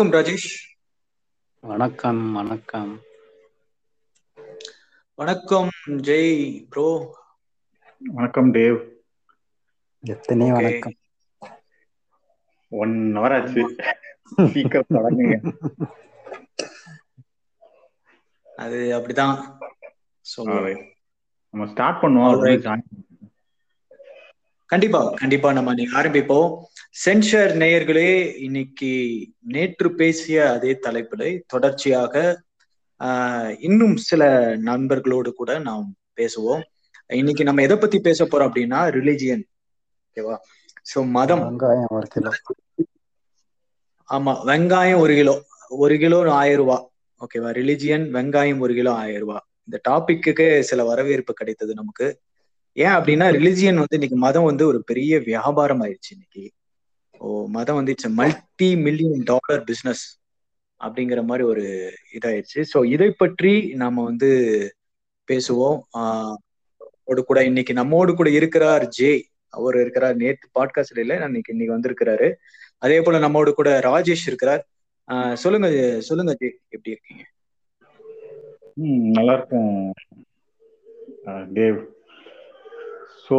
வணக்கம் ராஜேஷ். வணக்கம் வணக்கம். வணக்கம் ஜெய் ப்ரோ. வணக்கம் தேவ் எத்தனை. வணக்கம். ஒன் ஹவர் ஆச்சு. சீக்கிரம் தொடங்குங்க. அது அப்படிதான். நம்ம ஸ்டார்ட் பண்ணுவோம். கண்டிப்பா கண்டிப்பா நம்ம நீங்க ஆரம்பிப்போம். சென்ஷர் நேயர்களே இன்னைக்கு நேற்று பேசிய அதே தலைப்புல தொடர்ச்சியாக ஆஹ், இன்னும் சில நண்பர்களோடு கூட நாம் பேசுவோம். இன்னைக்கு நம்ம எதை பத்தி பேச போறோம் அப்படின்னா ரிலிஜியன் ஓகேவா? சோ மதம். வெங்காயம் ஒரு கிலோ. ஆமா வெங்காயம் ஒரு கிலோ. ஒரு கிலோ ஆயிரம் ரூபாய் ஓகேவா? ரிலிஜியன் வெங்காயம் ஒரு கிலோ ஆயிரம் ரூபாய் இந்த டாபிக்கு சில வரவேற்பு கிடைத்தது நமக்கு. ஏன் அப்படின்னா ரிலிஜியன் வந்து இன்னைக்கு மதம் வந்து ஒரு பெரிய வியாபாரம் ஆயிடுச்சு இன்னைக்கு. ஓ மதம் வந்து it's multi million dollar business அப்படிங்கிற மாதிரி ஒரு இதாயிடுச்சு. ஸோ இதை பற்றி நாம வந்து பேசுவோம். ஆஹ் கூட இன்னைக்கு நம்மோடு கூட இருக்கிறார் ஜே. அவர் இருக்கிறார் நேற்று பாட்காஸ்ட்ல இல்லை இன்னைக்கு இன்னைக்கு வந்திருக்கிறாரு. அதே போல நம்மோடு கூட ராஜேஷ் இருக்கிறார். சொல்லுங்க சொல்லுங்க ஜே எப்படி இருக்கீங்க? ம், நல்லா இருக்கும். தேவ். ஸோ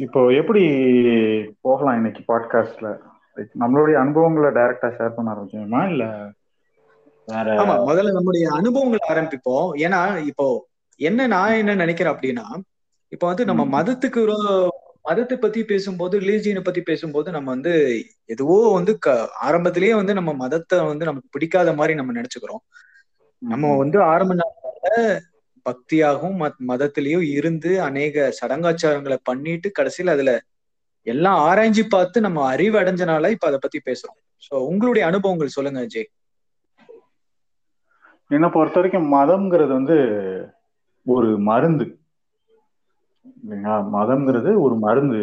இப்போ எப்படி போகலாம் இன்னைக்கு பாட்காஸ்ட்ல நம்மளுடைய அனுபவங்களை டைரக்டா ஷேர் பண்ண ஆரம்பிக்கணுமா? இல்ல ஆமா முதல்ல நம்முடைய அனுபவங்களை ஆரம்பிப்போம். ஏன்னா இப்போ என்ன நான் என்ன நினைக்கிறேன் அப்படின்னா இப்போ வந்து நம்ம. மதத்துக்கு மதத்தை பத்தி பேசும்போது ரிலீஜியனை பத்தி பேசும்போது நம்ம வந்து எதுவோ வந்து க ஆரம்பத்திலேயே வந்து நம்ம மதத்தை வந்து நமக்கு பிடிக்காத மாதிரி நம்ம நினைச்சுக்கிறோம். நம்ம வந்து ஆரம்ப நாட்கள்ல பக்தியாகவும் மதத்திலையும் இருந்து அநேக சடங்காச்சாரங்களை பண்ணிட்டு கடைசியில அதுல எல்லாம் ஆராய்ஞ்சு பார்த்து நம்ம அறிவு அடைஞ்சனால இப்ப அதை பத்தி பேசுறோம். சோ உங்களுடைய அனுபவங்கள் சொல்லுங்க ஜெய் என்னை பொறுத்த வரைக்கும் மதம்ங்கிறது வந்து ஒரு மருந்து. இல்லைங்களா? மதம்ங்கிறது ஒரு மருந்து.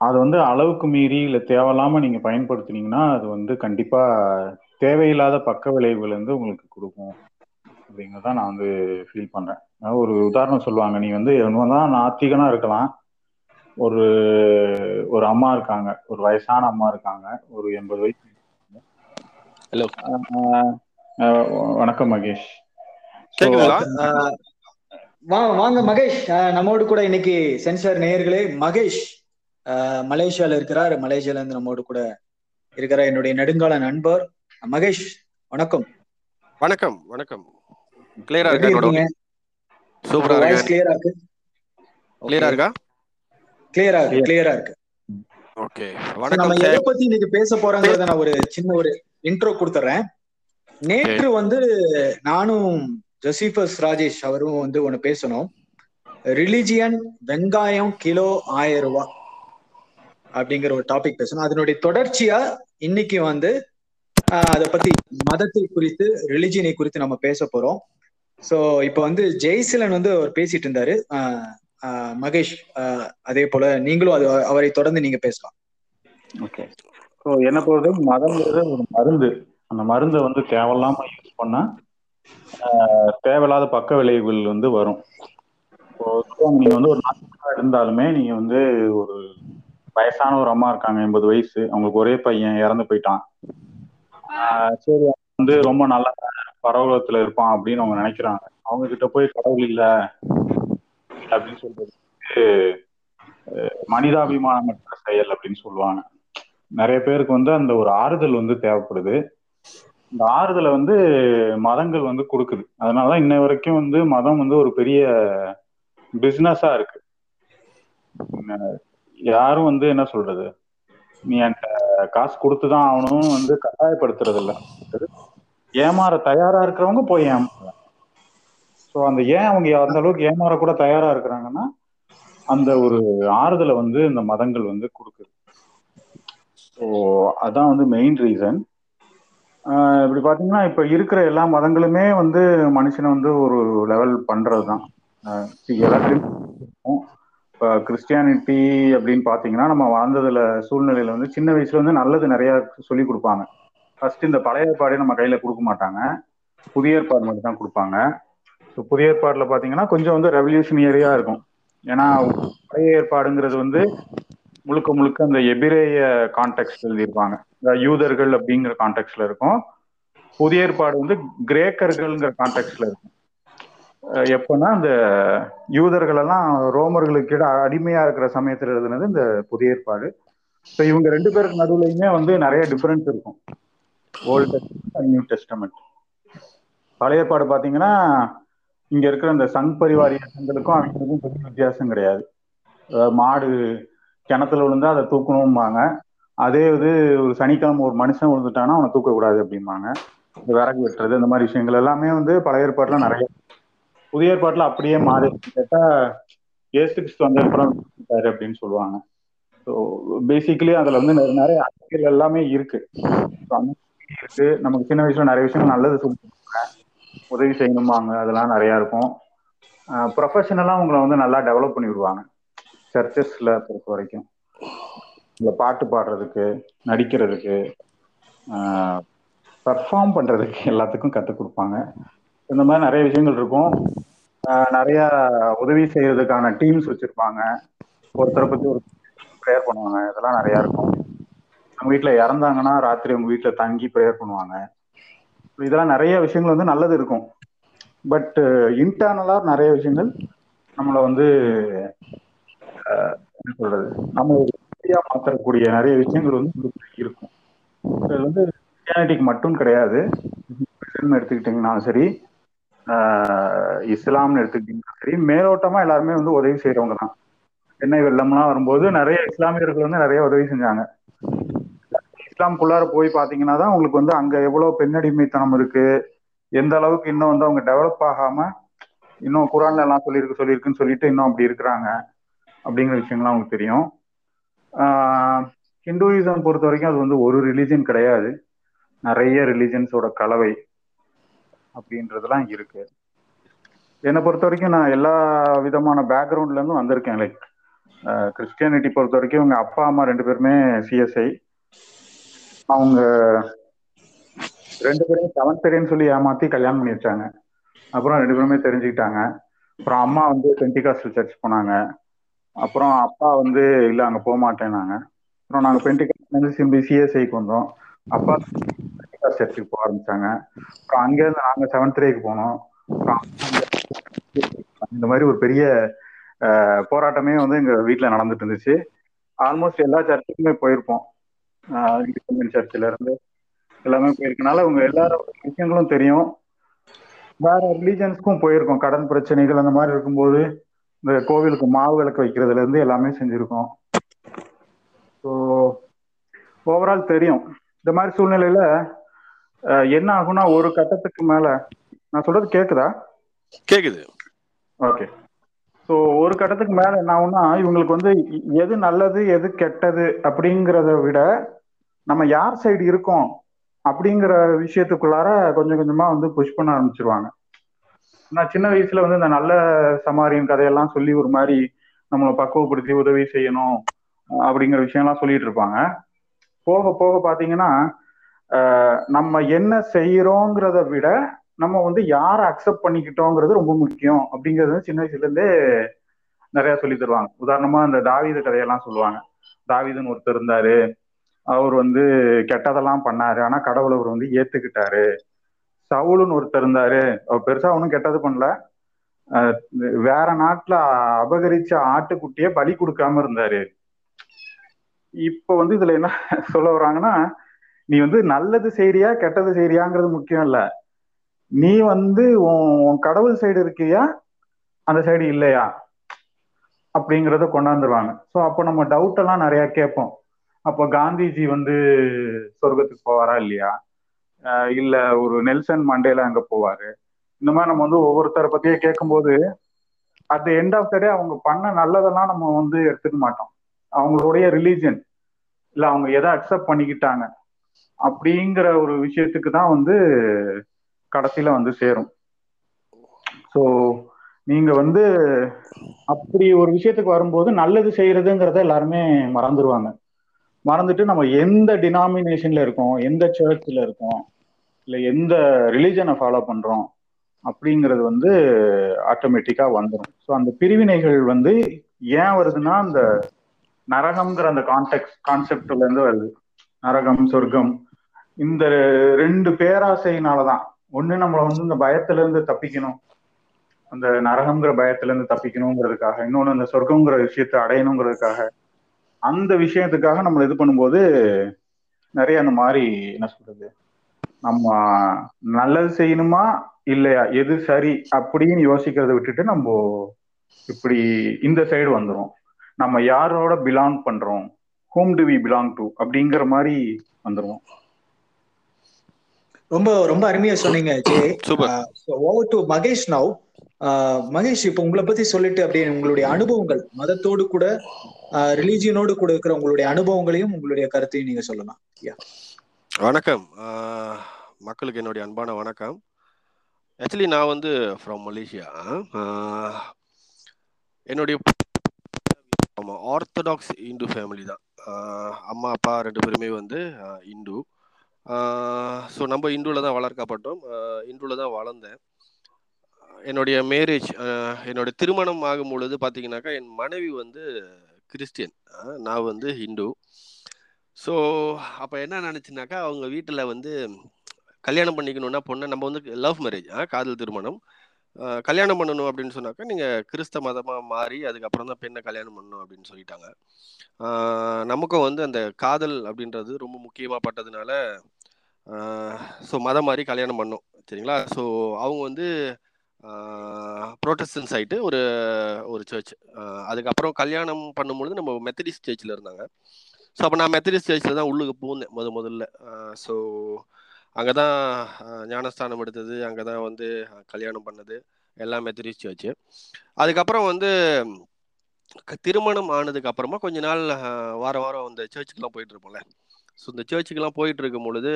அது வந்து அளவுக்கு மீறி இல்ல தேவையில்லாம நீங்க பயன்படுத்துனீங்கன்னா அது வந்து கண்டிப்பா தேவையில்லாத பக்க விளைவுகள் வந்து உங்களுக்கு கொடுக்கும். அப்படிங்கிறத நான் வந்து ஃபீல் பண்றேன். ஒரு உதாரணம் சொல்லுவாங்க நீ வந்து தான் நாத்திகனா இருக்கலாம். ஒரு ஒரு அம்மா இருக்காங்க ஒரு வயசான அம்மா இருக்காங்க ஒரு எண்பது வயசு. ஆஹ் வணக்கம் மகேஷ். வாங்க மகேஷ். ஆஹ் நம்மோடு கூட இன்னைக்கு சென்சார் நேயர்களே மகேஷ் ஆஹ் மலேசியால இருக்கிறார். மலேசியால இருந்து நம்மோடு கூட இருக்கிற என்னுடைய நெடுங்கால நண்பர் மகேஷ் வணக்கம். வணக்கம் வணக்கம். கிளியரா இருக்கா என்னோட சூப்பரா வாய்ஸ் இருக்கு? கிளியரா இருக்கு? கிளியரா இருக்கா? கிளியரா இருக்கு கிளியரா இருக்கு. ஓகே So, வணக்கம் நம்ம எதை பத்தி இன்னைக்கு பேச போறோங்கிறத நான் ஒரு சின்ன ஒரு இன்ட்ரோ கொடுத்துறேன். நேற்று வந்து நானும் ஜொசிபஸ் ராஜேஷ் அவரும் வந்து ஒண்ணு பேசணும். ரிலிஜியன் வெங்காயம் கிலோ ஆயிரம் ரூபாய் அப்படிங்கிற ஒரு டாபிக் பேசணும். அதனுடைய தொடர்ச்சியா இன்னைக்கு வந்து அதை பத்தி மதத்தை குறித்து ரிலிஜியனை குறித்து நம்ம பேச போறோம். சோ இப்போ வந்து ஜெய்சிலன் வந்து அவர் பேசிட்டு இருந்தாரு. மகேஷ் அதே போல நீங்களும் அது அவரை தொடர்ந்து நீங்க பேசலாம். ஓகே. ஸோ என்ன பொறுத்த மதம்ங்கிறது ஒரு மருந்து. அந்த மருந்தை வந்து தேவையில்லாம யூஸ் பண்ணா தேவையில்லாத பக்க விளைவுகள் வந்து வரும். இப்போ நீங்க வந்து ஒரு நாட்டுக்காக இருந்தாலுமே நீங்க வந்து ஒரு வயசான ஒரு அம்மா இருக்காங்க எண்பது வயசு அவங்களுக்கு ஒரே பையன் இறந்து போயிட்டான். சரி வந்து ரொம்ப நல்லா பரவலத்துல இருப்பான் அப்படின்னு அவங்க நினைக்கிறாங்க. அவங்க கிட்ட போய் கடவுள் இல்ல அப்படின்னு சொல்றது வந்து, மனிதாபிமானமற்ற செயல் அப்படின்னு சொல்லுவாங்க. நிறைய பேருக்கு வந்து அந்த ஒரு ஆறுதல் வந்து தேவைப்படுது. இந்த ஆறுதலை வந்து மதங்கள் வந்து கொடுக்குது. அதனாலதான் இன்ன வரைக்கும் வந்து மதம் வந்து ஒரு பெரிய பிசினஸா இருக்கு. யாரும் வந்து என்ன சொல்றது? நீ என்கிட்ட காசு கொடுத்துதான் ஆகணும் வந்து கட்டாயப்படுத்துறது இல்ல ஏமாற தயாரா இருக்கிறவங்க போய் ஏமாறலாம் ஸோ அந்த ஏன் அவங்க அந்த அளவுக்கு ஏமாற கூட தயாரா இருக்கிறாங்கன்னா அந்த ஒரு ஆறுதலை வந்து இந்த மதங்கள் வந்து கொடுக்குது. ஸோ அதான் வந்து மெயின் ரீசன் இப்படி பார்த்தீங்கன்னா இப்ப இருக்கிற எல்லா மதங்களுமே வந்து மனுஷனை வந்து ஒரு லெவல் பண்றது தான் எல்லாத்துலேயும் இப்போ கிறிஸ்டியானிட்டி அப்படின்னு பார்த்தீங்கன்னா நம்ம வாழ்ந்ததுல சூழ்நிலையில வந்து சின்ன வயசுல வந்து நல்லது நிறைய சொல்லி கொடுப்பாங்க. ஃபர்ஸ்ட் இந்த பழைய ஏற்பாடே நம்ம கையில கொடுக்க மாட்டாங்க. புதிய ஏற்பாடு மட்டும் தான் கொடுப்பாங்க. ஸோ புதிய ஏற்பாடுல பாத்தீங்கன்னா கொஞ்சம் வந்து ரெவல்யூஷனரியா இருக்கும். ஏன்னா பழைய ஏற்பாடுங்கிறது வந்து முழுக்க முழுக்க அந்த எபிரேய கான்டெக்ட் எழுதியிருப்பாங்க. இந்த யூதர்கள் அப்படிங்கிற கான்டெக்ட்ல இருக்கும். புதிய ஏற்பாடு வந்து கிரேக்கர்கள்ங்கிற கான்டெக்ட்ல இருக்கும். எப்போன்னா எப்பன்னா இந்த யூதர்கள் எல்லாம் ரோமர்களுக்கு இட அடிமையா இருக்கிற சமயத்துல எழுதுனது இந்த புதிய ஏற்பாடு. ஸோ இவங்க ரெண்டு பேருக்கு நடுவுலையுமே வந்து நிறைய டிஃபரன்ஸ் இருக்கும். ஓல்டு டெஸ்டமெண்ட் நியூ டெஸ்டமெண்ட் பழைய பாடு பாத்தீங்கன்னா இங்க இருக்கிற இந்த சங் பரிவார் இயக்கங்களுக்கும் அவங்களுக்கும் பெரிய வித்தியாசம் கிடையாது. மாடு கிணத்துல விழுந்தா அதை தூக்கணும்பாங்க. அதே இது ஒரு சனிக்கிழமை ஒரு மனுஷன் விழுந்துட்டானா அவனை தூக்கக்கூடாது அப்படிம்பாங்க. இந்த விறகு வெட்டுறது இந்த மாதிரி விஷயங்கள் எல்லாமே வந்து பழைய ஏற்பாட்டுல நிறைய. புதிய ஏற்பாட்டுல அப்படியே மாறி கேட்டா ஏசு கிறிஸ்து வந்த அப்புறம் அப்படின்னு சொல்லுவாங்க. ஸோ பேசிக்கலி அதுல வந்து நிறைய- நிறைய அரசியல் எல்லாமே இருக்கு. இருக்கு. நமக்கு சின்ன வயசுல நிறைய விஷயங்கள் நல்லது சொல்லுவாங்க உதவி செய்யணுமாங்க அதெல்லாம் நிறைய இருக்கும். ப்ரொஃபஷனலா உங்களை வந்து நல்லா டெவலப் பண்ணி விடுவாங்க. சர்ச்சஸ்ல பொறுத்த வரைக்கும். இந்த பாட்டு பாடுறதுக்கு நடிக்கிறதுக்கு பர்ஃபார்ம் பண்றதுக்கு எல்லாத்துக்கும் கற்றுக் கொடுப்பாங்க. இந்த மாதிரி நிறைய விஷயங்கள் இருக்கும். நிறைய உதவி செய்யறதுக்கான டீம்ஸ் வச்சிருப்பாங்க. ஒருத்தரை பத்தி ஒரு ப்ரேயர் பண்ணுவாங்க. இதெல்லாம் நிறைய இருக்கும். அவங்க வீட்டுல இறந்தாங்கன்னா ராத்திரி உங்க வீட்டுல தங்கி ப்ரேயர் பண்ணுவாங்க. இதெல்லாம் நிறைய விஷயங்கள் வந்து நல்லது இருக்கும். பட் இன்டர்னலா uh, நிறைய விஷயங்கள் நம்மளை வந்து ஆஹ் என்ன சொல்றது? நம்ம ஒரு நிறைய விஷயங்கள் வந்து இருக்கும். இது வந்து கிறிஸ்டியானிட்டிக்கு மட்டும் கிடையாது. எடுத்துக்கிட்டிங்கனாலும் சரி ஆஹ் இஸ்லாம்னு எடுத்துக்கிட்டீங்கன்னா சரி மேலோட்டமா எல்லாருமே வந்து உதவி செய்யறவங்க தான். சென்னை வெள்ளம்லாம் வரும்போது நிறைய இஸ்லாமியர்கள் வந்து நிறைய உதவி செஞ்சாங்க. இஸ்லாம்குள்ளார போய் பாத்தீங்கன்னா தான் உங்களுக்கு வந்து அங்க எவ்வளவு பெண்ணடிமைத்தனம் இருக்கு எந்த அளவுக்கு இன்னும் வந்து அவங்க டெவலப் ஆகாம இன்னும் குரான்ல எல்லாம் சொல்லியிருக்கு சொல்லியிருக்குன்னு சொல்லிட்டு இன்னும் அப்படி இருக்கிறாங்க அப்படிங்கிற விஷயங்கள்லாம் உங்களுக்கு தெரியும். ஹிந்துவிசம் ஹிந்துயிசம் பொறுத்த வரைக்கும் அது வந்து ஒரு ரிலீஜன் கிடையாது. நிறைய ரிலீஜன்ஸோட கலவை அப்படின்றதெல்லாம் இருக்கு. என்னை பொறுத்த வரைக்கும் நான் எல்லா விதமான பேக்ரவுண்ட்ல இருந்தும் வந்திருக்கேன் லைக் கிறிஸ்டியானிட்டி பொறுத்த வரைக்கும் எங்க அப்பா அம்மா ரெண்டு பேருமே சிஎஸ்ஐ அவங்க ரெண்டு பேரும் செவன்த் தெரியும் சொல்லி ஏமாத்தி கல்யாணம் பண்ணி வச்சாங்க அப்புறம் ரெண்டு பேருமே தெரிஞ்சுக்கிட்டாங்க. அப்புறம் அம்மா வந்து பென்டிகாஸ்டல் சர்ச் போனாங்க. அப்புறம் அப்பா வந்து இல்ல அங்க போக மாட்டேன்னாங்க. அப்புறம் நாங்க பென்டிகாஸ்ட் சிம்பி சிஎஸ்ஐக்கு வந்தோம். அப்பா பென்டிகாஸ்ட் சர்ச்சுக்கு போக ஆரம்பிச்சாங்க. அப்புறம் அங்கேருந்து நாங்க செவன்த் ரேக்கு போனோம். அப்புறம் இந்த மாதிரி ஒரு பெரிய போராட்டமே வந்து எங்க வீட்டில் நடந்துட்டு இருந்துச்சு. ஆல்மோஸ்ட் எல்லா சர்ச்சுக்குமே போயிருப்போம். சர்ச்சில் இருந்து எல்லாமே போயிருக்கனால உங்க எல்லாரோட விஷயங்களும் தெரியும். வேற ரிலீஜன்ஸ்க்கும் போயிருக்கோம். கடன் பிரச்சனைகள் அந்த மாதிரி இருக்கும்போது இந்த கோவிலுக்கு மாவு விளக்கு வைக்கிறதுல இருந்து எல்லாமே செஞ்சிருக்கோம். ஸோ ஓவரால் தெரியும். இந்த மாதிரி சூழ்நிலையில என்ன ஆகும்னா ஒரு கட்டத்துக்கு மேல நான் சொல்றது கேக்குதா? கேக்குது. ஓகே ஸோ ஒரு கட்டத்துக்கு மேல என்ன ஆகும்னா இவங்களுக்கு வந்து எது நல்லது எது கெட்டது அப்படிங்கிறத விட நம்ம யார் சைடு இருக்கோம் அப்படிங்கிற விஷயத்துக்குள்ளார கொஞ்சம் கொஞ்சமா வந்து புஷ் பண்ண ஆரம்பிச்சிருவாங்க. நான் சின்ன வயசுல வந்து இந்த நல்ல சமாரியின் கதையெல்லாம் சொல்லி ஒரு மாதிரி நம்மளை பக்குவப்படுத்தி உதவி செய்யணும் அப்படிங்கிற விஷயம்லாம் சொல்லிட்டு இருப்பாங்க. போக போக பாத்தீங்கன்னா நம்ம என்ன செய்யறோங்கிறத விட நம்ம வந்து யாரை அக்செப்ட் பண்ணிக்கிட்டோங்கிறது ரொம்ப முக்கியம். அப்படிங்கிறது வந்து சின்ன வயசுல இருந்தே நிறைய சொல்லி தருவாங்க. உதாரணமா இந்த தாவீது கதையெல்லாம் சொல்லுவாங்க. தாவீதுன்னு ஒருத்தர் இருந்தாரு. அவர் வந்து கெட்டதெல்லாம் பண்ணாரு. ஆனா கடவுள் அவர் வந்து ஏத்துக்கிட்டாரு. சவுலுன்னு ஒருத்தர் இருந்தாரு. அவர் பெருசா ஒன்றும் கெட்டது பண்ணல. வேற நாட்டுல அபகரிச்ச ஆட்டுக்குட்டியே பலி கொடுக்காம இருந்தாரு. இப்ப வந்து இதுல என்ன சொல்ல வர்றாங்கன்னா நீ வந்து நல்லது செய்றியா கெட்டது செய்றியாங்கிறது முக்கியம் இல்லை. நீ வந்து உன் உன் கடவுள் சைடு இருக்கியா? அந்த சைடு இல்லையா? அப்படிங்கிறத கொண்டாந்துருவாங்க. ஸோ அப்போ நம்ம டவுட் எல்லாம் நிறைய கேட்போம். அப்போ காந்திஜி வந்து சொர்க்கத்துக்கு போவாரா இல்லையா? இல்ல ஒரு நெல்சன் மண்டேல அங்க போவாரு? இந்த மாதிரி நம்ம வந்து ஒவ்வொருத்தரை பத்தியே கேட்கும்போது at end of the day அவங்க பண்ண நல்லதெல்லாம் நம்ம வந்து எடுத்துக்க மாட்டோம். அவங்களுடைய ரிலீஜன் இல்ல அவங்க எதை அக்செப்ட் பண்ணிக்கிட்டாங்க. அப்படிங்கிற ஒரு விஷயத்துக்கு தான் வந்து கடைசியில வந்து சேரும். ஸோ நீங்க வந்து அப்படி ஒரு விஷயத்துக்கு வரும்போது நல்லது செய்யறதுங்கிறத எல்லாருமே மறந்துடுவாங்க மறந்துட்டு நம்ம எந்த டினாமினேஷன்ல இருக்கோம் எந்த சர்ச்சில் இருக்கோம் இல்லை எந்த ரிலீஜனை ஃபாலோ பண்றோம் அப்படிங்கிறது வந்து ஆட்டோமேட்டிக்கா வந்துடும் ஸோ அந்த பிரிவினைகள் வந்து ஏன் வருதுன்னா அந்த நரகம்ங்கிற அந்த கான்டெக்ட் கான்செப்ட்ல இருந்து வருது. நரகம் சொர்க்கம் இந்த ரெண்டு பேராசையினாலதான். ஒண்ணு நம்மள வந்து இந்த பயத்துல இருந்து தப்பிக்கணும். அந்த நரகம்ங்கிற பயத்துல இருந்து தப்பிக்கணுங்கிறதுக்காக இன்னொன்னு அந்த சொர்க்கங்கிற விஷயத்தை அடையணுங்கிறதுக்காக. அந்த விஷயத்துக்காக நம்ம இது பண்ணும்போது நிறைய அந்த மாதிரி என்ன சொல்றது? நம்ம நல்லது செய்யணுமா? இல்லையா? எது சரி அப்படின்னு யோசிக்கிறத விட்டுட்டு நம்ம இப்படி இந்த சைடு வந்துடும் நம்ம யாரோட பிலாங் பண்றோம்? Home to we belong to அப்படிங்கிற மாதிரி வந்துடுவோம் ரொம்ப ரொம்ப அருமையா சொன்னீங்க over to Mahesh now Mahesh இப்போ உங்களை பத்தி சொல்லிட்டு அப்படியே உங்களுடைய அனுபவங்கள் மதத்தோடு கூட ரிலீஜியனோடு கூட இருக்கிற உங்களுடைய அனுபவங்களையும் உங்களுடைய கருத்தையும் நீங்க சொல்லலாம். வணக்கம். மக்களுக்கு என்னுடைய அன்பான வணக்கம். ஆக்சுவலி நான் வந்து ஃப்ரம் மலேசியா என்னுடைய ஆமாம் ஆர்த்தடாக்ஸ் இந்து ஃபேமிலி தான். அம்மா அப்பா ரெண்டு பேருமே வந்து இந்து. ஸோ நம்ம இந்துவில் தான் வளர்க்கப்பட்டோம். இந்துவில் தான் வளர்ந்தேன். என்னுடைய மேரேஜ் என்னுடைய திருமணம் ஆகும் பொழுது பார்த்தீங்கன்னாக்கா என் மனைவி வந்து கிறிஸ்டியன். நான் வந்து ஹிந்து. ஸோ அப்போ என்ன நினச்சினாக்கா அவங்க வீட்டில் வந்து கல்யாணம் பண்ணிக்கணும்னா பொண்ணை நம்ம வந்து லவ் மேரேஜ் காதல் திருமணம். கல்யாணம் பண்ணணும் அப்படின்னு சொன்னாக்கா நீங்கள் கிறிஸ்த மதமாக மாறி அதுக்கப்புறம் தான் பெண்ணை கல்யாணம் பண்ணணும் அப்படின்னு சொல்லிட்டாங்க. நமக்கும் வந்து அந்த காதல் அப்படின்றது ரொம்ப முக்கியமாக பட்டதுனால ஸோ மதம் மாதிரி கல்யாணம் பண்ணோம் சரிங்களா? ஸோ அவங்க வந்து ப்ரோட்டஸ்டன்ஸ் ஆகிட்டு ஒரு ஒரு சர்ச் அதுக்கப்புறம் கல்யாணம் பண்ணும்பொழுது நம்ம மெத்தடிஸ்ட் சர்ச்சில் இருந்தாங்க. ஸோ அப்போ நான் மெத்தடிஸ்ட் சர்ச்சில் தான் உள்ளுக்கு போந்தேன் முத முதல்ல. ஸோ அங்கே தான் ஞானஸ்தானம் எடுத்தது அங்கே தான் வந்து கல்யாணம் பண்ணது எல்லாம் மெத்தடிஸ்ட் சர்ச்சு அதுக்கப்புறம் வந்து திருமணம் ஆனதுக்கு அப்புறமா கொஞ்ச நாள் வார வாரம் வாரம் அந்த சர்ச்சுக்கெல்லாம் போயிட்டு இருப்போம்ல. ஸோ இந்த சர்ச்சுக்கெல்லாம் போயிட்டு இருக்கும் பொழுது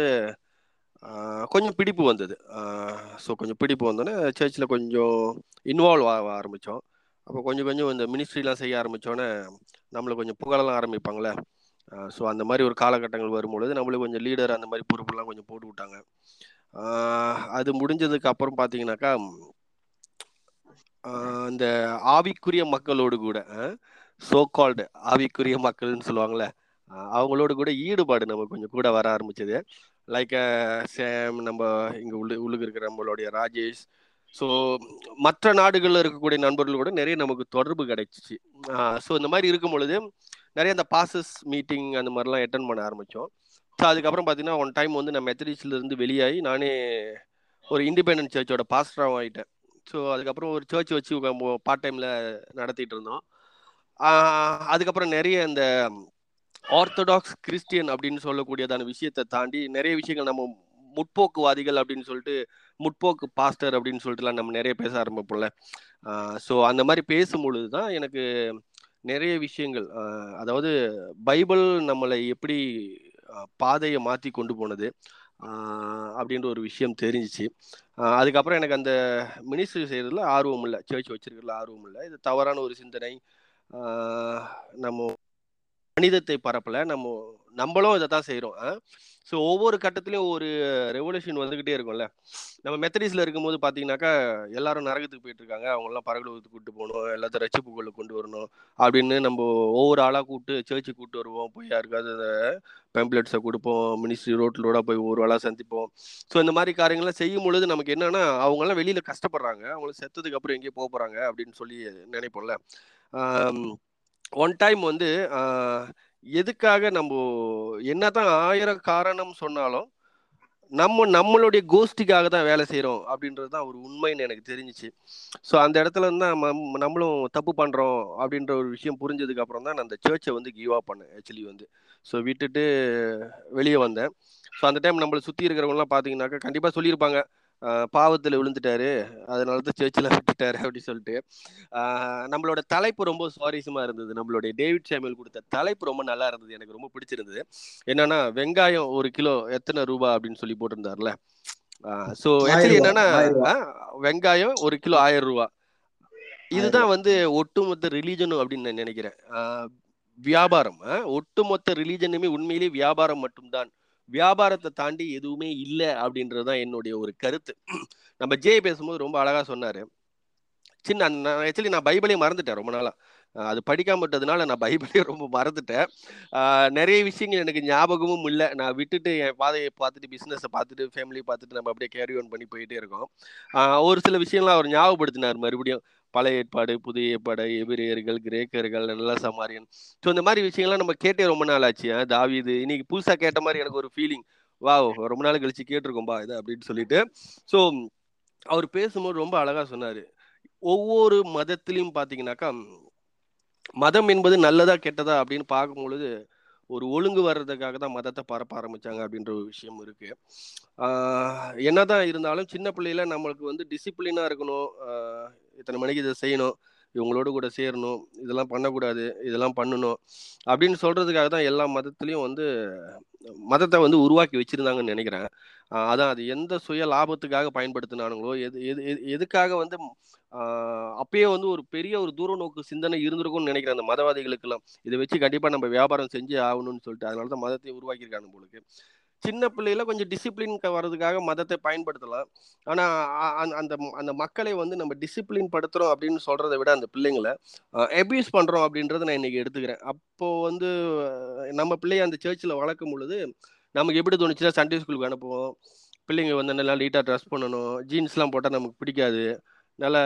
கொஞ்சம் பிடிப்பு வந்தது. ஸோ கொஞ்சம் பிடிப்பு வந்தோடனே சர்ச்சில் கொஞ்சம் இன்வால்வ் ஆக ஆரம்பித்தோம் அப்போ கொஞ்சம் கொஞ்சம் இந்த மினிஸ்ட்ரிலாம் செய்ய ஆரம்பித்தோன்னே நம்மளை கொஞ்சம் புகழலாம் ஆரம்பிப்பாங்களே ஸோ அந்த மாதிரி ஒரு காலகட்டங்கள் வரும்பொழுது நம்மளுக்கு கொஞ்சம் லீடர் அந்த மாதிரி பொறுப்புலாம் கொஞ்சம் போட்டு விட்டாங்க. அது முடிஞ்சதுக்கு அப்புறம் பார்த்தீங்கன்னாக்கா இந்த ஆவிக்குரிய மக்களோடு கூட சோ கால்டு ஆவிக்குரிய மக்கள்னு சொல்லுவாங்களே அவங்களோட கூட ஈடுபாடு நம்ம கொஞ்சம் கூட வர ஆரம்பிச்சது. லைக் சேம் நம்ம இங்கே உள்ள உள்ளுக்கு இருக்கிற நம்மளுடைய ராஜேஷ். ஸோ மற்ற நாடுகளில் இருக்கக்கூடிய நண்பர்கள் கூட நிறைய நமக்கு தொடர்பு கிடைச்சிச்சு. ஸோ இந்த மாதிரி இருக்கும் பொழுது நிறைய அந்த பாசஸ் மீட்டிங் அந்த மாதிரிலாம் அட்டன் பண்ண ஆரம்பித்தோம் ஸோ அதுக்கப்புறம் பார்த்தீங்கன்னா ஒன் டைம் வந்து நான் மெத்தடிஸ்ட்லேருந்து வெளியாகி நானே ஒரு இண்டிபெண்டன்ட் சர்ச்சோட பாஸ்டராகவும் ஆகிட்டேன் ஸோ அதுக்கப்புறம் ஒரு சர்ச் வச்சு பார்ட் டைமில் நடத்திட்டு இருந்தோம். அதுக்கப்புறம் நிறைய இந்த ஆர்த்தடாக்ஸ் கிறிஸ்டியன் அப்படின்னு சொல்லக்கூடியதான விஷயத்தை தாண்டி நிறைய விஷயங்கள் நம்ம முற்போக்குவாதிகள் அப்படின்னு சொல்லிட்டு முற்போக்கு பாஸ்டர் அப்படின்னு சொல்லிட்டுலாம் நம்ம நிறைய பேச ஆரம்பிப்போம்ல. ஸோ அந்த மாதிரி பேசும்பொழுது தான் எனக்கு நிறைய விஷயங்கள் அதாவது பைபிள் நம்மளை எப்படி பாதையை மாற்றி கொண்டு போனது அப்படின்ற ஒரு விஷயம் தெரிஞ்சிச்சு. அதுக்கப்புறம் எனக்கு அந்த மினிஸ்ட்ரி செய்கிறதுல ஆர்வம் இல்லை சர்ச் வச்சிருக்கிறதுல ஆர்வம் இல்லை. இது தவறான ஒரு சிந்தனை நம்ம மனிதத்தை பரப்பல. நம்ம நம்மளும் இதை தான் செய்கிறோம் ஸோ ஒவ்வொரு கட்டத்துலையும் ஒரு ரெவல்யூஷன் வந்துக்கிட்டே இருக்கும்ல. நம்ம மெத்தடிஸில் இருக்கும்போது பார்த்தீங்கன்னாக்கா எல்லாரும் நரகத்துக்கு போயிட்டு இருக்காங்க அவங்களாம் பரகலத்துக்கு கூப்பிட்டு போகணும். எல்லாத்தையும் ரட்சிப்புக்குள்ள கொண்டு வரணும் அப்படின்னு நம்ம ஒவ்வொரு ஆளாக கூப்பிட்டு சர்ச்சுக்கு கூப்பிட்டு வருவோம். போய் யாருக்காவது அந்த பெம்ப்ளெட்ஸை கொடுப்போம். மினிஸ்ட்ரி ரோட்டில் ரோடாக போய் ஒரு ஆளாக சந்திப்போம். ஸோ இந்த மாதிரி காரியங்கள்லாம் செய்யும் பொழுது நமக்கு என்னென்னா அவங்கெல்லாம் வெளியில் கஷ்டப்படுறாங்க. அவங்கள செத்ததுக்கு அப்புறம் எங்கேயும் போக போகிறாங்க அப்படின்னு சொல்லி நினைப்போம்ல. ஒன் டைம் வந்து எதுக்காக நம்ம என்னதான் ஆயிரம் காரணம் சொன்னாலும் நம்ம நம்மளுடைய கோஷ்டிக்காக தான் வேலை செய்கிறோம் அப்படின்றது தான் ஒரு உண்மைன்னு எனக்கு தெரிஞ்சிச்சு. ஸோ அந்த இடத்துல இருந்து தான் நம்ம- நம்மளும் தப்பு பண்ணுறோம் அப்படின்ற ஒரு விஷயம் புரிஞ்சதுக்கு அப்புறம் தான் நான் அந்த சர்ச்சை வந்து கிவ் அப் பண்ணேன் ஆக்சுவலி வந்து. ஸோ விட்டுட்டு வெளியே வந்தேன். ஸோ அந்த டைம் நம்மளை சுற்றி இருக்கிறவங்கலாம் பார்த்தீங்கன்னாக்கா கண்டிப்பாக சொல்லியிருப்பாங்க. பாவத்தில் விழுந்துட்டாரு. அதனால தான் சர்ச்சில் விட்டுட்டாரு அப்படின்னு சொல்லிட்டு. நம்மளோட தலைப்பு ரொம்ப சுவாரஸ்யமா இருந்தது. நம்மளுடைய டேவிட் சாமியல் கொடுத்த தலைப்பு ரொம்ப நல்லா இருந்தது. எனக்கு ரொம்ப பிடிச்சிருந்தது. என்னன்னா வெங்காயம் ஒரு கிலோ எத்தனை ரூபா அப்படின்னு சொல்லி போட்டிருந்தாருல ஸோ ஆக்சுவலி என்னன்னா வெங்காயம் ஒரு கிலோ ஆயிரம் ரூபா. இதுதான் வந்து ஒட்டுமொத்த ரிலீஜனும் அப்படின்னு நான் நினைக்கிறேன். ஆஹ் வியாபாரம். ஆஹ் ஒட்டுமொத்த ரிலீஜனுமே உண்மையிலேயே வியாபாரம் மட்டும்தான். வியாபாரத்தை தாண்டி எதுவுமே இல்லை அப்படின்றது தான் என்னுடைய ஒரு கருத்து. நம்ம ஜே பேசும்போது ரொம்ப அழகா சொன்னாரு. சின்ன ஆக்சுவலி நான் பைபிளே மறந்துட்டேன் ரொம்ப நாளா. அது படிக்காம விட்டதுனால நான் பைபிளே ரொம்ப மறந்துட்டேன். நிறைய விஷயங்கள் எனக்கு ஞாபகமும் இல்லை. நான் விட்டுட்டு என் பாதையை பார்த்துட்டு பிஸ்னஸை பார்த்துட்டு ஃபேமிலியை பார்த்துட்டு நம்ம அப்படியே கேரி ஆன் பண்ணி போயிட்டே இருக்கோம். ஒரு சில விஷயம்லாம் அவர் ஞாபகப்படுத்தினார் மறுபடியும். பழைய ஏற்பாடு புதிய ஏற்பாடு எபிரியர்கள் கிரேக்கர்கள் நல்ல சமாரியன். ஸோ இந்த மாதிரி விஷயங்கள்லாம் நம்ம கேட்டே ரொம்ப நாள் ஆச்சு. தாவி இது இன்னைக்கு புதுசாக கேட்ட மாதிரி எனக்கு ஒரு ஃபீலிங் வா ரொம்ப நாள் கழிச்சு கேட்டிருக்கோம்பா இது அப்படின்னு சொல்லிட்டு. ஸோ அவர் பேசும்போது ரொம்ப அழகாக சொன்னார். ஒவ்வொரு மதத்திலையும் பார்த்தீங்கன்னாக்கா மதம் என்பது நல்லதா கெட்டதா அப்படின்னு பார்க்கும் பொழுது ஒரு ஒழுங்கு வர்றதுக்காக தான் மதத்தை பரப்ப ஆரம்பிச்சாங்க அப்படின்ற ஒரு விஷயம் இருக்கு. என்னதான் இருந்தாலும் சின்ன பிள்ளையில நம்மளுக்கு வந்து டிசிப்ளினா இருக்கணும். இத்தனை மணிக்கு இதை செய்யணும். இவங்களோட கூட சேரணும். இதெல்லாம் பண்ணக்கூடாது. இதெல்லாம் பண்ணணும். அப்படின்னு சொல்றதுக்காக தான் எல்லா மதத்துலேயும் வந்து மதத்தை வந்து உருவாக்கி வச்சிருந்தாங்கன்னு நினைக்கிறேன். அதான் அது எந்த சுய லாபத்துக்காக பயன்படுத்தினானுங்களோ எது எது எதுக்காக வந்து அப்பயே வந்து ஒரு பெரிய ஒரு தூர நோக்கு சிந்தனை இருந்திருக்கும்னு நினைக்கிறேன் அந்த மதவாதிகளுக்கெல்லாம். இதை வச்சு கண்டிப்பாக நம்ம வியாபாரம் செஞ்சு ஆகணும்னு சொல்லிட்டு அதனால தான் மதத்தை உருவாக்கியிருக்காங்க உங்களுக்கு சின்ன பிள்ளையில கொஞ்சம் டிசிப்ளின் வர்றதுக்காக மதத்தை பயன்படுத்தலாம். ஆனா அந்த- அந்த அந்த மக்களை வந்து நம்ம டிசிப்ளின் படுத்துறோம் அப்படின்னு சொல்றதை விட அந்த பிள்ளைங்களை அபியூஸ் பண்றோம் அப்படின்றத நான் இன்னைக்கு எடுத்துக்கிறேன். அப்போ வந்து நம்ம பிள்ளைய அந்த சர்ச்சில் வளர்க்கும் பொழுது நமக்கு எப்படி தோணுச்சுன்னா சண்டே ஸ்கூலுக்கு அனுப்புவோம். பிள்ளைங்க வந்து நல்லா நீட்டாக ட்ரெஸ் பண்ணணும். ஜீன்ஸ்லாம் போட்டால் நமக்கு பிடிக்காது. நல்லா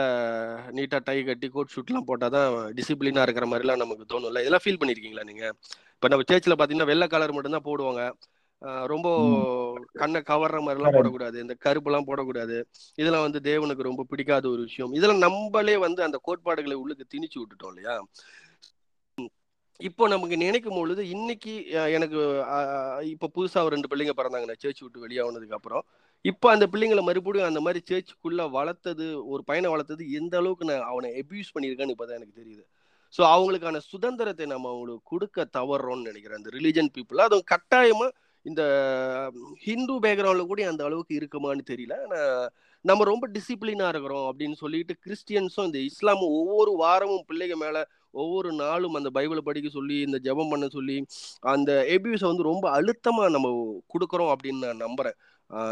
நீட்டாக டை கட்டி கோட் ஷூட்லாம் போட்டால் தான் டிசிப்ளினாக இருக்கிற மாதிரிலாம் நமக்கு தோணும்ல? இதெல்லாம் ஃபீல் பண்ணியிருக்கீங்களா நீங்கள் இப்போ நம்ம சர்ச்சில் பார்த்தீங்கன்னா வெள்ளை கலர் மட்டும்தான் போடுவாங்க. ரொம்ப கண்ணை கவர்ற மாதிரிலாம் போடக்கூடாது. இந்த கருப்புலாம் போடக்கூடாது. இதெல்லாம் வந்து தேவனுக்கு ரொம்ப பிடிக்காத ஒரு விஷயம். இதெல்லாம் நம்மளே வந்து அந்த கோட்பாடுகளை உள்ளுக்கு திணிச்சு விட்டுட்டோம் இல்லையா? இப்போ நமக்கு நினைக்கும் பொழுது இன்னைக்கு எனக்கு இப்போ புதுசா ஒரு ரெண்டு பிள்ளைங்க பிறந்தாங்க நான் சேர்ச் விட்டு வெளியானதுக்கு அப்புறம். இப்போ அந்த பிள்ளைங்களை மறுபடியும் அந்த மாதிரி சேர்ச்சுக்குள்ள வளர்த்தது ஒரு பையனை வளர்த்தது எந்த அளவுக்கு நான் அவனை எபியூஸ் பண்ணியிருக்கேன்னு இப்போதான் எனக்கு தெரியுது. ஸோ அவங்களுக்கான சுதந்திரத்தை நம்ம அவங்களுக்கு கொடுக்க தவறோம்னு நினைக்கிறேன். அந்த ரிலிஜன் பீப்புள் அதுவும் கட்டாயமாக இந்த ஹிந்து பேக்ரவுண்டில் கூட அந்த அளவுக்கு இருக்குமான்னு தெரியல. ஆனால் நம்ம ரொம்ப டிசிப்ளினா இருக்கிறோம் அப்படின்னு சொல்லிட்டு கிறிஸ்டியன்ஸும் இந்த இஸ்லாமும் ஒவ்வொரு வாரமும் பிள்ளைங்க மேல ஒவ்வொரு நாளும் அந்த பைபிளை படிக்க சொல்லி இந்த ஜெபம் பண்ண சொல்லி அந்த எபியூஸை வந்து ரொம்ப அழுத்தமா நம்ம கொடுக்குறோம் அப்படின்னு நான் நம்புறேன்.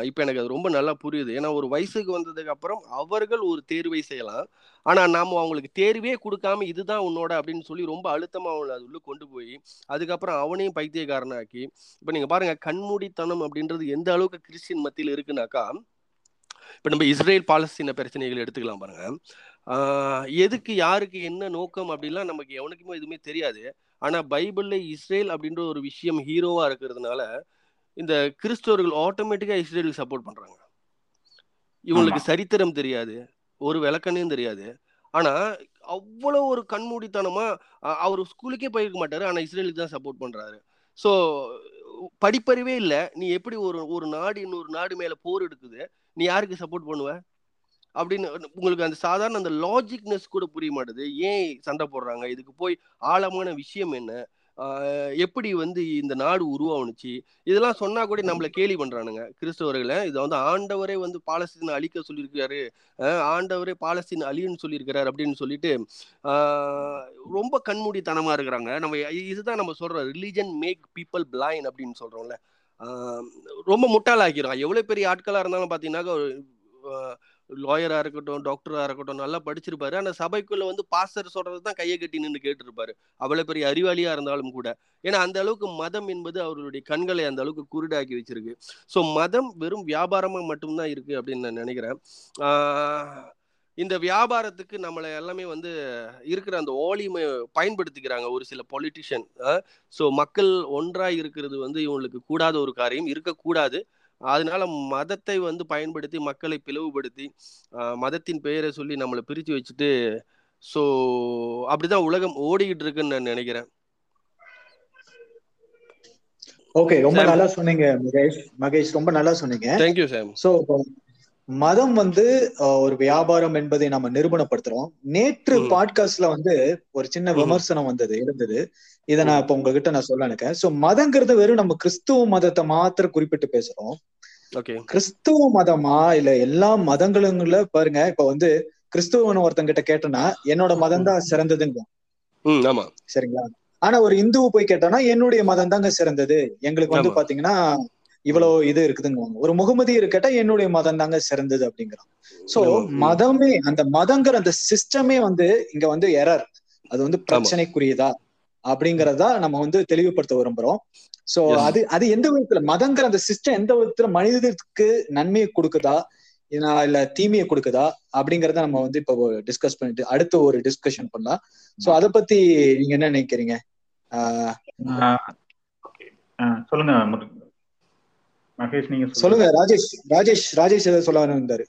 இப்போ எனக்கு அது ரொம்ப நல்லா புரியுது. ஏன்னா ஒரு வயசுக்கு வந்ததுக்கு அப்புறம் அவர்கள் ஒரு தேர்வை செய்யலாம். ஆனா நாம அவங்களுக்கு தேர்வே கொடுக்காம இதுதான் உன்னோட அப்படின்னு சொல்லி ரொம்ப அழுத்தமா அவங்களை அது உள்ள கொண்டு போய் அதுக்கப்புறம் அவனையும் பைத்தியக்காரனாக்கி இப்போ நீங்க பாருங்க கண்மூடித்தனம் அப்படின்றது எந்த அளவுக்கு கிறிஸ்டின் மத்தியில் இருக்குனாக்கா இப்ப நம்ம இஸ்ரேல் பாலஸ்தீன பிரச்சனைகள் எடுத்துக்கலாம் பாருங்க. எதுக்கு யாருக்கு என்ன நோக்கம் அப்படிலாம் நமக்கு எவனுக்குமே எதுவுமே தெரியாது. ஆனா பைபிள்ல இஸ்ரேல் அப்படின்ற ஒரு விஷயம் ஹீரோவா இருக்கிறதுனால இந்த கிறிஸ்தவர்கள் ஆட்டோமேட்டிக்கா இஸ்ரேலுக்கு சப்போர்ட் பண்றாங்க. இவங்களுக்கு சரித்திரம் தெரியாது. ஒரு விளக்கணையும் தெரியாது. ஆனா அவ்வளவு ஒரு கண்மூடித்தனமா அவர் ஸ்கூலுக்கே போயிருக்க மாட்டாரு. ஆனா இஸ்ரேலுக்கு தான் சப்போர்ட் பண்றாரு. ஸோ படிப்பறிவே இல்ல. நீ எப்படி ஒரு ஒரு நாடு இன்னொரு நாடு மேல போர் எடுக்குது? நீ யாருக்கு சப்போர்ட் பண்ணுவ? அப்படின்னு உங்களுக்கு அந்த சாதாரண அந்த லாஜிக்னஸ் கூட புரிய மாட்டேது. ஏன் சண்டை போடுறாங்க? இதுக்கு போய் ஆழமான விஷயம் என்ன? எப்படி வந்து இந்த நாடு உருவானுச்சு? இதெல்லாம் சொன்னா கூட நம்மளை கேலி பண்றானுங்க. கிறிஸ்தவர்களை இதை வந்து ஆண்டவரே வந்து பாலஸ்தீன் அழிக்க சொல்லியிருக்காரு ஆண்டவரே பாலஸ்தீன் அழியன்னு சொல்லியிருக்கிறாரு அப்படின்னு சொல்லிட்டு ரொம்ப கண்மூடித்தனமா இருக்கிறாங்க. நம்ம இதுதான் நம்ம சொல்றோம் ரிலீஜன் மேக் பீப்புள் பிளைன் அப்படின்னு சொல்றோம்ல. ரொம்ப முட்டாளாக்கிடும் எவ்வளோ பெரிய ஆட்களாக இருந்தாலும் பார்த்தீங்க ஒரு லாயராக இருக்கட்டும் டாக்டராக இருக்கட்டும் நல்லா படிச்சிருப்பாரு. ஆனால் சபைக்குள்ளே வந்து பாஸ்டர் சொல்கிறது தான் கையை கட்டி நின்று கேட்டிருப்பாரு. அவ்வளோ பெரிய அறிவாளியாக இருந்தாலும் கூட. ஏன்னா அந்த அளவுக்கு மதம் என்பது அவர்களுடைய கண்களை அந்த அளவுக்கு குருடாக்கி வச்சிருக்கு. ஸோ மதம் வெறும் வியாபாரமாக மட்டும்தான் இருக்குது அப்படின்னு நான் நினைக்கிறேன். இந்த வியாபாரத்துக்கு நம்மளை எல்லாமே வந்து இருக்கிற அந்த ஓலிமை பயன்படுத்திக்கிறாங்க ஒரு சில பொலிட்டிஷியன் ஸோ மக்கள் ஒன்றாய் இருக்கிறது வந்து இவங்களுக்கு கூடாத ஒரு காரியம் இருக்கக்கூடாது. அதனால மதத்தை வந்து பயன்படுத்தி மக்களை பிளவுபடுத்தி மதத்தின் பெயரை சொல்லி நம்மளை பிரித்து வச்சுட்டு ஸோ அப்படிதான் உலகம் ஓடிக்கிட்டு இருக்குன்னு நான் நினைக்கிறேன். ஓகே ரொம்ப. நல்லா சொன்னீங்க மகேஷ். மகேஷ் ரொம்ப நல்லா சொன்னீங்க. தேங்க்யூ சாம் சோ மதம் வந்து ஒரு வியாபாரம் என்பதை நம்ம நிரூபணப்படுத்துறோம். நேற்று. பாட்காஸ்ட்ல வந்து ஒரு சின்ன. விமர்சனம் வந்தது இருந்தது. இதை நான் இப்ப உங்ககிட்ட நான் சொல்ல நினைக்கிறேன். சோ மதங்கிறது வெறும் நம்ம கிறிஸ்துவ மதத்தை மாத்திரம் குறிப்பிட்டு பேசுறோம். கிறிஸ்துவ மதமா? இல்ல எல்லா மதங்களுங்கள பாருங்க இப்ப வந்து கிறிஸ்துவன் ஒருத்தங்கிட்ட கேட்டனா என்னோட மதம் தான் சிறந்ததுங்க சரிங்களா? ஆனா ஒரு இந்துவை போய் கேட்டானா என்னுடைய மதம் தாங்க சிறந்தது. எங்களுக்கு வந்து. பாத்தீங்கன்னா இவ்வளவு இது இருக்குதுங்க ஒரு முகமதியர் கேட்டா என்னுடைய மதம் தாங்க சிறந்தது அப்படிங்கிறான் சோ. மதமே அந்த மதங்கிற அந்த சிஸ்டமே வந்து இங்க வந்து எரர் அது வந்து பிரச்சனைக்குரியதா? அப்படிங்கறதா நம்ம வந்து தெளிவுபடுத்த விரும்புறோம். சோ. அது அது எந்த விதத்துல மதங்கிற அந்த சிஸ்டம் எந்த விதத்துல மனிதனுக்கு நன்மையை கொடுக்குதா? இல்ல- இல்ல தீமையை கொடுக்குதா? அப்படிங்கறத நம்ம வந்து இப்போ டிஸ்கஸ் பண்ணிட்டு அடுத்த ஒரு டிஸ்கஷன் பண்ணலாம். சோ அத பத்தி நீங்க என்ன நினைக்கிறீங்க? சொல்லுங்க மகேஷ் நீங்க சொல்லுங்க. ராஜேஷ் ராஜேஷ் ராஜேஷ் ஏதாவது சொல்ல இருந்தாரு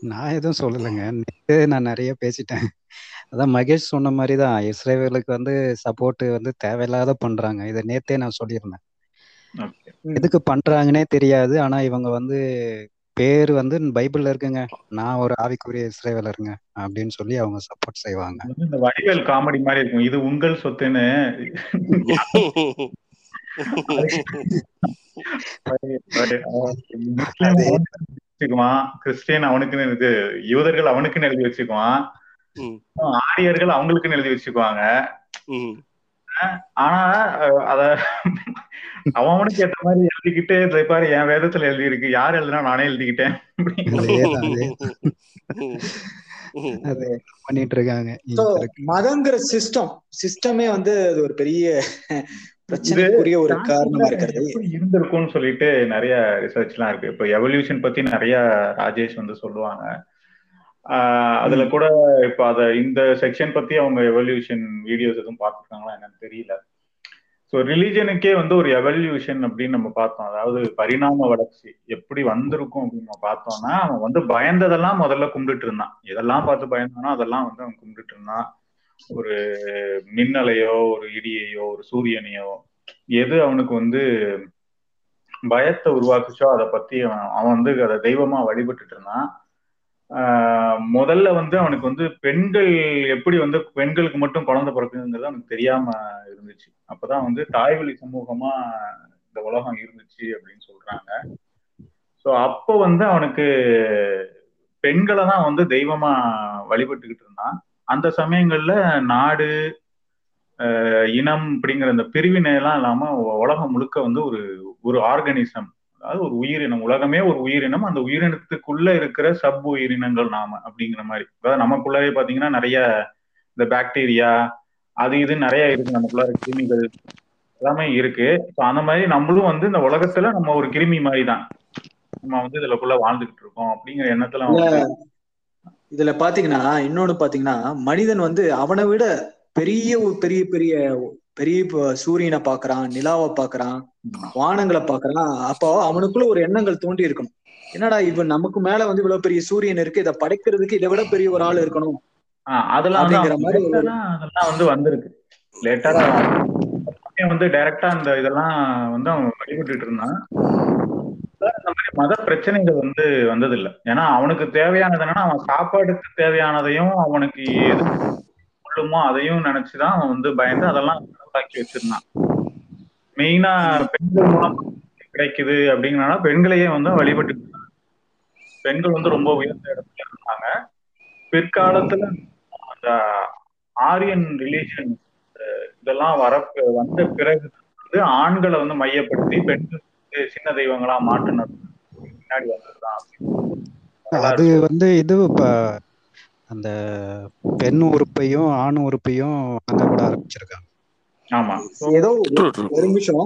நான் எதுவும் சொல்லலைங்க. நேத்து நான் நிறைய பேசிட்டேன். அதான் மகேஷ் சொன்ன மாதிரி தான் இஸ்ரேவேலுக்கு வந்து சப்போர்ட் வந்து தேவையில்லாத பண்றாங்க. இதை நேத்தே நான் சொல்லியிருந்தேன். எதுக்கு பண்றாங்கன்னே தெரியாது. ஆனா இவங்க வந்து பேர் வந்து பைபிள்ல இருக்குங்க. நான் ஒரு ஆவிக்குரிய இஸ்ரேவேலருங்க அப்படின்னு சொல்லி அவங்க சப்போர்ட் செய்வாங்க. இந்த வடிவேல் காமெடி மாதிரி இருக்கும். இது உங்கள் சொத்துன்னு. வச்சுக்குவான். கிறிஸ்டியன் அவனுக்குன்னு இது யூதர்கள் அவனுக்குன்னு எழுதி வச்சுக்குவான். ம். ஆரியர்கள் அவங்களுக்குன்னு எழுதி வச்சுக்குவாங்க. ம். ஆனா அத அவன் அவனுக்கு ஏத்த மாதிரி எழுதிக்கிட்டு இதை பாரு என் வேதத்துல எழுதி இருக்கு யார் எழுதுனா நானே எழுதிக்கிட்டேன். பண்ணிட்டு இருக்காங்க. மதங்கிற சிஸ்டம் சிஸ்டமே வந்து அது ஒரு பெரிய பிரச்சனைக்குரிய ஒரு காரணமா இருக்கிறது. இருந்திருக்கும்னு சொல்லிட்டு நிறைய ரிசர்ச் எல்லாம் இருக்கு. இப்போ எவல்யூஷன் பத்தி நிறைய ராஜேஷ் வந்து சொல்லுவாங்க. அதுல கூட இப்போ அத இந்த செக்ஷன் பத்தி அவங்க எவல்யூஷன் வீடியோஸ் எதுவும் பார்த்துருக்காங்களா என்னன்னு தெரியல. ஸோ ரிலீஜனுக்கே வந்து ஒரு எவல்யூஷன் அப்படின்னு நம்ம பார்த்தோம். அதாவது பரிணாம வளர்ச்சி எப்படி வந்திருக்கும் அப்படின்னு நம்ம பார்த்தோம்னா அவன் வந்து பயந்ததெல்லாம் முதல்ல கும்பிட்டுட்டு இருந்தான். எதெல்லாம் பார்த்து பயந்தானோ அதெல்லாம் வந்து அவன் கும்பிட்டுட்டு இருந்தான். ஒரு மின்னலையோ ஒரு இடியையோ ஒரு சூரியனையோ எது அவனுக்கு வந்து பயத்தை உருவாக்குச்சோ அதை பத்தி அவன் வந்து அதை தெய்வமா வழிபட்டுட்டு இருந்தான். ஆஹ் முதல்ல வந்து அவனுக்கு வந்து பெண்கள் எப்படி வந்து பெண்களுக்கு மட்டும் குழந்தை பிறக்குங்கிறது அவனுக்கு தெரியாம இருந்துச்சு. அப்பதான் வந்து தாய்வழி சமூகமா இந்த உலகம் இருந்துச்சு அப்படின்னு சொல்றாங்க. ஸோ அப்போ வந்து அவனுக்கு பெண்களை தான் வந்து தெய்வமா வழிபட்டுக்கிட்டு இருந்தான். அந்த சமயங்கள்ல நாடு இனம் அப்படிங்கிற இந்த பிரிவினை எல்லாம் இல்லாம உலகம் முழுக்க வந்து ஒரு ஒரு ஆர்கனிசம் அதாவது ஒரு உயிரினம். உலகமே ஒரு உயிரினம். அந்த உயிரினத்துக்குள்ள இருக்கிற சப் உயிரினங்கள் நாம அப்படிங்கிற மாதிரி. அதாவது நமக்குள்ளவே பாத்தீங்கன்னா நிறைய இந்த பாக்டீரியா அது இது நிறைய இருக்கு. நமக்குள்ள கிருமிகள் எல்லாமே இருக்கு. அந்த மாதிரி நம்மளும் வந்து இந்த உலகத்துல நம்ம ஒரு கிருமி மாதிரி தான் நம்ம வந்து இதுலக்குள்ள வாழ்ந்துகிட்டு இருக்கோம் அப்படிங்கிற எண்ணத்துல அவன் இதுல பாத்தீங்கன்னா இன்னொன்னு பாத்தீங்கன்னா மனிதன் வந்து அவனை விட பெரிய பெரிய பெரிய பெரிய சூரியனை பாக்குறான் நிலாவை பாக்குறான் வானங்களை பாக்குறான். அப்போ அவனுக்குள்ள ஒரு எண்ணங்கள் தோண்டி இருக்கணும். என்னடா இவன் நமக்கு மேல வந்து இவ்வளவு பெரிய சூரியன் இருக்கு இதை படைக்கிறதுக்கு இதை விட பெரிய ஒரு ஆள் இருக்கணும். அதெல்லாம் வந்து அப்படிங்கிற வந்து வந்திருக்கு. லேட்டரா வந்து டைரக்டா அந்த இதெல்லாம் வந்து அவன் வழிபட்டுட்டு இருந்தான். மத பிரச்சனைகள் வந்து வந்ததில்லை. ஏன்னா அவனுக்கு தேவையானது என்னன்னா அவன் சாப்பாடுக்கு தேவையானதையும் அவனுக்கு எது கொள்ளுமோ அதையும் நினைச்சுதான் அவன் வந்து பயந்து அதெல்லாம் உருவாக்கி வச்சிருந்தான். மெயினா பெண்கள் மூலம் கிடைக்குது அப்படிங்கிறனால பெண்களையே வந்து வழிபட்டு பெண்கள் வந்து ரொம்ப உயர்ந்த இடத்துல இருந்தாங்க. பிற்காலத்துல அந்த ஆரியன் ரிலீஜன் இதெல்லாம் வர வந்த பிறகு வந்து ஆண்களை வந்து மையப்படுத்தி பெண்கள் வந்து சின்ன தெய்வங்களா மாற்றினது பின்னாடி வந்ததுதான் அது வந்து இது இப்ப அந்த பெண் உறுப்பையும் ஆண் உறுப்பையும் வணங்க கூட ஆரம்பிச்சிருக்காங்க. ஆமா. ஏதோ. ஒரு நிமிஷம்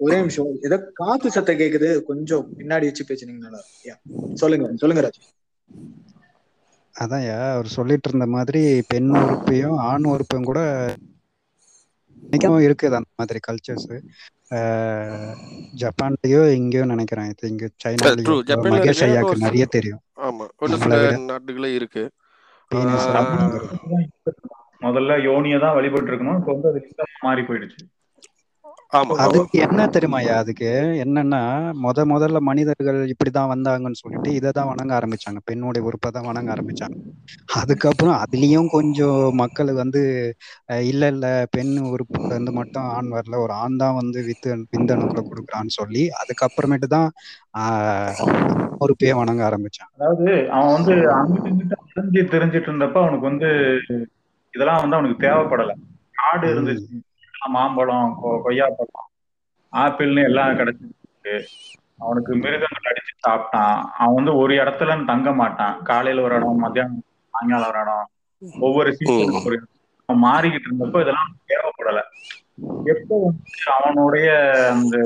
ஒரே நிமிஷம். ஏதோ காத்து சத்தம் கேக்குது. கொஞ்சம் பின்னாடி வச்சு பேசுனீங்கன்னா. சொல்லுங்க சொல்லுங்க ராஜ். அதான்யா அவர் சொல்லிட்டு இருந்த மாதிரி பெண் உறுப்பையும் ஆண் உறுப்பையும் கூட இன்னைக்கும் இருக்குது அந்த மாதிரி கல்ச்சர்ஸ் ஜப்பான்லயோ எங்கேயோ நினைக்கிறேன். இது இங்க சைனாலயோ ஜப்பான்ல மகேஷ். ஐயாக்கு நிறைய தெரியும். ஆமா. ஒரு சில. நாட்டுகளே இருக்கு. முதல்ல யோனியை தான் வழிபட்டு இருக்கணும் இப்போ வந்து அது மாறி போயிடுச்சு. அதுக்கு என்ன தெரியுமாயா அதுக்கு? என்னன்னா முத முதல்ல மனிதர்கள் இப்படிதான் வந்தாங்கன்னு சொல்லிட்டு இதை தான் வணங்க ஆரம்பிச்சாங்க. பெண்ணுடைய உறுப்பை தான் வணங்க ஆரம்பிச்சாங்க. அதுக்கப்புறம் அதுலயும் கொஞ்சம் மக்கள் வந்து இல்ல இல்ல பெண் உறுப்புல இருந்து மட்டும் ஆண் வரல ஒரு ஆண் தான் வந்து வித்து விந்தணுக்களை கொடுக்குறான்னு சொல்லி அதுக்கப்புறமேட்டு தான் ஆஹ் உறுப்பையே வணங்க ஆரம்பிச்சாங்க. அதாவது அவன் வந்து அங்கிட்டு தெரிஞ்சிட்டு இருந்தப்ப அவனுக்கு வந்து இதெல்லாம் வந்து அவனுக்கு தேவைப்படல. காடு இருந்துச்சு. மாம்பழம் கொ- கொய்யாப்பழம் ஆப்பிள்னு எல்லாம் கிடைச்சிருக்கு. அவனுக்கு மிருகங்கள் அடிச்சு சாப்பிட்டான். அவன் வந்து ஒரு இடத்துல தங்க மாட்டான். காலையில ஒரு இடம் மத்தியானம் சாயங்காலம் ஒரு இடம். ஒவ்வொரு சீசனுக்கு ஒரு அவன் மாறிக்கிட்டு இருந்தப்போ இதெல்லாம் தேவைப்படல. எப்போ வந்து அவனுடைய அந்த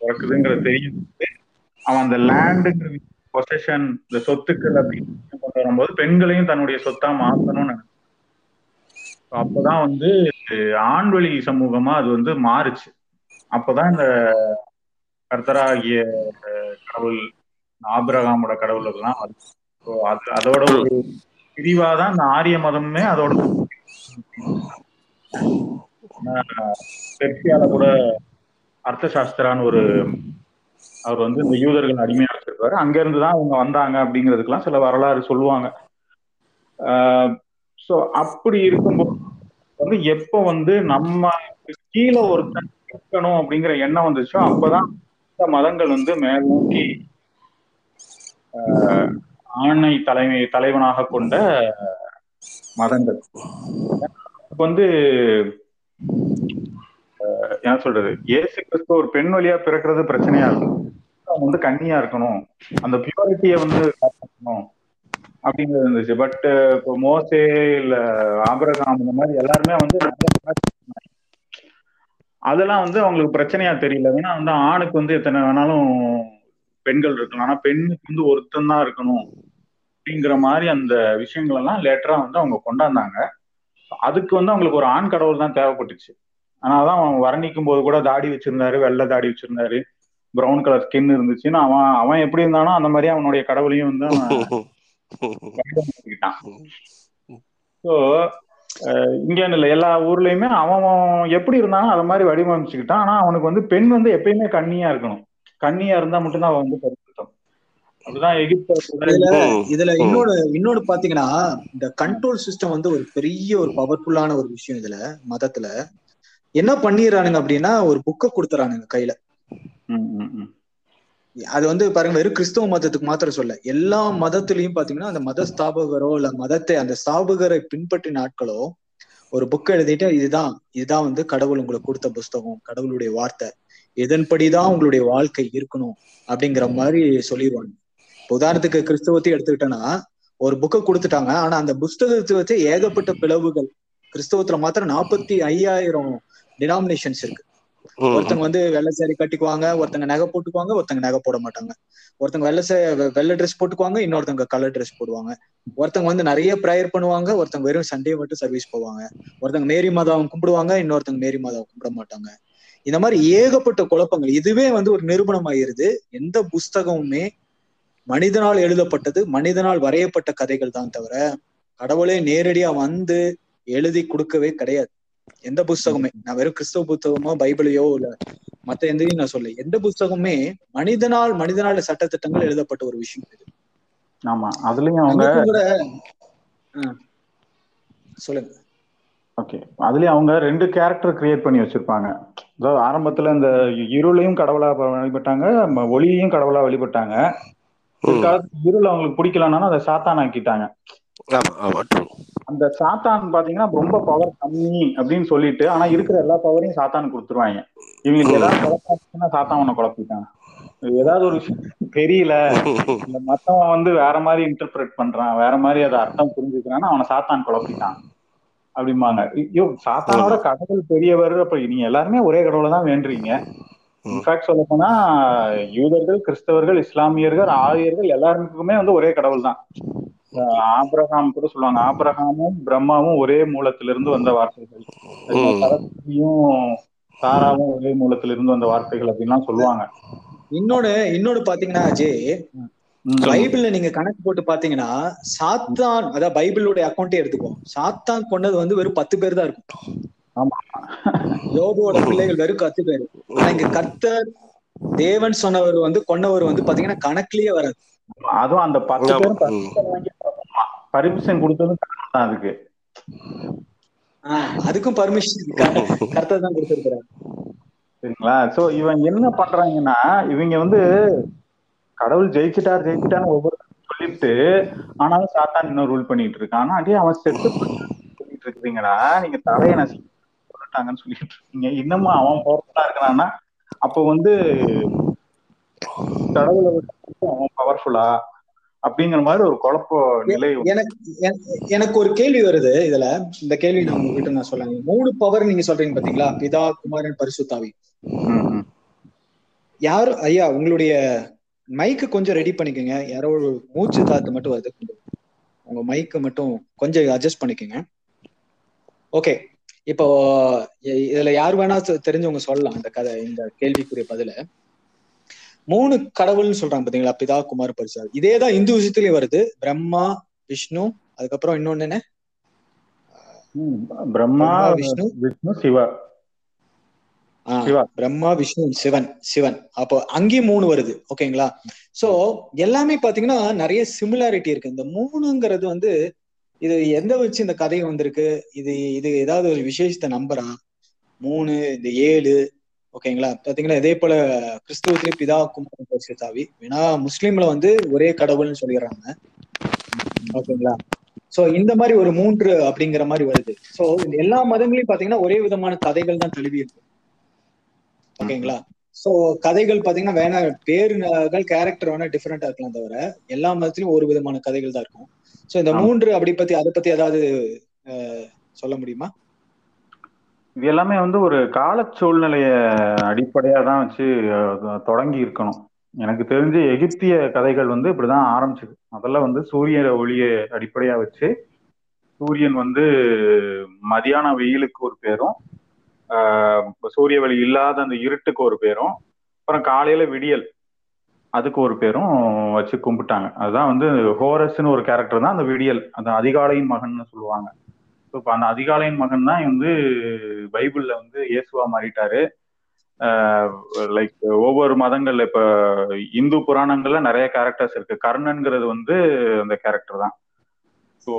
பிறக்குதுங்கிறது தெரியும். அவன் அந்த லேண்டுங்கிற பொசஷன் இந்த சொத்துக்கள் அப்படின்னு கொண்டு வரும்போது பெண்களையும் தன்னுடைய சொத்தா மாத்தணும்னு அப்பதான் வந்து ஆண்வழி சமூகமா அது வந்து மாறுச்சு. அப்பதான் இந்த கர்த்தராகிய கடவுள் ஆபிரகாமோட கடவுள் எல்லாம் வருது அது அதோட ஒரு பிரிவாதான் இந்த ஆரிய மதமுமே அதோட ஆஹ், பெர்சியால கூட அர்த்தசாஸ்திரான்னு ஒரு அவர் வந்து இந்த யூதர்கள் அடிமையா வச்சிருப்பாரு. அங்க இருந்துதான் அவங்க வந்தாங்க அப்படிங்கிறதுக்கெல்லாம் சில வரலாறு சொல்லுவாங்க. ஸோ அப்படி இருக்கும்போது வந்து எப்போ வந்து நம்ம கீழே ஒருத்தன் இருக்கணும் அப்படிங்கிற எண்ணம் வந்துச்சோ அப்பதான் இந்த மதங்கள் வந்து மேல் நோக்கி ஆஹ், ஆணை தலைமை தலைவனாக கொண்ட மதங்கள். இப்ப வந்து ஆஹ், என்ன சொல்றது? இயேசு கிறிஸ்து ஒரு பெண் வழியா பிறக்கிறது பிரச்சனையா இருக்கும். அவங்க வந்து கன்னியா இருக்கணும். அந்த பியூரிட்டியை வந்து காப்பாற்றணும். அப்படிங்கிறது இருந்துச்சு. பட் uh, இப்போ மோசே இல்ல ஆபரகாம் இந்த மாதிரி எல்லாருமே வந்து அதெல்லாம் வந்து அவங்களுக்கு பிரச்சனையா தெரியல. ஏன்னா வந்து ஆணுக்கு வந்து எத்தனை வேணாலும் பெண்கள் இருக்கலாம். ஆனா பெண்ணுக்கு வந்து ஒருத்தன் தான் இருக்கணும் அப்படிங்கிற மாதிரி அந்த விஷயங்கள் எல்லாம் லேட்டரா வந்து அவங்க கொண்டாந்தாங்க. அதுக்கு வந்து அவங்களுக்கு ஒரு ஆண் கடவுள் தான் தேவைப்பட்டுச்சு. ஆனாதான் அவன் வர்ணிக்கும் போது கூட தாடி வச்சிருந்தாரு வெள்ளை தாடி வச்சிருந்தாரு பிரவுன் கலர் ஸ்கின் இருந்துச்சுன்னு அவன் அவன் எப்படி இருந்தானோ அந்த மாதிரி அவனுடைய கடவுளையும் வந்து ஸோ இங்கேன்னு இல்லை எல்லா ஊர்லயுமே அவன் எப்படி இருந்தாலும் அது மாதிரி வடிவமைச்சுக்கிட்டான். ஆனா அவனுக்கு வந்து பெண் வந்து எப்பயுமே கண்ணியா இருக்கணும். கண்ணியா இருந்தா மட்டும்தான் அவன் வந்து பரிசுத்தம் இதுல இன்னொரு இன்னொரு பாத்தீங்கன்னா இந்த கண்ட்ரோல் சிஸ்டம் வந்து ஒரு பெரிய ஒரு பவர்ஃபுல்லான ஒரு விஷயம் இதுல மதத்துல. என்ன பண்ணிடுறானுங்க அப்படின்னா ஒரு புக்கை கொடுத்துறானுங்க கையில. அது வந்து பாருங்க வெறும் கிறிஸ்தவ மதத்துக்கு மாத்திரம் சொல்ல. எல்லா மதத்திலையும் பாத்தீங்கன்னா அந்த மத ஸ்தாபகரோ இல்ல மதத்தை அந்த ஸ்தாபகரை பின்பற்றின ஆட்களோ ஒரு புக் எழுதிட்டு இதுதான் இதுதான் வந்து கடவுள் உங்களுக்கு கொடுத்த புஸ்தகம் கடவுளுடைய வார்த்தை. இதன்படிதான் உங்களுடைய வாழ்க்கை இருக்கணும் அப்படிங்கிற மாதிரி சொல்லிடுவாங்க உதாரணத்துக்கு கிறிஸ்தவத்தை எடுத்துக்கிட்டோன்னா ஒரு புக்கை கொடுத்துட்டாங்க. ஆனா அந்த புஸ்தகத்தை வச்சு ஏகப்பட்ட பிளவுகள் கிறிஸ்தவத்துல மாத்திரம் நாற்பத்தி ஐயாயிரம் டினாமினேஷன்ஸ் இருக்கு. ஒருத்தங்க வந்து வெள்ளை சாரி கட்டிக்குவாங்க ஒருத்தங்க நகை போட்டுக்குவாங்க ஒருத்தங்க நகை போட மாட்டாங்க. ஒருத்தங்க வெள்ளை சே வெள்ளை ட்ரெஸ் போட்டுக்குவாங்க இன்னொருத்தங்க கலர் ட்ரெஸ் போடுவாங்க. ஒருத்தங்க வந்து நிறைய ப்ரேயர் பண்ணுவாங்க ஒருத்தங்க வெறும் சண்டே மட்டும் சர்வீஸ் போவாங்க. ஒருத்தங்க மேரி மாதாவும் கும்பிடுவாங்க இன்னொருத்தங்க மேரி மாதாவை கும்பிட மாட்டாங்க. இந்த மாதிரி ஏகப்பட்ட குழப்பங்கள் இதுவே வந்து ஒரு நிரூபணம் ஆயிருது எந்த புஸ்தகமுமே மனிதனால் எழுதப்பட்டது மனிதனால் வரையப்பட்ட கதைகள் தான் தவிர கடவுளே நேரடியா வந்து எழுதி கொடுக்கவே கிடையாது. எந்த புஸ்தகமே நான் வெறும் கிறிஸ்தவ புத்தகமோ பைபிளையோ இல்ல மத்த எந்தையும் நான் சொல்ல எந்த புஸ்தகமே மனிதனால் மனிதனால சட்டத்திட்டங்கள் எழுதப்பட்ட ஒரு விஷயம் இது. ஆமா அதுலயும் அவங்க கூட சொல்லுங்க. ஓகே அதுலயும் அவங்க ரெண்டு கேரக்டர் கிரியேட் பண்ணி வச்சிருப்பாங்க. அதாவது ஆரம்பத்துல இந்த இருளையும் கடவுளா வழிபட்டாங்க ஒளியையும் கடவுளா வழிபட்டாங்க. இருள் அவங்களுக்கு பிடிக்கலன்னா அதை சாத்தான் ஆக்கிட்டாங்க அந்த சாத்தான் பாத்தீங்கன்னா ரொம்ப பவர் கம்மி அப்படின்னு சொல்லிட்டு ஆனா இருக்கிற எல்லா பவரையும் சாத்தான் கொடுத்துருவாங்க. இவங்களுக்கு ஏதாவது குழப்பாச்சுன்னா சாத்தான் உன்னை குழப்பிட்டான் ஏதாவது ஒரு விஷயம் தெரியல. இந்த மத்தவன் வந்து வேற மாதிரி இன்டர்பிரேட் பண்றான். வேற மாதிரி அதை அர்த்தம் புரிஞ்சுக்கிறான்னு அவனை சாத்தான் குழப்பிட்டான் அப்படிம்பாங்க. ஐயோ சாத்தானோட கடவுள் பெரியவர். அப்ப நீங்க எல்லாருமே ஒரே கடவுளை தான் வேண்டுறீங்க. இன்ஃபேக்ட் சொல்ல போனா யூதர்கள் கிறிஸ்தவர்கள் இஸ்லாமியர்கள் ஆரியர்கள் எல்லாருக்குமே வந்து ஒரே கடவுள் தான். அஹ் ஆபிரகாம் கூட சொல்லுவாங்க. ஆபிரகாமும் பிரம்மாவும் ஒரே மூலத்திலிருந்து வந்த வார்த்தைகள். சாராவும் ஒரே மூலத்திலிருந்து வந்த வார்த்தைகள் அப்படின்லாம் சொல்லுவாங்க. இன்னொன்னு இன்னொன்னு பாத்தீங்கன்னா அஜய். பைபிள்ல நீங்க கணக்கு போட்டு பாத்தீங்கன்னா சாத்தான் அதாவது பைபிளுடைய அக்கௌண்டே எடுத்துக்கோம் சாத்தான் கொண்டது வந்து வெறும் பத்து பேர் தான் இருக்கும். ஆமா. யோபுவோட பிள்ளைகள் வெறும் பத்து பேர். ஆனா இங்க கர்த்தர் தேவன் சொன்னவர் வந்து கொன்னவர் வந்து பாத்தீங்கன்னா கணக்குலயே வராது. அதுவும் அந்த பத்து. பேரும் பர்மிஷன் கொடுத்ததும் கடவுள் தான் அதுக்கு. அதுக்கும் பர்மிஷன் கர்த்தர் தான் கொடுத்திருக்கிறார் சரிங்களா? சோ இவன் என்ன பண்றாங்கன்னா இவங்க வந்து கடவுள் ஜெயிச்சிட்டார் ஜெயிச்சிட்டான்னு ஒவ்வொரு சொல்லிட்டு ஆனாலும் சாத்தான் இன்னும் ரூல் பண்ணிட்டு இருக்கான். ஆனா அடே அவன் செத்து போயிட்டான்னு சொல்லிட்டு இருக்கிறீங்கடா நீங்க தலையை நசி சொல்லிட்டாங்கன்னு சொல்லிட்டு இருக்கீங்க. இன்னமும் அவன் பவர்ஃபுல்லா இருக்கிறான்னா அப்போ வந்து கடவுளை அவன் பவர்ஃபுல்லா அப்படிங்கிற மாதிரி ஒரு குழப்ப நிலை எனக்கு எனக்கு- ஒரு கேள்வி வருது இதுல. இந்த கேள்வி நான் உங்ககிட்ட நான் சொல்றேன். மூணு பவர் நீங்க சொல்றீங்க பாத்தீங்களா? பிதா குமாரன் பரிசுத்தாவி. யாரு ஐயா உங்களுடைய மைக்கு கொஞ்சம் ரெடி பண்ணிக்கோங்க. யாரோ ஒரு மூச்சு காத்து மட்டும் வருது. உங்க மைக்கு மட்டும் கொஞ்சம் அட்ஜஸ்ட் பண்ணிக்கோங்க. ஓகே இப்போ இதுல யார் வேணா தெரிஞ்சவங்க சொல்லலாம். இந்த கதை இந்த கேள்விக்குரிய பதில. மூணு கடவுள்னு சொல்றாங்க பாத்தீங்களா? பிதா குமார் பரிசு. இதேதான் இந்து விஷயத்துலயும் வருது. பிரம்மா விஷ்ணு அதுக்கப்புறம் இன்னொன்னு என்ன? பிரம்மா விஷ்ணு. விஷ்ணு சிவா. பிரம்மா விஷ்ணு சிவன் சிவன். அப்போ அங்கேயும் மூணு வருது. ஓகேங்களா? சோ எல்லாமே பாத்தீங்கன்னா நிறைய சிமிலாரிட்டி இருக்கு. இந்த மூணுங்கிறது வந்து இது எந்த வச்சு இந்த கதை வந்திருக்கு? இது இது ஏதாவது ஒரு விசேஷத்தை நம்புறா? மூணு இந்த ஏழு ஓகேங்களா? பாத்தீங்களா இதே போல கிறிஸ்துவத்திலே பிதா குமாரன் பரிசுத்தாவி ஏன்னா முஸ்லீம்ல வந்து ஒரே கடவுள்னு சொல்லிடுறாங்க. ஓகேங்களா? சோ இந்த மாதிரி ஒரு மூன்று அப்படிங்கிற மாதிரி வருது. சோ எல்லா மதங்களையும் பாத்தீங்கன்னா ஒரே விதமான கதைகள் தான் தழுவி இருக்கு. ஓகேங்களா? சோ கதைகள் பாத்தீங்கன்னா வேணா பேருகள் கேரக்டர் வேணா டிஃபரெண்டா இருக்கலாம் தவிர எல்லா மதத்திலயும் ஒரு விதமான கதைகள் தான் இருக்கும். சோ இந்த. மூன்று அப்படி பத்தி அதை பத்தி ஏதாவது சொல்ல முடியுமா? இது எல்லாமே வந்து ஒரு கால சூழ்நிலைய அடிப்படையா தான் வச்சு தொடங்கி இருக்கணும். எனக்கு தெரிஞ்சு எகிப்திய கதைகள் வந்து இப்படிதான் ஆரம்பிச்சது. முதல்ல வந்து சூரிய ஒளியை அடிப்படையா வச்சு சூரியன் வந்து மதியான வெயிலுக்கு ஒரு பேரும் சூரிய ஒளி இல்லாத அந்த இருட்டுக்கு ஒரு பேரும் அப்புறம் காலையில விடியல் அதுக்கு ஒரு பேரும் வச்சு கும்பிட்டாங்க. அதுதான் வந்து ஹோரஸ்ன்னு ஒரு கேரக்டர் தான் அந்த விடியல். அந்த அதிகாலையின் மகன்னு சொல்லுவாங்க. ஸோ இப்போ அந்த அதிகாலையின் மகன் தான் வந்து பைபிள்ல வந்து இயேசுவா மாறிட்டாரு. லைக் ஒவ்வொரு மதங்கள்ல இப்ப இந்து புராணங்கள்ல நிறைய கேரக்டர்ஸ் இருக்கு. கர்ணன்கிறது வந்து அந்த கேரக்டர் தான். ஸோ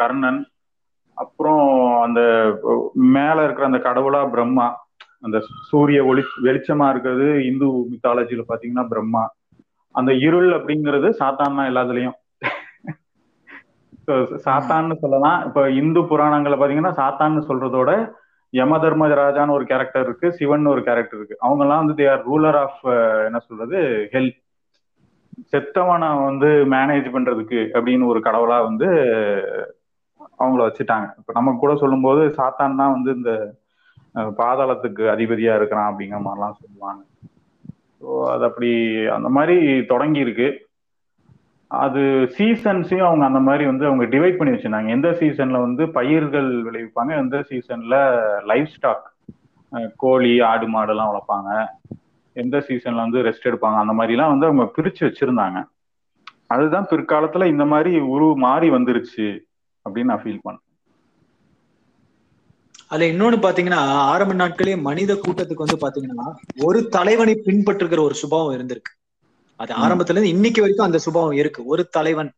கர்ணன் அப்புறம் அந்த மேல இருக்கிற அந்த கடவுளா பிரம்மா அந்த சூரிய ஒளி வெளிச்சமா இருக்கிறது இந்து மித்தாலஜியில பாத்தீங்கன்னா பிரம்மா. அந்த இருள் அப்படிங்கிறது சாத்தான் தான் எல்லாத்துலயும். சாத்தான்னு சொல்லலாம். இப்ப இந்து புராணங்களை பாத்தீங்கன்னா சாத்தான்னு சொல்றதோட யம தர்மராஜான்னு ஒரு கேரக்டர் இருக்கு சிவன் ஒரு கேரக்டர் இருக்கு. அவங்க எல்லாம் வந்து தேர் ரூலர் ஆஃப் என்ன சொல்றது ஹெல்த் செத்தவனை வந்து மேனேஜ் பண்றதுக்கு அப்படின்னு ஒரு கடவுளா வந்து அவங்கள வச்சுட்டாங்க. இப்ப நம்ம கூட சொல்லும்போது சாத்தான் தான் வந்து இந்த பாதாளத்துக்கு அதிபதியா இருக்கிறான் அப்படிங்கிற மாதிரிலாம் சொல்லுவாங்க. ஸோ அது அப்படி அந்த மாதிரி தொடங்கி இருக்கு. அது சீசன்ஸையும் அவங்க அந்த மாதிரி வந்து அவங்க டிவைட் பண்ணி வச்சிருந்தாங்க. எந்த சீசன்ல வந்து பயிர்கள் விளைவிப்பாங்க எந்த சீசன்ல லைஃப் ஸ்டாக் கோழி ஆடு மாடுலாம் வளர்ப்பாங்க. எந்த சீசன்ல வந்து ரெஸ்ட் எடுப்பாங்க அந்த மாதிரிலாம் வந்து அவங்க பிரிச்சு வச்சிருந்தாங்க. அதுதான் பிற்காலத்துல இந்த மாதிரி உரு மாறி வந்துருச்சு அப்படின்னு நான் ஃபீல் பண்ணேன் அதுல இன்னொன்னு பாத்தீங்கன்னா ஆரம்ப நாட்களே மனித கூட்டத்துக்கு வந்து பாத்தீங்கன்னா ஒரு தலைவனை பின்பற்றுகிற ஒரு சுபாவம் இருந்திருக்கு. அது. ஆரம்பத்துல இருந்து இன்னைக்கு வரைக்கும் அந்த சுபாவம் இருக்கு. ஒரு தலைவன்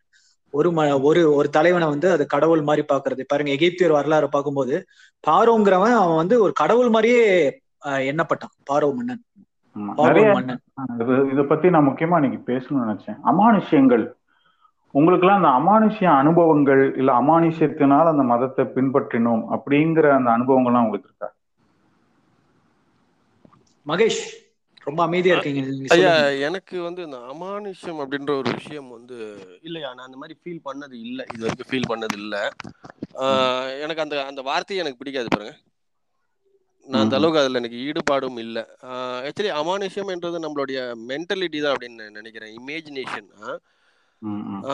ஒரு ம ஒரு ஒரு தலைவனை வந்து அது கடவுள் மாதிரி பாக்குறது பாருங்க எகிப்தியர் வரலாறு பார்க்கும்போது பாரோங்கிறவன் அவன் வந்து ஒரு கடவுள் மாதிரியே எண்ணப்பட்டான். பாரோ மன்னன். இது பத்தி நான் முக்கியமா இன்னைக்கு பேசணும்னு நினைச்சேன். அமானுஷ்யங்கள். உங்களுக்குலாம் அந்த அமானுஷ்ய அனுபவங்கள் இல்ல அமானுஷ்யத்தினால் அந்த மதத்தை பின்பற்றினோம் அப்படிங்கிற அந்த அனுபவங்கள்லாம் உங்களுக்கு இருக்கா? மகேஷ். ரொம்ப அமைதியா இருக்கீங்க ஐயா. எனக்கு வந்து இந்த அமானுஷ்யம் அப்படின்ற ஒரு விஷயம் வந்து இல்லையா? நான் அந்த மாதிரி ஃபீல் பண்ணது இல்லை. இது வரைக்கும் ஃபீல் பண்ணது இல்லை. எனக்கு அந்த அந்த வார்த்தையை எனக்கு பிடிக்காது பாருங்க. நான் அந்த. அளவுக்கு அதில் எனக்கு ஈடுபாடும் இல்லை. ஆக்சுவலி அமானுஷ்யம் என்றது நம்மளுடைய மென்டலிட்டி தான் அப்படின்னு நினைக்கிறேன். இமேஜினேஷன் ம், ம்.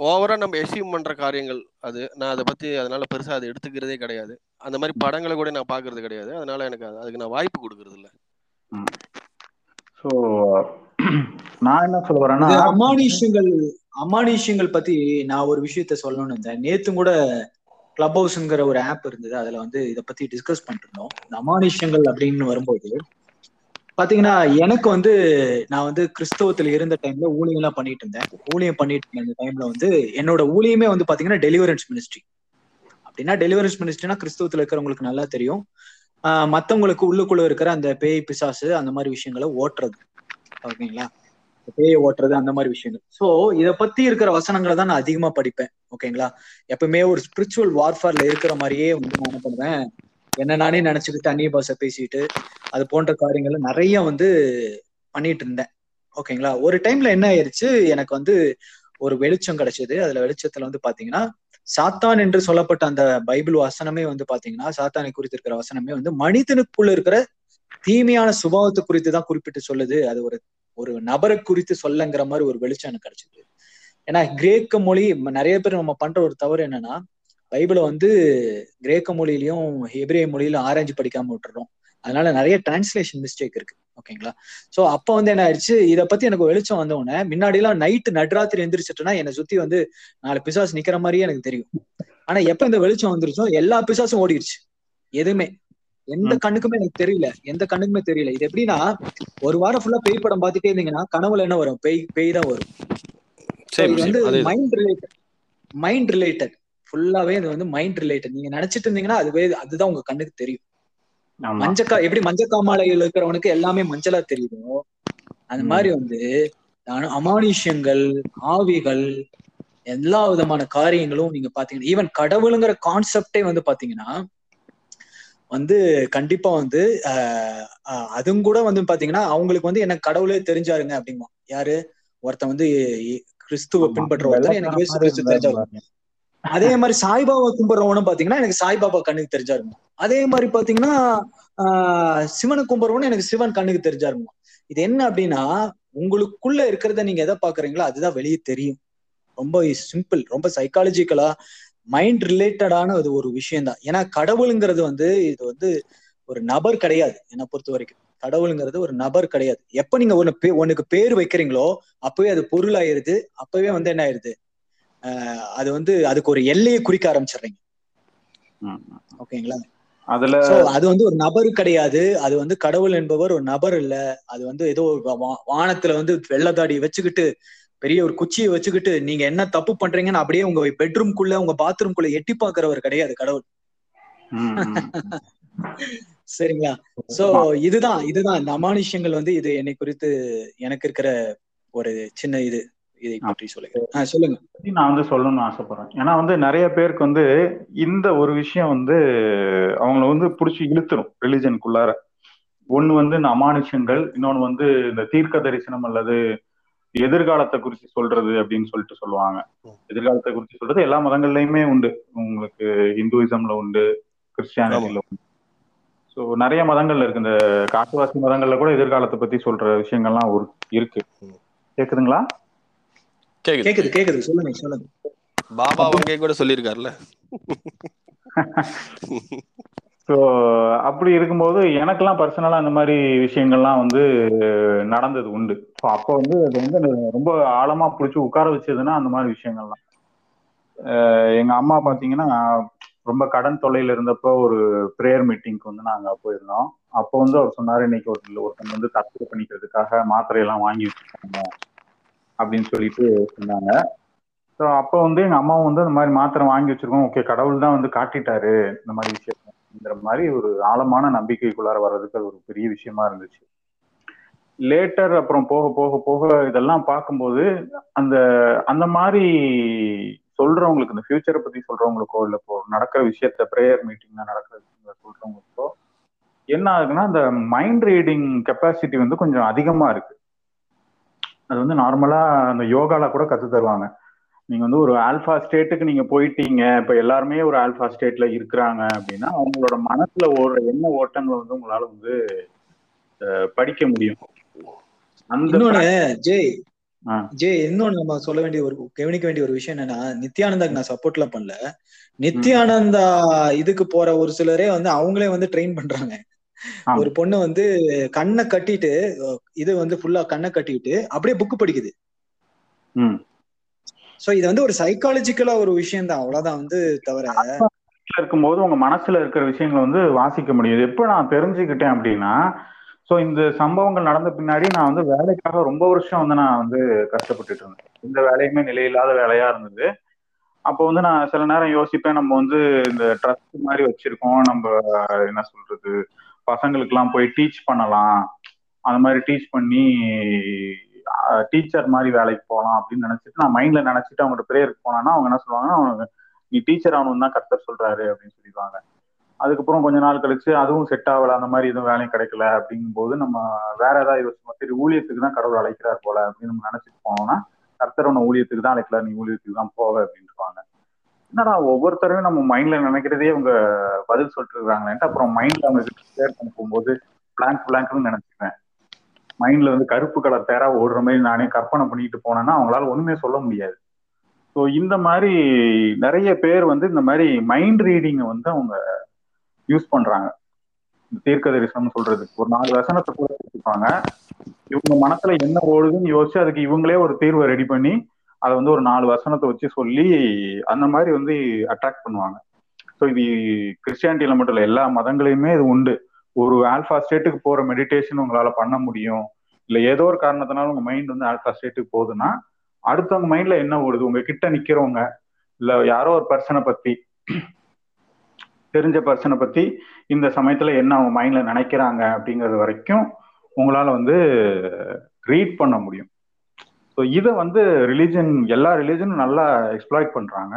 ஓவரா நம்ம எஸ்யூம் பண்ற காரியங்கள் அது. நான் அதை பத்தி அதனால பெருசா அதை எடுத்துக்கிறதே கிடையாது. அந்த மாதிரி படங்களை கூட நான் பாக்குறது கிடையாது. அதனால எனக்கு அது- அதுக்கு நான் வாய்ப்பு கொடுக்கறது இல்ல சோ நான் என்ன சொல்ல வரேன்னா இது அமானுஷ்யங்கள் அமானுஷ்யங்கள் பத்தி நான் ஒரு விஷயத்த சொல்லணும்னு இருந்தேன். நேத்து கூட கிளப் ஹவுஸ்ங்கிற ஒரு ஆப் இருந்தது. அதுல வந்து இதை பத்தி டிஸ்கஸ் பண்ணிட்டு இருந்தோம் இந்த அமானுஷ்யங்கள் அப்படின்னு வரும்போது பாத்தீங்கன்னா எனக்கு வந்து நான் வந்து கிறிஸ்தவத்துல இருந்த டைம்ல ஊழியம் எல்லாம் பண்ணிட்டு இருந்தேன். ஊழியம் பண்ணிட்டு இருந்த டைம்ல வந்து என்னோட ஊழியமே வந்து பாத்தீங்கன்னா டெலிவரன்ஸ் மினிஸ்ட்ரி அப்படின்னா டெலிவரன்ஸ் மினிஸ்ட்ரினா கிறிஸ்தவத்துல இருக்கிறவங்களுக்கு நல்லா தெரியும். மத்தவங்களுக்கு உள்ளுக்குள்ள இருக்கிற அந்த பேய் பிசாசு அந்த மாதிரி விஷயங்களை ஓட்டுறது. ஓகேங்களா? பேயை ஓட்டுறது அந்த மாதிரி விஷயங்கள். சோ இத பத்தி இருக்கிற வசனங்களை தான் நான் அதிகமா படிப்பேன். ஓகேங்களா? எப்பவுமே ஒரு ஸ்பிரிச்சுவல் வார்ஃபேர்ல இருக்கிற மாதிரியே வந்து நான் என்ன பண்ணுவேன்? என்ன நானே நினைச்சுக்கிட்டு அந்நிய பாஷை பேசிட்டு அது போன்ற காரியங்களை நிறைய வந்து பண்ணிட்டு இருந்தேன். ஓகேங்களா? ஒரு டைம்ல என்ன ஆயிருச்சு? எனக்கு வந்து ஒரு வெளிச்சம் கிடைச்சது. அதுல வெளிச்சத்துல வந்து பாத்தீங்கன்னா சாத்தான் என்று சொல்லப்பட்ட அந்த பைபிள் வசனமே வந்து பாத்தீங்கன்னா சாத்தானை குறித்து இருக்கிற வசனமே வந்து மனிதனுக்குள்ள இருக்கிற தீமையான சுபாவத்தை குறித்து தான் குறிப்பிட்டு சொல்லுது. அது ஒரு ஒரு நபரை குறித்து சொல்லங்கிற மாதிரி ஒரு வெளிச்சம் எனக்கு கிடைச்சது. ஏன்னா கிரேக்க மொழி நிறைய பேர் நம்ம பண்ற ஒரு தவறு என்னன்னா பைபிளை வந்து கிரேக்க மொழியிலையும் ஹெப்ரே மொழியிலும் ஆராய்ஞ்சு படிக்காம விட்டுறோம். அதனால நிறைய டிரான்ஸ்லேஷன் மிஸ்டேக் இருக்கு. ஓகேங்களா சோ அப்ப வந்து என்ன ஆயிடுச்சு? இத பத்தி எனக்கு வெளிச்சம் வந்த உடனே முன்னாடி எல்லாம் நைட்டு நடுராத்திரி எந்திரிச்சிட்டுனா என்னை சுத்தி வந்து நாலு பிசாசு நிக்கிற மாதிரியே எனக்கு தெரியும். ஆனா எப்ப இந்த வெளிச்சம் வந்துருச்சோ எல்லா பிசாசும் ஓடிடுச்சு எதுவுமே. எந்த கண்ணுக்குமே எனக்கு தெரியல. எந்த கண்ணுக்குமே தெரியல. இது எப்படின்னா ஒரு வாரம் ஃபுல்லா பேய் படம் பார்த்துட்டே இருந்தீங்கன்னா கனவுல என்ன வரும்? பேய் பேய் தான் வரும். இது வந்து மைண்ட் ரிலேட்டட் மைண்ட் ரிலேட்டட் ஃபுல்லாவே இது வந்து மைண்ட் ரிலேட்டட் நீங்க நினைச்சிட்டு இருந்தீங்கன்னா அதுவே அதுதான் உங்க கண்ணுக்கு தெரியும். மஞ்சக்கா எப்படி மஞ்சக்காமாலையில் இருக்கிறவனுக்கு எல்லாமே மஞ்சளா தெரியுதோ அந்த. மாதிரி வந்து அமானுஷ்யங்கள் ஆவிகள் எல்லா விதமான காரியங்களும் நீங்க பாத்தீங்கன்னா ஈவன் கடவுளுங்கிற கான்செப்டே வந்து பாத்தீங்கன்னா வந்து கண்டிப்பா வந்து அதுவும் கூட வந்து பாத்தீங்கன்னா அவங்களுக்கு வந்து எனக்கு கடவுளே தெரிஞ்சாருங்க அப்படிமா யாரு ஒருத்தன் வந்து கிறிஸ்துவ. பின்பற்ற ஒருத்தர் எனக்கு கிறிஸ்து தெரிஞ்சாரு. அதே மாதிரி சாய்பாபா கும்பிடுறவனும் பாத்தீங்கன்னா எனக்கு சாய்பாபா கண்ணுக்கு தெரிஞ்சாருங்க அதே மாதிரி பாத்தீங்கன்னா ஆஹ் சிவனை கும்பிடுறவனும் எனக்கு சிவன் கண்ணுக்கு தெரிஞ்சாருங்க இது என்ன அப்படின்னா உங்களுக்குள்ள இருக்கிறத நீங்க எதை பாக்குறீங்களோ அதுதான் வெளியே தெரியும். ரொம்ப சிம்பிள் ரொம்ப சைக்காலஜிக்கலா மைண்ட் ரிலேட்டடான அது ஒரு விஷயம் தான் ஏன்னா கடவுளுங்கிறது வந்து இது வந்து ஒரு நபர் கிடையாது என்னை பொறுத்த வரைக்கும். கடவுளுங்கிறது ஒரு நபர் கிடையாது. எப்ப நீங்க ஒண்ணு பே- பேர் வைக்கிறீங்களோ அப்பவே அது பொருள் ஆயிருது அப்பவே வந்து என்ன ஆயிருது? அது வந்து அதுக்கு ஒரு எல்லையை குறிக்க ஆரம்பிச்சிடுறீங்க. ஓகேங்களா? அதுல அது வந்து ஒரு நபர் கிடையாது. அது வந்து கடவுள் என்பவர் ஒரு நபர் இல்ல. அது வந்து ஏதோ ஒரு வானத்துல வந்து வெள்ளத்தாடி வச்சுக்கிட்டு பெரிய ஒரு குச்சியை வச்சுக்கிட்டு நீங்க என்ன தப்பு பண்றீங்கன்னு அப்படியே உங்க பெட்ரூம்குள்ள உங்க பாத்ரூம்குள்ள எட்டி பாக்குறவர் கிடையாது கடவுள். சரிங்களா? சோ இதுதான் இதுதான். இந்த அமானுஷ்யங்கள் வந்து இது என்னை குறித்து எனக்கு இருக்கிற ஒரு சின்ன இது. இதை பற்றி சொல்லுங்க. சொல்லுங்க நான் வந்து சொல்லணும்னு ஆசைப்படுறேன். ஏன்னா வந்து நிறைய பேருக்கு வந்து இந்த ஒரு விஷயம் வந்து அவங்கள வந்து புடிச்சு இழுத்துரும் ரிலிஜனுக்குள்ளார. ஒண்ணு வந்து இந்த அமானுஷ்யங்கள் இன்னொன்னு வந்து இந்த தீர்க்க தரிசனம் அல்லது எதிர்காலத்தை குறித்து சொல்றது அப்படின்னு சொல்லிட்டு சொல்லுவாங்க. எதிர்காலத்தை குறித்து சொல்றது எல்லா மதங்கள்லயுமே உண்டு. உங்களுக்கு இந்துயிசம்ல உண்டு கிறிஸ்டியானிட்டில உண்டு. ஸோ நிறைய மதங்கள்ல இருக்கு. இந்த காட்டுவாசி மதங்கள்ல கூட எதிர்காலத்தை பத்தி சொல்ற விஷயங்கள்லாம் ஒரு இருக்கு. கேக்குதுங்களா? கேக்குது. கேக்குது கேக்குது. சொல்லுங்க சொல்லுங்க. பாபா வங்கை கூட சொல்லியிருக்காருல்ல ஸோ அப்படி இருக்கும்போது எனக்கெல்லாம் பர்சனலா அந்த மாதிரி விஷயங்கள்லாம் வந்து நடந்தது உண்டு. ஸோ அப்போ வந்து அது வந்து ரொம்ப ஆழமா பிடிச்சி உட்கார வச்சதுன்னா அந்த மாதிரி விஷயங்கள்லாம். அஹ் எங்க அம்மா பாத்தீங்கன்னா ரொம்ப கடன் தொல்லையில இருந்தப்போ ஒரு ப்ரேயர் மீட்டிங்க்கு வந்து நாங்க போயிருந்தோம். அப்போ வந்து அவர் சொன்னாரு இன்னைக்கு ஒரு ஒருத்தங்க வந்து தற்கொலை பண்ணிக்கிறதுக்காக மாத்திரையெல்லாம் வாங்கி வச்சிருக்காங்க. அப்படின்னு சொல்லிட்டு சொன்னாங்க. ஸோ அப்போ வந்து எங்கள் அம்மாவும் வந்து அந்த மாதிரி மாத்திரை வாங்கி வச்சிருக்கோம். ஓகே கடவுள் தான் வந்து காட்டிட்டாரு இந்த மாதிரி விஷயம்ங்கிற மாதிரி ஒரு ஆழமான நம்பிக்கைக்குள்ளார வர்றதுக்கு அது ஒரு பெரிய விஷயமா இருந்துச்சு. லேட்டர் அப்புறம் போக போக போக இதெல்லாம் பார்க்கும்போது அந்த அந்த மாதிரி சொல்றவங்களுக்கு இந்த ஃபியூச்சரை பத்தி சொல்றவங்களுக்கோ இல்லை இப்போ நடக்கிற விஷயத்த ப்ரேயர் மீட்டிங்ல நடக்கிற விஷயங்களை சொல்றவங்களுக்கோ என்ன ஆகுதுன்னா அந்த மைண்ட் ரீடிங் கெப்பாசிட்டி வந்து கொஞ்சம் அதிகமா இருக்கு. அது வந்து நார்மலா அந்த யோகால கூட கத்து தருவாங்க நீங்க வந்து ஒரு ஆல்பா ஸ்டேட்டுக்கு நீங்க போயிட்டீங்க இப்ப எல்லாருமே ஒரு ஆல்பா ஸ்டேட்ல இருக்கிறாங்க அப்படின்னா அவங்களோட மனசுல ஓடுற என்ன ஓட்டங்கள் வந்து உங்களால வந்து படிக்க முடியும் அந்த ஜெய். ஜெய் இன்னொன்னு நம்ம சொல்ல வேண்டிய ஒரு கவனிக்க வேண்டிய ஒரு விஷயம் என்னன்னா நித்யானந்தாக்கு நான் சப்போர்ட்லாம் பண்ணல நித்யானந்தா இதுக்கு போற ஒரு சிலரே வந்து அவங்களே வந்து ட்ரெயின் பண்றாங்க. ஒரு பொண்ணு வந்து கண்ணை கட்டிட்டு இது வந்து ஃபுல்லா கண்ணை கட்டிட்டு அப்படியே புக் படிக்குது. சோ இது வந்து ஒரு சைக்காலஜிக்கலா ஒரு விஷயம் தான் அவ்வளவுதான் வந்து தவிர இருக்கும்போது உங்க மனசுல இருக்கிற விஷயங்களை வந்து வாசிக்க முடியுது எப்ப நான் தெரிஞ்சுக்கிட்டேன் அப்படின்னா சோ இந்த சம்பவங்கள் நடந்த பின்னாடி நான் வந்து வேலைக்காக ரொம்ப வருஷம் வந்து நான் வந்து கஷ்டப்பட்டுட்டு இருந்தேன். இந்த வேலையுமே நிலையில்லாத வேலையா இருந்தது. அப்போ வந்து நான் சில நேரம் யோசிப்பேன் நம்ம வந்து இந்த ட்ரஸ்ட் மாதிரி வச்சிருக்கோம். நம்ம என்ன சொல்றது? பசங்களுக்கெல்லாம் போய் டீச் பண்ணலாம். அந்த மாதிரி டீச் பண்ணி டீச்சர் மாதிரி வேலைக்கு போகலாம் அப்படின்னு நினைச்சிட்டு நான் மைண்ட்ல நினைச்சிட்டு அவங்கள்ட்ட ப்ரேயருக்கு போனான்னா அவங்க என்ன சொல்லுவாங்கன்னா அவங்க நீ டீச்சர் ஆகணும்னு தான் கர்த்தர் சொல்றாரு அப்படின்னு சொல்லிடுவாங்க. அதுக்கப்புறம் கொஞ்ச நாள் கழிச்சு அதுவும் செட் ஆகல அந்த மாதிரி எதுவும் வேலையும் கிடைக்கல அப்படிங்கும் போது நம்ம வேற ஏதாவது யோசிச்சோம் சரி ஊழியத்துக்கு தான் கடவுள் அழைக்கிறார் போல அப்படின்னு நம்ம நினைச்சிட்டு போனோம்னா கர்த்தர் ஒன்று ஊழியத்துக்கு தான் அழைக்கல நீ ஊழியத்துக்கு தான் போக அப்படின்ட்டுருவாங்க என்னடா ஒவ்வொருத்தரையும் நம்ம மைண்ட்ல நினைக்கிறதே அவங்க பதில் சொல்லிட்டு இருக்காங்களேன்ட்டு அப்புறம் மைண்ட்ல அவங்க ஷேர் பண்ணும்போது போகும்போது பிளாங்க் பிளாங்க்னு நினைச்சுக்கிறேன் மைண்ட்ல வந்து கருப்பு கலர் தேரா ஓடுற மாதிரி நானே கற்பனை பண்ணிட்டு போனேன்னா அவங்களால ஒண்ணுமே சொல்ல முடியாது. ஸோ இந்த மாதிரி நிறைய பேர் வந்து இந்த மாதிரி மைண்ட் ரீடிங்கை வந்து அவங்க யூஸ் பண்றாங்க. தீர்க்க தரிசனம் சொல்றது. ஒரு நாலு வசனத்தை கூட வச்சுப்பாங்க இவங்க மனசுல என்ன ஓடுதுன்னு யோசிச்சு அதுக்கு இவங்களே ஒரு தீர்வை ரெடி பண்ணி அதை வந்து ஒரு நாலு வசனத்தை வச்சு சொல்லி அந்த மாதிரி வந்து அட்ராக்ட் பண்ணுவாங்க. ஸோ இது கிறிஸ்டியானிட்டியில மட்டும் இல்லை எல்லா மதங்களையுமே இது உண்டு. ஒரு ஆல்ஃபா ஸ்டேட்டுக்கு போற மெடிடேஷன் உங்களால பண்ண முடியும். இல்ல ஏதோ ஒரு காரணத்தினால உங்க மைண்ட் வந்து ஆல்ஃபா ஸ்டேட்டுக்கு போகுதுன்னா அடுத்தவங்க மைண்ட்ல என்ன ஓடுது? உங்க கிட்ட நிக்கிறவங்க இல்ல யாரோ ஒரு பர்சனை பத்தி தெரிஞ்ச பர்சனை பத்தி இந்த சமயத்துல என்ன அவங்க மைண்ட்ல நினைக்கிறாங்க அப்படிங்கிறது வரைக்கும் உங்களால வந்து ரீட் பண்ண முடியும். ஸோ இதை வந்து ரிலீஜன் எல்லா ரிலீஜனும் நல்லா எக்ஸ்ப்ளாய்ட் பண்றாங்க.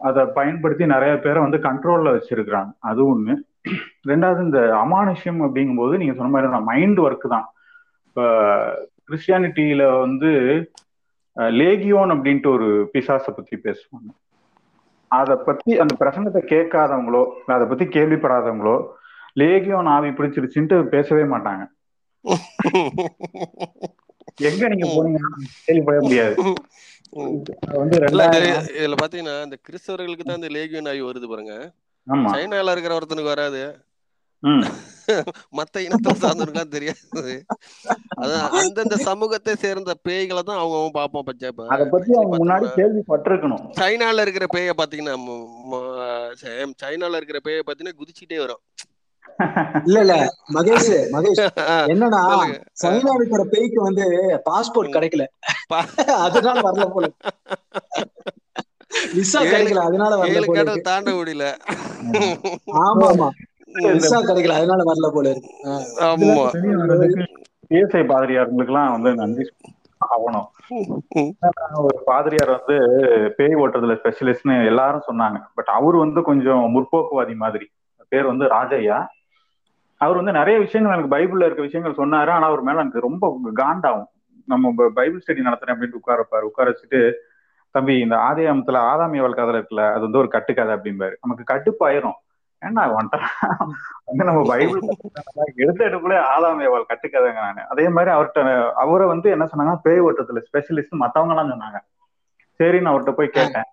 அதை பயன்படுத்தி நிறைய பேரை வந்து கண்ட்ரோல்ல வச்சிருக்கிறாங்க. அது ஒண்ணு. ரெண்டாவது இந்த அமானுஷ்யம் அப்படிங்கும்போது நீங்க சொன்ன மாதிரி மைண்ட் ஒர்க் தான். இப்போ கிறிஸ்டியானிட்டியில வந்து லேகியோன் அப்படின்ட்டு ஒரு பிசாசை பத்தி பேசுவாங்க. அதை பத்தி அந்த பிரசங்கத்தை கேட்காதவங்களோ அதை பத்தி கேள்விப்படாதவங்களோ லேகியோன் ஆவி பிடிச்சிருச்சுன்ட்டு பேசவே மாட்டாங்க. எங்க நீங்க போனீங்கன்னா கேள்விப்பட முடியாது. இதுல பாத்தீங்கன்னா இந்த கிறிஸ்தவர்களுக்கு தான் இந்த லேகியன் ஆகி வருது பாருங்க. சைனால இருக்கிற ஒருத்தனுக்கு வராது. மத்த இனத்தை சார்ந்தவனுக்குலாம் தெரியாது. அதான் அந்தந்த சமூகத்தை சேர்ந்த பேய்களை தான் அவங்க அவங்க பார்ப்போம் பச்சை இப்ப அதை பத்தி அவங்க முன்னாடி கேள்விப்பட்டிருக்கணும். சைனால இருக்கிற பேயை பாத்தீங்கன்னா சைனால இருக்கிற பேயை பாத்தீங்கன்னா குதிச்சுட்டே வரும். இல்ல இல்ல. மகேஷ் மகேஷ். என்னன்னா சைனா இருக்கிற பேய்க்கு வந்து பாஸ்போர்ட். கிடைக்கல. அதனால வரல போல விசா கிடைக்கல அதனால வரல போல தாண்ட முடியல. ஆமா ஆமா. விசா கிடைக்கல அதனால வரல போல ஆமா. இயேசை பாதிரியார்களுக்கெல்லாம் வந்து நன்றி ஆகணும். ஒரு பாதிரியார் வந்து பேய் ஓட்டுறதுல ஸ்பெஷலிஸ்ட்னு எல்லாரும் சொன்னாங்க. பட் அவர் வந்து கொஞ்சம் முற்போக்குவாதி மாதிரி. பேர் வந்து ராஜையா அவர் வந்து நிறைய விஷயங்கள் எனக்கு பைபிள்ல இருக்க விஷயங்கள் சொன்னாரு. ஆனா அவர் மேல எனக்கு ரொம்ப காண்டாகும். நம்ம பைபிள் ஸ்டடி நடத்துறேன் அப்படின்ட்டு உட்காரப்பாரு. உட்கார வச்சுட்டு தம்பி இந்த ஆதியாமத்துல ஆதாமியவள் கதை இருக்குல்ல அது வந்து ஒரு கட்டுக்கதை அப்படிம்பாரு. நமக்கு கட்டுப்பாயிரும் ஏன்னா வந்துட்டான் வந்து நம்ம பைபிள் எடுத்த எடுப்புல ஆதாமியவள் கட்டுக்கதைங்க நான். அதே மாதிரி அவர்கிட்ட அவரை வந்து என்ன சொன்னாங்க பேய் ஓட்டத்துல ஸ்பெஷலிஸ்ட் மத்தவங்க எல்லாம் சொன்னாங்க. சரின்னு அவர்கிட்ட போய் கேட்டேன்.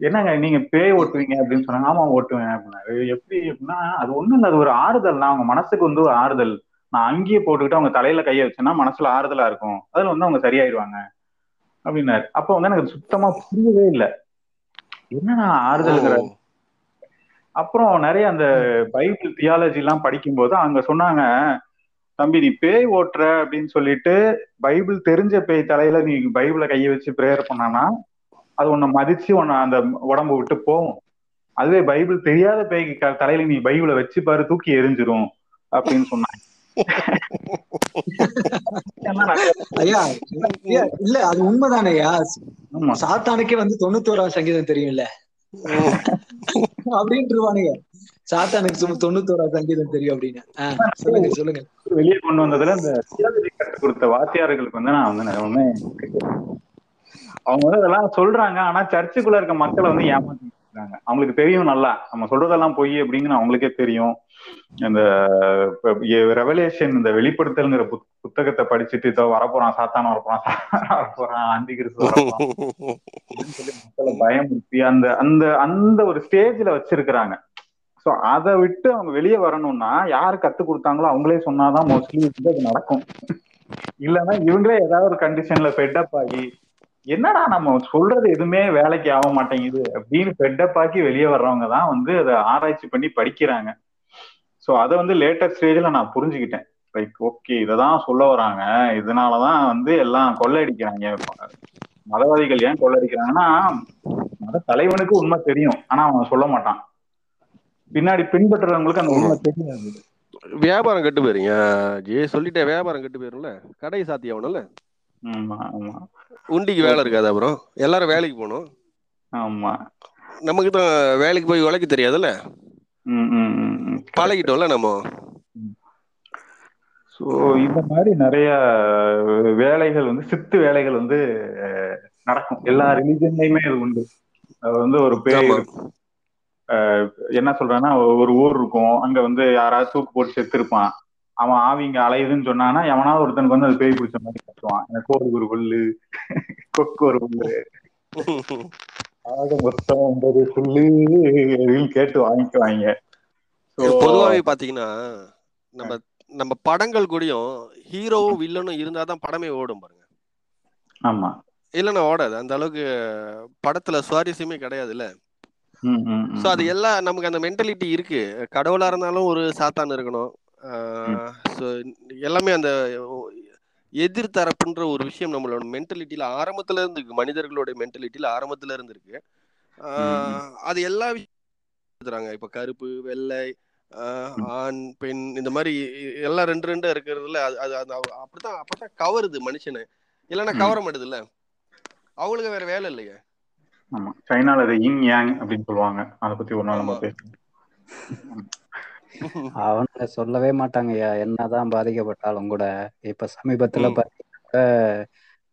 என்னங்க நீங்க பேய் ஓட்டுவீங்க அப்படின்னு சொன்னாங்க. ஆமா ஓட்டுவேன் அப்படின்னாரு. எப்படி அப்படின்னா அது ஒண்ணும் இல்ல அது ஒரு ஆறுதல். நான் அவங்க மனசுக்கு வந்து ஒரு ஆறுதல். நான் அங்கேயே போட்டுக்கிட்டு அவங்க தலையில கைய வச்சேன்னா மனசுல ஆறுதலா இருக்கும். அதுல வந்து அவங்க சரியாயிருவாங்க அப்படின்னாரு. அப்ப வந்து எனக்கு சுத்தமா புரியவே இல்லை. என்னன்னா ஆறுதல்ங்கிற. அப்புறம் நிறைய அந்த பைபிள் தியாலஜி எல்லாம் படிக்கும்போது அங்க சொன்னாங்க தம்பி நீ பேய் ஓட்டுற அப்படின்னு சொல்லிட்டு பைபிள் தெரிஞ்ச பேய் தலையில நீ பைபிளை கைய வச்சு பிரேயர் பண்ணானா அது உன்னை மதிச்சு உன்னை அந்த உடம்பு விட்டு போகும். அதுவே பைபிள் தெரியாத பேய்க்கு தலையில நீ பைபிளை வச்சு பாரு தூக்கி எரிஞ்சிரும் அப்படின்னு சொன்னாங்க. இல்ல அது உண்மைதானேயா ஆமா. சாத்தானுக்கே வந்து தொண்ணூத்தோராம் சங்கீதம் தெரியும்ல. அப்படின்ட்டுருவானுங்க சாத்தானுக்கு சும்மா தொண்ணூத்தோராம் சங்கீதம் தெரியும் அப்படின்னு. சொல்லுங்க சொல்லுங்க. வெளியே கொண்டு வந்ததுல இந்த கொடுத்த வாத்தியார்களுக்கு வந்து நான் வந்து அவங்க வந்து அதெல்லாம் சொல்றாங்க. ஆனா சர்ச்சுக்குள்ள இருக்க மக்களை வந்து ஏமாத்திருக்காங்க இருக்காங்க. அவங்களுக்கு தெரியும் நல்லா. நம்ம சொல்றதெல்லாம் பொய் அப்படிங்கன்னு அவங்களுக்கே தெரியும். இந்த ரெவலேஷன் இந்த வெளிப்படுத்தல்ங்கிற புத்தகத்தை படிச்சுட்டு இதோ வரப்போறான் சாத்தான் வரப்போறான் வரப்போறான் ஆண்டி சொல்லி மக்களை பயமுறுத்தி அந்த அந்த அந்த ஒரு ஸ்டேஜ்ல வச்சிருக்கிறாங்க. சோ அதை விட்டு அவங்க வெளியே வரணும்னா யாரு கத்து கொடுத்தாங்களோ அவங்களே சொன்னாதான் மோஸ்ட்லி வந்து அது நடக்கும். இல்லைன்னா இவங்களே ஏதாவது ஒரு கண்டிஷன்ல ஃபெட்டப் ஆகி என்னடா நம்ம சொல்றது எதுவுமே வேலைக்கு ஆக மாட்டேங்குது அப்படின்னு ஃபெட்டப் ஆக்கி வெளியே வர்றவங்க தான் வந்து அதை ஆராய்ச்சி பண்ணி படிக்கிறாங்க. சோ அதை வந்து லேட்டர் ஸ்டேஜ்ல நான் புரிஞ்சுக்கிட்டேன். லைக் ஓகே இததான் சொல்ல வராங்க. இதனாலதான் வந்து எல்லாம் கொள்ளையடிக்கிறாங்க. மதவாதிகள் ஏன் கொள்ளையடிக்கிறாங்கன்னா மத தலைவனுக்கு உண்மை தெரியும். ஆனா அவன் சொல்ல மாட்டான். பின்னாடி பின்பற்றுறவங்களுக்கு அந்த உண்மை தெரியாது. வியாபாரம் கெட்டு போயிருங்க. ஜே சொல்லிட்டே வியாபாரம் கெட்டு போயிரும்ல. கடை சாத்தி ஆகணும்ல. ஆமா ஆமா. உண்டிக்கு வேலை இருக்காது அப்புறம் எல்லாரும் வேலைக்கு போகணும். ஆமா. நமக்கு தான் வேலைக்கு போய் உழைக்க தெரியாதுல்ல. பழகிட்டோம்ல நம்ம. ஸோ இந்த மாதிரி நிறைய வேலைகள் வந்து சித்து வேலைகள் வந்து நடக்கும். எல்லா ரிலிஜன்லயுமே இது உண்டு. அது வந்து ஒரு பேய் என்ன சொல்றேன்னா ஒரு ஊர் இருக்கும். அங்க வந்து யாராவது தூக்கு போட்டு செத்துருப்பான். அவன் ஆவி இங்க அலையுதுன்னு சொன்னானா எவனாவது ஒருத்தனுக்கு வந்து அது பேய் பிடிச்ச மாதிரி கட்டுவான் எனக்கு கோடு ஒரு புல்லு கொக்கு ஒரு புல்லு. மொத்தம் ஒன்பது புல்லு கேட்டு வாங்கிக்குவாங்க. ஸோ பொதுவாவே பாத்தீங்கன்னா நம்ம நம்ம படங்கள் கூடயும் ஹீரோவும் வில்லனும் இருந்தாதான் படமே ஓடும் பாருங்க. ஆமா. இல்லைன்னா ஓடாது. அந்த அளவுக்கு படத்துல சுவாரஸ்யமே கிடையாதுல்ல. ஸோ அது எல்லாம் நமக்கு அந்த மென்டாலிட்டி இருக்கு. கடவுளா இருந்தாலும் ஒரு சாத்தான் இருக்கணும். ஸோ எல்லாமே அந்த எதிர்த்தரப்புன்ற ஒரு விஷயம் நம்மளோட மென்டாலிட்டியில ஆரம்பத்துல இருந்து இருக்கு மனிதர்களோட மென்டாலிட்டியில ஆரம்பத்துல இருந்து இருக்கு ஆஹ் அது எல்லா விஷயம் இப்ப கருப்பு வெள்ளை ஆண் பெண் இந்த மாதிரி எல்லாம் ரெண்டு ரெண்டா இருக்கிறதுல அது அது அப்படித்தான் அப்பதான் கவருது மனுஷனை. இல்லைன்னா. கவர மாட்டுதுல்ல. அவங்களுக்கு வேற வேலை இல்லையே. ஆமா. சைனால அது இங் யாங் அப்படின்னு சொல்லுவாங்க. அதை பத்தி ஒரு நாள் நம்ம. பேசணும் அவங்க சொல்லவே மாட்டாங்கய்யா. என்னதான் பாதிக்கப்பட்டாலும் கூட. இப்ப சமீபத்துல. பாத்தீங்கன்னா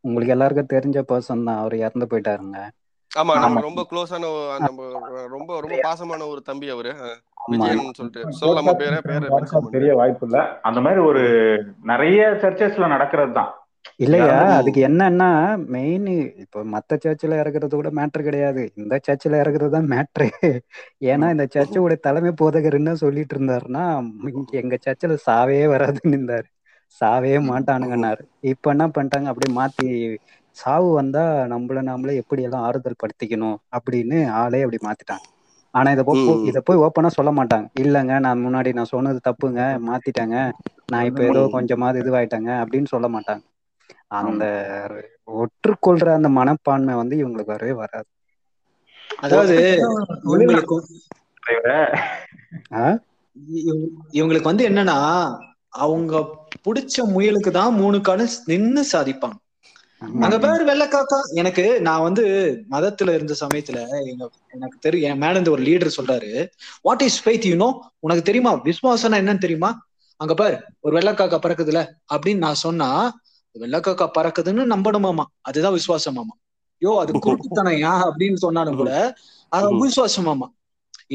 உங்களுக்கு எல்லாருக்கும் தெரிஞ்ச பர்சன் தான். அவர் இறந்து போயிட்டாருங்க. ஆமா. நம்ம ரொம்ப க்ளோஸான நம்ம ரொம்ப ரொம்ப பாசமான ஒரு தம்பி அவரு. சொல்லிட்டு. சொல்லலாமா? பேரை பேரை மென்ஷன் யாருக்கும் தெரிய வாய்ப்பு இல்ல. அந்த மாதிரி ஒரு நிறைய சர்ச்சஸ்ல நடக்கிறது தான் இல்லையா? அதுக்கு என்னன்னா மெயின் இப்போ மத்த சர்ச்சில் இறக்குறது கூட மேட்ரு கிடையாது. இந்த சர்ச்சில் இறக்குறது தான் மேட்ரு ஏன்னா இந்த சர்ச்சோட தலைமை போதகர் என்ன சொல்லிட்டு இருந்தாருன்னா எங்க சர்ச்சில் சாவே வராதுன்னு இருந்தாரு. சாவே மாட்டானுங்கன்னாரு. இப்ப என்ன பண்ணிட்டாங்க? அப்படியே மாத்தி சாவு வந்தா நம்மள நாமளே எப்படி எல்லாம் ஆறுதல் படுத்திக்கணும் அப்படின்னு ஆளே அப்படி மாத்திட்டாங்க. ஆனா இதை போய். இதை போய் ஓப்பனா சொல்ல மாட்டாங்க. இல்லைங்க நான் முன்னாடி நான் சொன்னது தப்புங்க மாத்திட்டேங்க. நான் இப்ப ஏதோ. கொஞ்சமாவது இதுவாயிட்டேங்க அப்படின்னு சொல்ல மாட்டாங்க. அந்த ஒற்றுக்கொள்ற அந்த மனப்பான்மை வந்து இவங்களுக்கு வரவே வராது. அதாவது இவங்களுக்கு ஆ? இவங்க- இவங்களுக்கு வந்து என்னன்னா அவங்க புடிச்ச முயலுக்கு தான் மூணு காலு நின்னு சாதிப்பாங்க. அங்க பேர் வெள்ளக்காக்கா. எனக்கு நான் வந்து மதத்துல இருந்த சமயத்துல எங்க எனக்கு தெரியும் என் மேல இருந்து ஒரு லீடர் சொல்றாரு what is faith you know உனக்கு தெரியுமா? விசுவாசம்னா என்னன்னு தெரியுமா? அங்க பாரு ஒரு வெள்ளக்காக்கா பறக்குதுல? அப்படின்னு நான் சொன்னா வெள்ளக்காக்கா பறக்குதுன்னு நம்பணுமாமா அதுதான் விசுவாசமாமா யோ அது குருட்டுத்தனம் ஏன் அப்படின்னு சொன்னாலும் கூட அது விசுவாசமாமா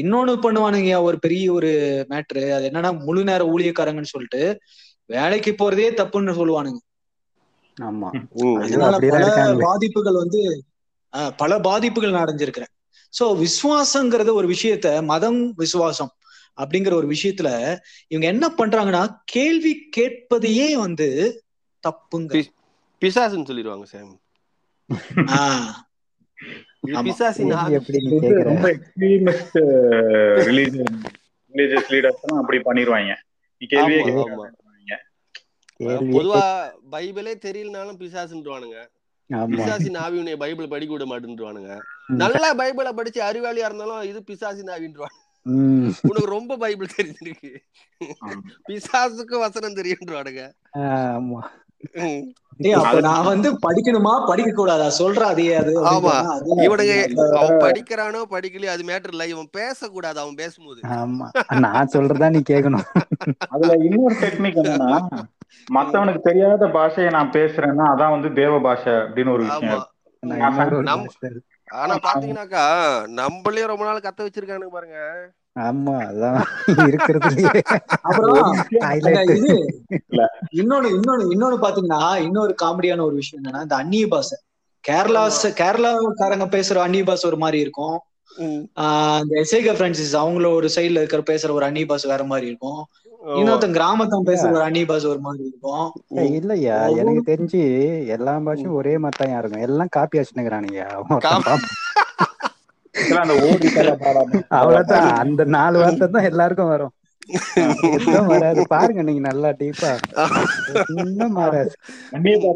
இன்னொன்னு பண்ணுவானுங்க ஒரு பெரிய ஒரு மேட்ரு அது என்னன்னா முழு நேர ஊழியக்காரங்கன்னு சொல்லிட்டு வேலைக்கு போறதே தப்புன்னு சொல்லுவானுங்க. அதனால பல. பாதிப்புகள் வந்து ஆஹ், பல பாதிப்புகள் நான் அடைஞ்சிருக்கிறேன். சோ விசுவாசங்கிறது ஒரு விஷயத்த மதம் விசுவாசம் அப்படிங்கிற ஒரு விஷயத்துல இவங்க என்ன பண்றாங்கன்னா கேள்வி கேட்பதையே வந்து தப்புங்க. பிசாசுன்னு சொல்லிடுவாங்க சாம். அப்படி பண்ணிடுவாங்க. கேள்வி பொதுவா பைபிளே தெரியலனாலும் பிசாசுன்றுவானுங்க. ஆமா. பிசாசின் ஆவி உன்னை பைபிள் படிக்க விட மாட்டேன்றுவானுங்க. ம். நல்லா பைபிளை படிச்சு அறிவாளியா இருந்தாலும் இது பிசாசின் ஆவின்றுவாங்க ம். உனக்கு ரொம்ப பைபிள் தெரிஞ்சிருக்கு. பிசாசுக்கு வசனம் அப்ப நான் வந்து படிக்கணுமா? படிக்க கூடாதா சொல்ற அதே அது ஆமா. அப்படின்னு இவனுங்க சொன்னா, அவன் படிக்கிறானோ படிக்கலையோ அது மேட்டர் இல்ல. இவன் பேசக்கூடாது அவன் பேசும்போது. ஆமா. நான் சொல்றதா நீ கேட்கணும் அதுல இன்னொரு டெக்னிக் என்னன்னா மத்தவனுக்கு தெரியாத பாஷையை நான் பேசுறேன்னா அதான் வந்து தேவ பாஷை அப்படின்னு ஒரு விஷயம். ஆனா பாத்தீங்கன்னாக்கா நம்மளே ரொம்ப நாள் கத்த வச்சிருக்கானுங்க பாருங்க. ஆமா அதான். இருக்கிறதுலயே. இன்னொன்னு இன்னொன்னு இன்னொன்னு பாத்தீங்கன்னா இன்னொரு காமெடியான ஒரு விஷயம் என்னன்னா இந்த அந்நிய பாஷை கேரளா கேரளாக்காரங்க பேசுற அந்நிய பாஷை ஒரு மாதிரி இருக்கும். இந்த எசேக பிரான்சிஸ் அவங்கள ஒரு சைடுல இருக்கிற பேசுற ஒரு அந்நிய பாஷை வேற மாதிரி இருக்கும். இன்னொருத்தன் கிராமத்தன் பேசுற ஒரு அந்நிய பாஷை ஒரு மாதிரி இருக்கும். இல்லையா? எனக்கு தெரிஞ்சு எல்லா பாஷையும் ஒரே மாதிரி தான் இருக்கும். எல்லாம் காப்பி அடிச்சுனுக்குறானுங்க அவ்வளவுதான். அந்த நாலு வார்த்தை தான் எல்லாருக்கும் வரும். வராது. பாருங்க நீங்க நல்லா டீப்பா இன்னும் மாறாது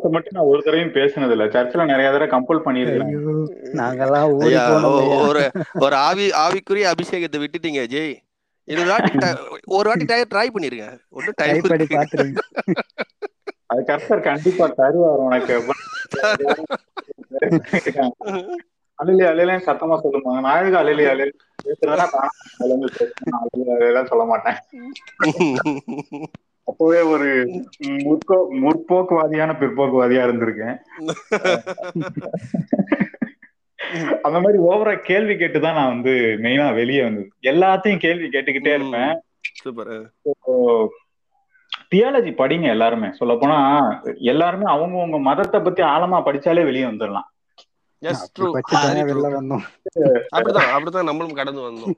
மட்டும் நான் ஒரு தடவையும் பேசினது இல்ல சர்ச்சில் நிறைய தடவை கம்பல் பண்ணிருக்கேன் நாங்கெல்லாம். ஒரு ஒரு ஆவி ஆவிக்குரிய அபிஷேகத்தை விட்டுட்டீங்க ஜெய். இது ஒரு வாட்டி ட- ஒரு வாட்டி ட்ரை பண்ணிருங்க. ஒன்றும் டைம் டைப் பண்ணி பாத்துருங்க அது கர்த்தர் கண்டிப்பா தருவார் உனக்கு. அலையிலே அலையிலே சத்தமா சொல்லுவாங்க நான் அழுக அலையிலே அலையில பேசுறதுனா தானா விளங்கு பேசுறேன். நான் அது- அதெல்லாம் சொல்ல மாட்டேன். அப்பவே ஒரு முற்போ முற்போக்குவாதியான பிற்போக்குவாதியா இருந்திருக்கேன். அந்த மாதிரி ஓவரா கேள்வி கேட்டுதான் நான் வந்து மெயினா வெளியே வந்தது எல்லாத்தையும் கேள்வி கேட்டுக்கிட்டே இருப்பேன். சூப்பர். தியாலஜி படிங்க எல்லாருமே. சொல்ல போனா எல்லாருமே அவங்கவங்க மதத்தை பத்தி ஆழமா படிச்சாலே வெளியே வந்துடலாம் அப்படிதான் அப்படிதான் நம்மளும் கடந்து வந்தோம்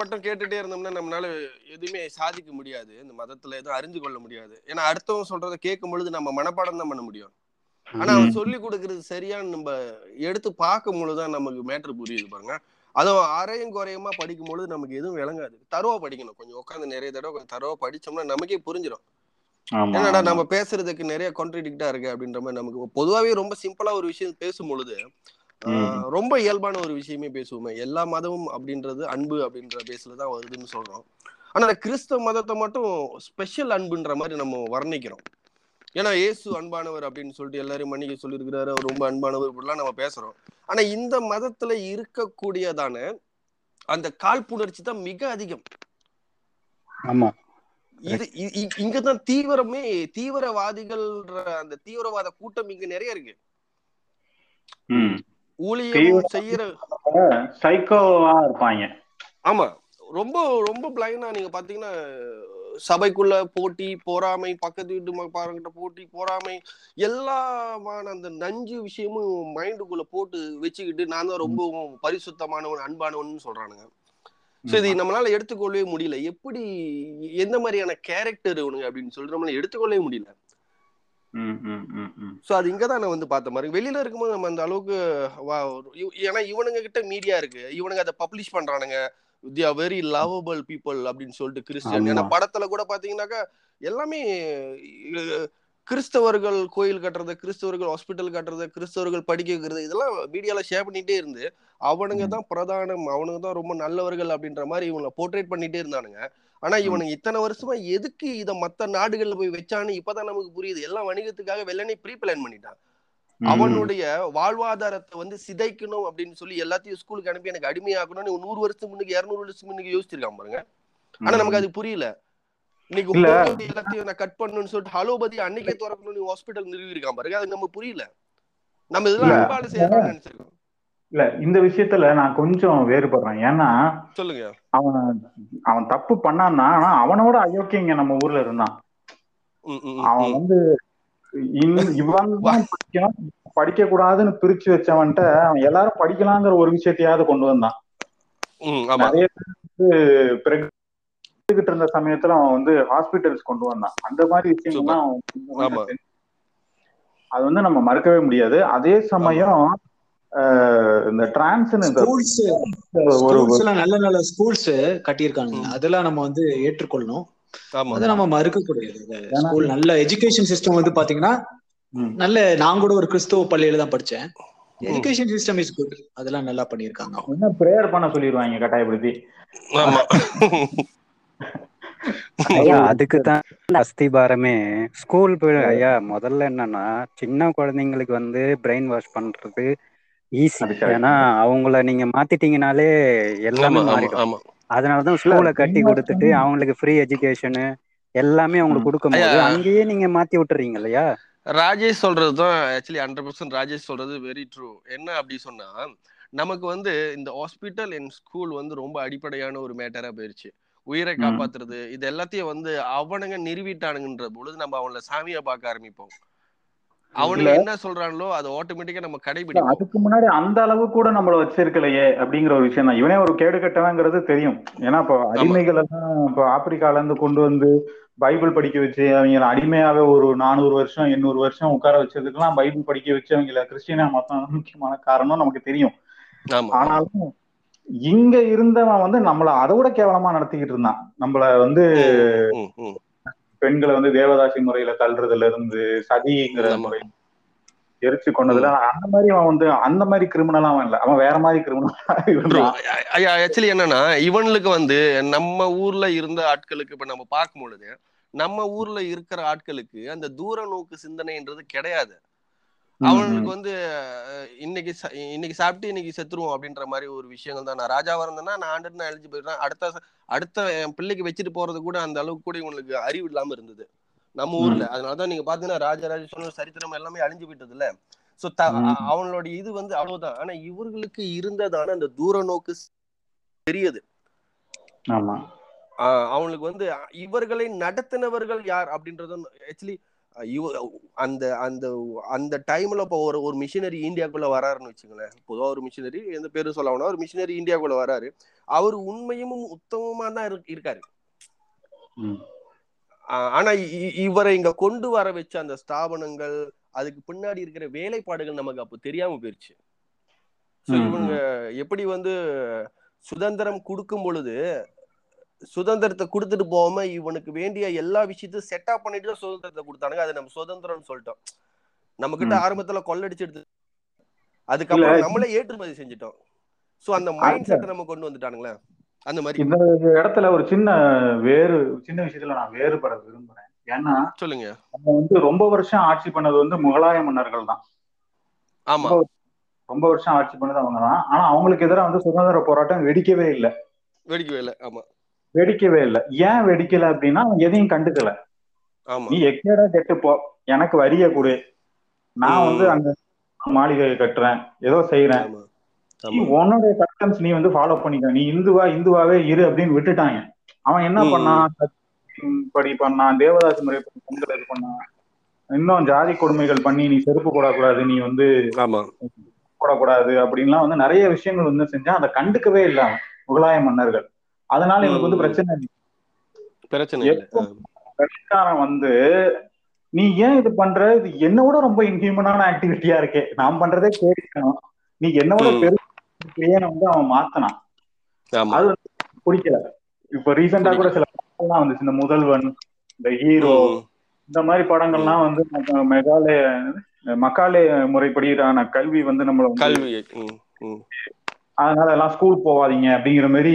மட்டும் கேட்டுட்டே இருந்தோம்னா நம்மளால எதுவுமே சாதிக்க முடியாது இந்த மதத்துல எதுவும் அறிஞ்சு கொள்ள முடியாது ஏன்னா அடுத்தவங்க சொல்றத கேட்கும் பொழுது நம்ம மனப்பாடம் தான் பண்ண முடியும். ஆனா அவன். சொல்லி கொடுக்கறது சரியான்னு நம்ம எடுத்து பார்க்கும் பொழுதுதான் நமக்கு மேட்ரு புரியுது பாருங்க. அதுவும் அரையும் குறையுமா படிக்கும் பொழுது நமக்கு எதுவும் விளங்காது. தரவா படிக்கணும். கொஞ்சம் உட்காந்து நிறைய தடவை கொஞ்சம் தரவா படிச்சோம்னா நமக்கே புரிஞ்சிடும் என்னடா. நம்ம பேசுறதுக்கு நிறைய கான்ட்ரடிக்டா இருக்கு அப்படின்ற மாதிரி நமக்கு பொதுவாவே ரொம்ப சிம்பிளா ஒரு விஷயம் பேசும் பொழுது. ரொம்ப இயல்பான ஒரு விஷயமே பேசுவோமே. எல்லா மதமும் அப்படின்றது அன்பு அப்படின்ற பேஸ்ல தான் வருதுன்னு சொல்றோம். ஆனா கிறிஸ்தவ மதத்தை மட்டும் ஸ்பெஷல் அன்புன்ற மாதிரி நம்ம வர்ணிக்கிறோம். ஏன்னா இயேசு அன்பானவர் அப்படின்னு சொல்லிட்டு எல்லாரும் மன்னிக்க சொல்லியிருக்கிறாரு. அவர் ரொம்ப அன்பானவர் இப்படிலாம் நம்ம பேசுறோம். ஆனா இந்த மதத்துல இருக்கக்கூடியதான அந்த காழ்ப்புணர்ச்சி தான் மிக அதிகம். ஆமா. இது இங்கதான் தீவிரமே தீவிரவாதிகள்ன்ற அந்த தீவிரவாத கூட்டம் இங்க நிறைய இருக்கு. ஊழியம் செய்யற சைக்கோவா இருப்பாங்க. ஆமா. ரொம்ப ரொம்ப பிளைனா நீங்க பாத்தீங்கன்னா சபைக்குள்ள போட்டி பொறாமை பக்கத்து வீட்டு பாருங்கிட்ட போட்டி பொறாமை எல்லாமான அந்த நஞ்சு விஷயமும் மைண்டுக்குள்ள போட்டு வச்சுக்கிட்டு நான் தான் ரொம்ப பரிசுத்தமானவன் அன்பானவன் சொல்றானுங்க. சோ இது நம்மளால எடுத்துக்கொள்ளவே முடியல. எப்படி எந்த மாதிரியான கேரக்டர் இவனுங்க அப்படின்னு சொல்லிட்டு நம்மளால எடுத்துக்கொள்ளவே முடியல. சோ அது இங்கதான் நான் வந்து பார்த்த மாதிரி வெளியில இருக்கும்போது நம்ம அந்த அளவுக்கு ஏன்னா இவனுங்க கிட்ட மீடியா இருக்கு. இவனுங்க அதை பப்ளிஷ் பண்றானுங்க. They are very lovable people அப்படின்னு சொல்லிட்டு கிறிஸ்டியன் ஏன்னா. படத்துல கூட பாத்தீங்கன்னாக்கா எல்லாமே கிறிஸ்தவர்கள் கோயில் கட்டுறது கிறிஸ்தவர்கள் ஹாஸ்பிட்டல் கட்டுறது கிறிஸ்தவர்கள் படிக்க வைக்கிறது இதெல்லாம் மீடியால ஷேர் பண்ணிட்டே இருந்து அவனுங்க தான் பிரதானம் அவனுங்க தான் ரொம்ப நல்லவர்கள் அப்படின்ற மாதிரி இவங்களை போர்ட்ரேட் பண்ணிட்டே இருந்தானுங்க. ஆனா இவனுங்க இத்தனை வருஷமா எதுக்கு இத மத்த நாடுகள்ல போய் வச்சான்னு இப்பதான் நமக்கு புரியுது. எல்லாம் வணிகத்துக்காக வெள்ளனே ப்ரீ பிளான் பண்ணிட்டான். அவனுடைய வாழ்வாதாரத்தை வந்து சிதைக்கணும் அப்படின்னு சொல்லி எல்லாத்தையும் ஸ்கூலுக்கு அனுப்பி எனக்கு அடிமையாக்கணும்னு நூறு வருஷத்துக்கு முன்னுக்கு இருநூறு வருஷத்துக்கு முன்னுக்கு யோசிச்சிருக்கான் பாருங்க. ஆனா நமக்கு அது புரியல. இன்னைக்கு எல்லாத்தையும் நான் கட் பண்ணணும்னு சொல்லிட்டு ஹலோபதி அன்னைக்கே திறக்கணும்னு ஹாஸ்பிட்டல் நிறுவி இருக்கான் பாருங்க. அது நம்ம புரியல. நம்ம இதெல்லாம். அன்பால செய்யணும்னு நினைச்சிருக்கோம். இல்ல இந்த விஷயத்துல நான் கொஞ்சம் வேறுபடுறேன். ஏன்னா சொல்லுங்க. அவன் அவன் தப்பு பண்ணான்னா ஆனா அவனோட அயோக்கியங்க நம்ம ஊர்ல இருந்தான். அவன். வந்து இவன் படிக்க கூடாதுன்னு பிரிச்சு வச்சவன்ட்ட அவன் எல்லாரும் படிக்கலாங்கிற ஒரு விஷயத்தையாவது கொண்டு வந்தான். ம், ஆமா. நிறைய பேர் பிறகு இருந்த சமயத்துல அவன் வந்து ஹாஸ்பிட்டல்ஸ் கொண்டு வந்தான். அந்த மாதிரி விஷயங்கள்லாம். செஞ்சு- அது வந்து நம்ம மறக்கவே முடியாது. அதே சமயம் இந்த ஸ்கூல்ஸ் ஒரு நல்ல நல்ல ஸ்கூல்ஸ் கட்டியிருக்காங்க. அதெல்லாம் நம்ம வந்து ஏற்றுக்கொள்ளணும். ஆமா. அதை நம்ம மறுக்க கூடாது ஸ்கூல் நல்ல எஜுகேஷன் சிஸ்டம் வந்து பாத்தீங்கன்னா. நல்ல நான் கூட ஒரு கிறிஸ்தவ பள்ளியில தான் படிச்சேன். எஜுகேஷன் சிஸ்டம் இஸ் குட் அதெல்லாம் நல்லா பண்ணியிருக்காங்க. அவங்க. என்ன பிரேயர் பண்ண சொல்லிடுவாங்க கட்டாயப்படுத்தி? ஆமா. ஐயா அதுக்கு தான் அஸ்திபாரமே ஸ்கூல் ஐயா முதல்ல என்னன்னா சின்ன குழந்தைங்களுக்கு வந்து பிரெயின் வாஷ் பண்றது ஈஸி. ஏன்னா அவங்கள நீங்க மாத்திட்டீங்கனாலே எல்லாமே மாறிடும். அதனாலதான் ஸ்கூலை கட்டி கொடுத்துட்டு அவங்களுக்கு ஃப்ரீ எஜுகேஷனு எல்லாமே அவங்களுக்கு ம். கொடுக்கும்போது. அங்கேயே நீங்க மாத்தி விட்டுறீங்க இல்லையா? ராஜேஷ் சொல்றது தான் ஆக்சுவலி ஹண்ட்ரட் பர்சன்ட் ராஜேஷ் சொல்றது வெரி ட்ரூ என்ன அப்படி சொன்னா நமக்கு வந்து இந்த ஹாஸ்பிட்டல் அண்ட் ஸ்கூல் வந்து ரொம்ப அடிப்படையான ஒரு மேட்டரா போயிருச்சு. உயிரை. காப்பாத்துறது இது எல்லாத்தையும் வந்து அவனுங்க நிறுவிட்டானுங்கன்ற பொழுது நம்ம அவங்கள சாமியா பார்க்க ஆரம்பிப்போம். அவனுங்க என்ன சொல்றாங்களோ அதை ஆட்டோமேட்டிக்கா நம்ம இல்ல, கடைபிடிப்போம். அதுக்கு முன்னாடி அந்த அளவு கூட நம்மள வச்சிருக்கலையே அப்படிங்கிற ஒரு விஷயம் தான் இவனே ஒரு கேடு கட்டவங்கிறது தெரியும். ஏன்னா இப்போ அடிமைகள் எல்லாம் இப்போ ஆப்பிரிக்கால இருந்து கொண்டு வந்து பைபிள் படிக்க வச்சு அவங்கள அடிமையாவே ஒரு நானூறு வருஷம் எண்ணூறு வருஷம் உட்கார வச்சதுக்கெல்லாம் பைபிள் படிக்க வச்சு அவங்கள கிறிஸ்டியனா மாத்தம் முக்கியமான காரணம் நமக்கு தெரியும். ஆனாலும் இங்க இருந்தவன் வந்து நம்மள அதை விட கேவலமா நடத்திக்கிட்டு இருந்தான் நம்மள வந்து. பெண்களை வந்து தேவதாசி முறையில தள்ளுறதுல இருந்து சதிங்கிற. முறை எரிச்சு கொண்டதுல அந்த மாதிரி அவன் வந்து அந்த மாதிரி கிரிமினல் அவன் இல்ல அவன் வேற மாதிரி கிரிமினலா ஆக்சுவலி என்னன்னா இவனுக்கு வந்து நம்ம ஊர்ல இருந்த ஆட்களுக்கு இப்ப நம்ம பார்க்கும் பொழுது நம்ம ஊர்ல இருக்கிற ஆட்களுக்கு அந்த தூர நோக்கு சிந்தனைன்றது கிடையாது அவனுக்கு வந்து இன்னைக்கு இன்னைக்கு சாப்பிட்டு இன்னைக்கு செத்துருவோம் அப்படின்ற மாதிரி ஒரு விஷயங்கள் தான். நான் ராஜாவா இருந்தேன்னா நான் ஆண்டு நான் எழுதி போயிடுறேன். அடுத்த அடுத்த என் பிள்ளைக்கு வச்சுட்டு போறது கூட அந்த அளவுக்கு கூட இவனுக்கு அறிவு இல்லாம இருந்தது. நம்ம ஊர்ல. அதனாலதான் நீங்க பாத்தீங்கன்னா ராஜராஜ சோழன் சரித்திரம் எல்லாமே அழிஞ்சு விட்டது இல்ல சோ. அவனோட இது வந்து அவ்வளவுதான். ஆனா இவர்களுக்கு இருந்ததான அந்த தூர நோக்கு தெரியுது. அவங்களுக்கு வந்து இவர்களை நடத்தினவர்கள் யார் அப்படின்றதும் ஆக்சுவலி அந்த அந்த அந்த டைம்ல இப்போ ஒரு ஒரு மிஷினரி இந்தியாக்குள்ள வராருன்னு வச்சுங்களேன். பொதுவா ஒரு மிஷினரி எந்த பேரும் சொல்ல ஒரு மிஷினரி இந்தியாக்குள்ள வராரு. அவர் உண்மையும் உத்தமமா தான் இருக்கு- இருக்காரு. ஆனா இவரை இங்க கொண்டு வர வச்ச அந்த ஸ்தாபனங்கள் அதுக்கு பின்னாடி இருக்கிற வேலைப்பாடுகள் நமக்கு அப்போ தெரியாம போயிருச்சு. இவங்க எப்படி வந்து சுதந்திரம் கொடுக்கும் பொழுது சுதந்திரத்தை கொடுத்துட்டு போகாம இவனுக்கு வேண்டிய எல்லா விஷயத்தையும் செட்டப் பண்ணிட்டு தான் சுதந்திரத்தை கொடுத்தானுங்க. அது நம்ம சுதந்திரம்னு சொல்லிட்டோம். நம்ம கிட்ட. ஆரம்பத்துல கொள்ளடிச்சு எடுத்து அதுக்கப்புறம். நம்மளே ஏற்றுமதி செஞ்சுட்டோம். சோ அந்த மைண்ட் செட்டை நம்ம கொண்டு வந்துட்டானுங்களே. அந்த மாதிரி. இந்த இடத்துல ஒரு சின்ன வேறு சின்ன விஷயத்துல நான் வேறுபட விரும்புறேன். ஏன்னா சொல்லுங்க. நம்ம வந்து ரொம்ப வருஷம் ஆட்சி பண்ணது வந்து முகலாய மன்னர்கள் தான். ஆமா. ரொம்ப வருஷம் ஆட்சி பண்ணது அவங்க தான். ஆனா அவங்களுக்கு எதிராக வந்து சுதந்திர போராட்டம் வெடிக்கவே இல்லை. வெடிக்கவே இல்லை. ஆமா. வெடிக்கவே இல்லை. ஏன் வெடிக்கல அப்படின்னா அவங்க எதையும் கண்டுக்கல. நீ எக்கேடா கெட்டு போ. எனக்கு வரிய கொடு. நான். வந்து அங்க மாளிகை கட்டுறேன். ஏதோ செய்யறேன் உன்னுடைய கஸ்டம்ஸ் நீ வந்து ஃபாலோ பண்ணிக்க. நீ இந்துவா இந்துவாவே இரு அப்படின்னு விட்டுட்டாங்க. அவன் என்ன. பண்ணான்? படி பண்ணான். தேவதாசி முறை பொங்கல் இது பண்ணான். இன்னும் ஜாதி கொடுமைகள் பண்ணி நீ செருப்பு போடக்கூடாது நீ வந்து போடக்கூடாது அப்படின்லாம் வந்து நிறைய விஷயங்கள் வந்து செஞ்சான். அதை கண்டுக்கவே இல்லை அவன். முகலாய மன்னர்கள். அதனால எனக்கு வந்து. பிரச்சனை பிரச்சனை வந்து நீ ஏன் இது பண்ற? இது என்ன விட ரொம்ப இன்ஹியூமனான ஆக்டிவிட்டியா இருக்கே. நான் பண்றதே கேட்கணும். நீ என்ன விட ம். பெரிய வந்து அவன் மாத்தினான். அது பிடிக்கல. இப்ப ரீசெண்டா கூட சில படங்கள்லாம் வந்துச்சு. இந்த முதல்வன் இந்த ஹீரோ. இந்த மாதிரி படங்கள்லாம் வந்து மெகாலய மக்காலே முறைப்படியான கல்வி வந்து நம்மள கல்வி. அதனால எல்லாம் ஸ்கூல் போவாதீங்க அப்படிங்கிற மாதிரி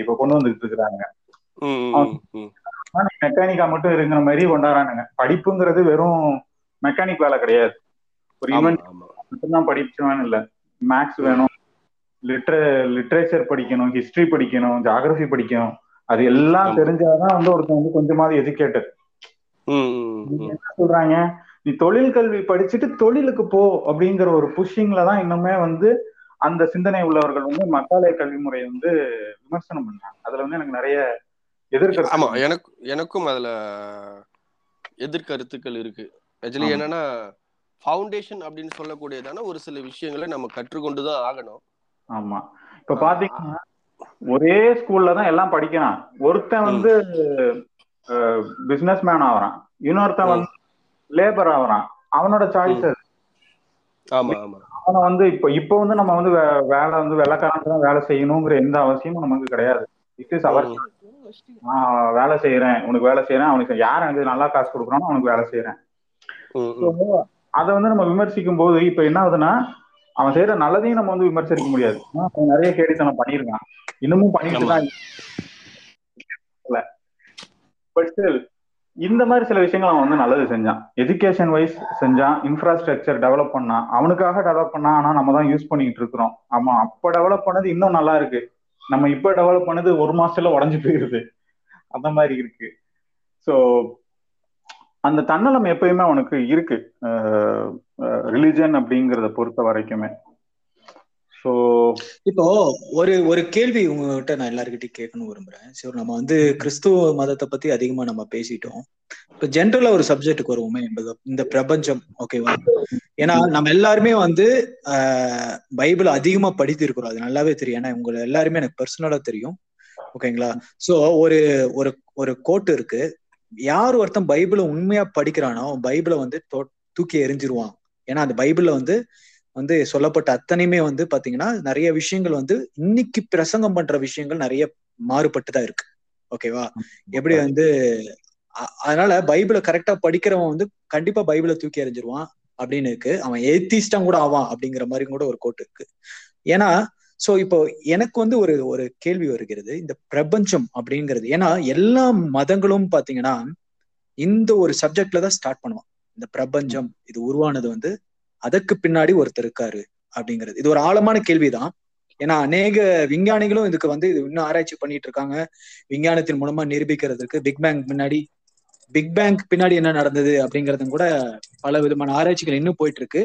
இப்ப கொண்டு வந்துட்டு இருக்கிறாங்க. மெக்கானிக்கா மட்டும் இருக்கிற மாதிரி கொண்டாடுறானுங்க. படிப்புங்கிறது வெறும் மெக்கானிக் வேலை கிடையாது. ஒரு ஆமா மட்டும்தான் படிச்சுவான்னு இல்ல. மேக்ஸ் வேணும். லிட்ரே லிட்ரேச்சர் படிக்கணும் ஹிஸ்டரி படிக்கணும் ஜாகிரபி படிக்கணும். அது எல்லாம். தெரிஞ்சாதான் வந்து ஒருத்தன் வந்து கொஞ்சமாவது எஜுகேட்டட். என்ன சொல்றாங்க? நீ தொழில் கல்வி படிச்சுட்டு தொழிலுக்கு போ அப்படிங்கிற ஒரு புஷிங்ல தான் இன்னுமே வந்து அந்த சிந்தனை உள்ளவர்கள் வந்து மக்காலய கல்வி முறையை வந்து விமர்சனம் பண்றாங்க. அதுல வந்து எனக்கு நிறைய எதிர்கருத்து ஆமா எனக்கு எனக்கும் அதுல எதிர்கருத்துக்கள் இருக்கு. ஆக்சுவலி. என்னன்னா ஃபவுண்டேஷன் அப்படின்னு சொல்லக்கூடியதான ஒரு சில விஷயங்களை நம்ம கற்றுக்கொண்டு தான் ஆகணும். ஆமா. இப்ப பாத்தீங்கன்னா ஒரே ஸ்கூல்ல தான் எல்லாம் படிக்கிறான். ஒருத்தன் வந்து பிசினஸ் மேன் ஆகுறான். இன்னொருத்தன். வந்து லேபர் ஆகுறான். அவனோட சாய்ஸ் அது ஆமா ஆமா. அவனை வந்து இப்ப இப்ப வந்து நம்ம வந்து வேலை வந்து வெள்ளக்காரன் தான் வேலை செய்யணுங்கிற எந்த அவசியமும் நமக்கு கிடையாது. இட் இஸ் அவர். நான் வேலை செய்யறேன் உனக்கு வேலை செய்யறேன் அவனுக்கு யார் எனக்கு நல்லா காசு கொடுக்குறானோ அவனுக்கு வேலை செய்யறேன். அதை வந்து நம்ம விமர்சிக்கும் போது இப்ப என்ன ஆகுதுன்னா அவன் செய்யற நல்லதையும் நம்ம வந்து விமர்சிக்க முடியாது. அவன் நிறைய கேடித்தனம் பண்ணியிருக்கான். இன்னமும் பண்ணிட்டு. தான் பட் ஸ்டில் இந்த மாதிரி சில விஷயங்கள் அவன் வந்து நல்லது செஞ்சான். எஜுகேஷன் வைஸ் செஞ்சான். இன்ஃப்ராஸ்ட்ரக்சர் டெவலப் பண்ணான். அவனுக்காக டெவலப் பண்ணான். ஆனா நம்ம தான் யூஸ் பண்ணிட்டு இருக்கிறோம். ஆமா அப்ப டெவலப் பண்ணது இன்னும் நல்லா இருக்கு. நம்ம இப்ப டெவலப் பண்ணது ஒரு மாசத்துல உடஞ்சு போயிருது. அந்த மாதிரி இருக்கு. ஸோ அந்த தன்னலம் எப்பயுமே அவனுக்கு இருக்கு. ரிலிஜன் அப்படிங்கிறத பொறுத்த வரைக்குமே. ஸோ இப்போ ஒரு ஒரு கேள்வி உங்ககிட்ட நான் எல்லாருக்கிட்டையும் கேட்கணும் விரும்புறேன். சரி நம்ம வந்து கிறிஸ்துவ மதத்தை பத்தி அதிகமா நம்ம பேசிட்டோம். இப்ப ஜென்ரலா ஒரு சப்ஜெக்ட்டுக்கு வருவோமே என்பது இந்த பிரபஞ்சம் ஓகேவா ஏன்னா நம்ம எல்லாருமே வந்து பைபிள் அதிகமா படித்திருக்கிறோம். அது நல்லாவே தெரியும். ஏன்னா உங்களை எல்லாருமே எனக்கு பர்சனலா தெரியும். ஓகேங்களா சோ ஒரு ஒரு ஒரு கோட்டு இருக்கு. யார் ஒருத்தன் பைபிளை உண்மையா படிக்கிறானோ பைபிளை வந்து தூக்கி எறிஞ்சிருவான். ஏன்னா அந்த பைபிள்ல வந்து வந்து சொல்லப்பட்ட அத்தனையுமே வந்து பாத்தீங்கன்னா நிறைய விஷயங்கள் வந்து இன்னைக்கு பிரசங்கம் பண்ற விஷயங்கள் நிறைய மாறுபட்டு தான் இருக்கு. ஓகேவா? எப்படி வந்து அதனால பைபிளை கரெக்டா படிக்கிறவன் வந்து கண்டிப்பா பைபிளை தூக்கி எறிஞ்சிருவான் அப்படின்னு இருக்கு. அவன் ஏத்திஸ்டம் கூட ஆவான் அப்படிங்கிற மாதிரி கூட ஒரு கோட்டு இருக்கு. ஏன்னா சோ இப்போ எனக்கு வந்து ஒரு ஒரு கேள்வி வருகிறது. இந்த பிரபஞ்சம் அப்படிங்கிறது ஏன்னா எல்லா மதங்களும் பாத்தீங்கன்னா இந்த ஒரு சப்ஜெக்ட்ல தான் ஸ்டார்ட் பண்ணுவான். இந்த பிரபஞ்சம் இது உருவானது வந்து அதற்கு பின்னாடி ஒருத்தர் இருக்காரு அப்படிங்கிறது. இது ஒரு ஆழமான கேள்விதான். ஏன்னா அநேக விஞ்ஞானிகளும் இதுக்கு வந்து இது இன்னும் ஆராய்ச்சி பண்ணிட்டு இருக்காங்க. விஞ்ஞானத்தின் மூலமா நிரூபிக்கிறதுக்கு பிக் பேங் முன்னாடி பிக் பேங்க் பின்னாடி என்ன நடந்தது அப்படிங்கறதும் கூட பல விதமான ஆராய்ச்சிகள் இன்னும் போயிட்டு இருக்கு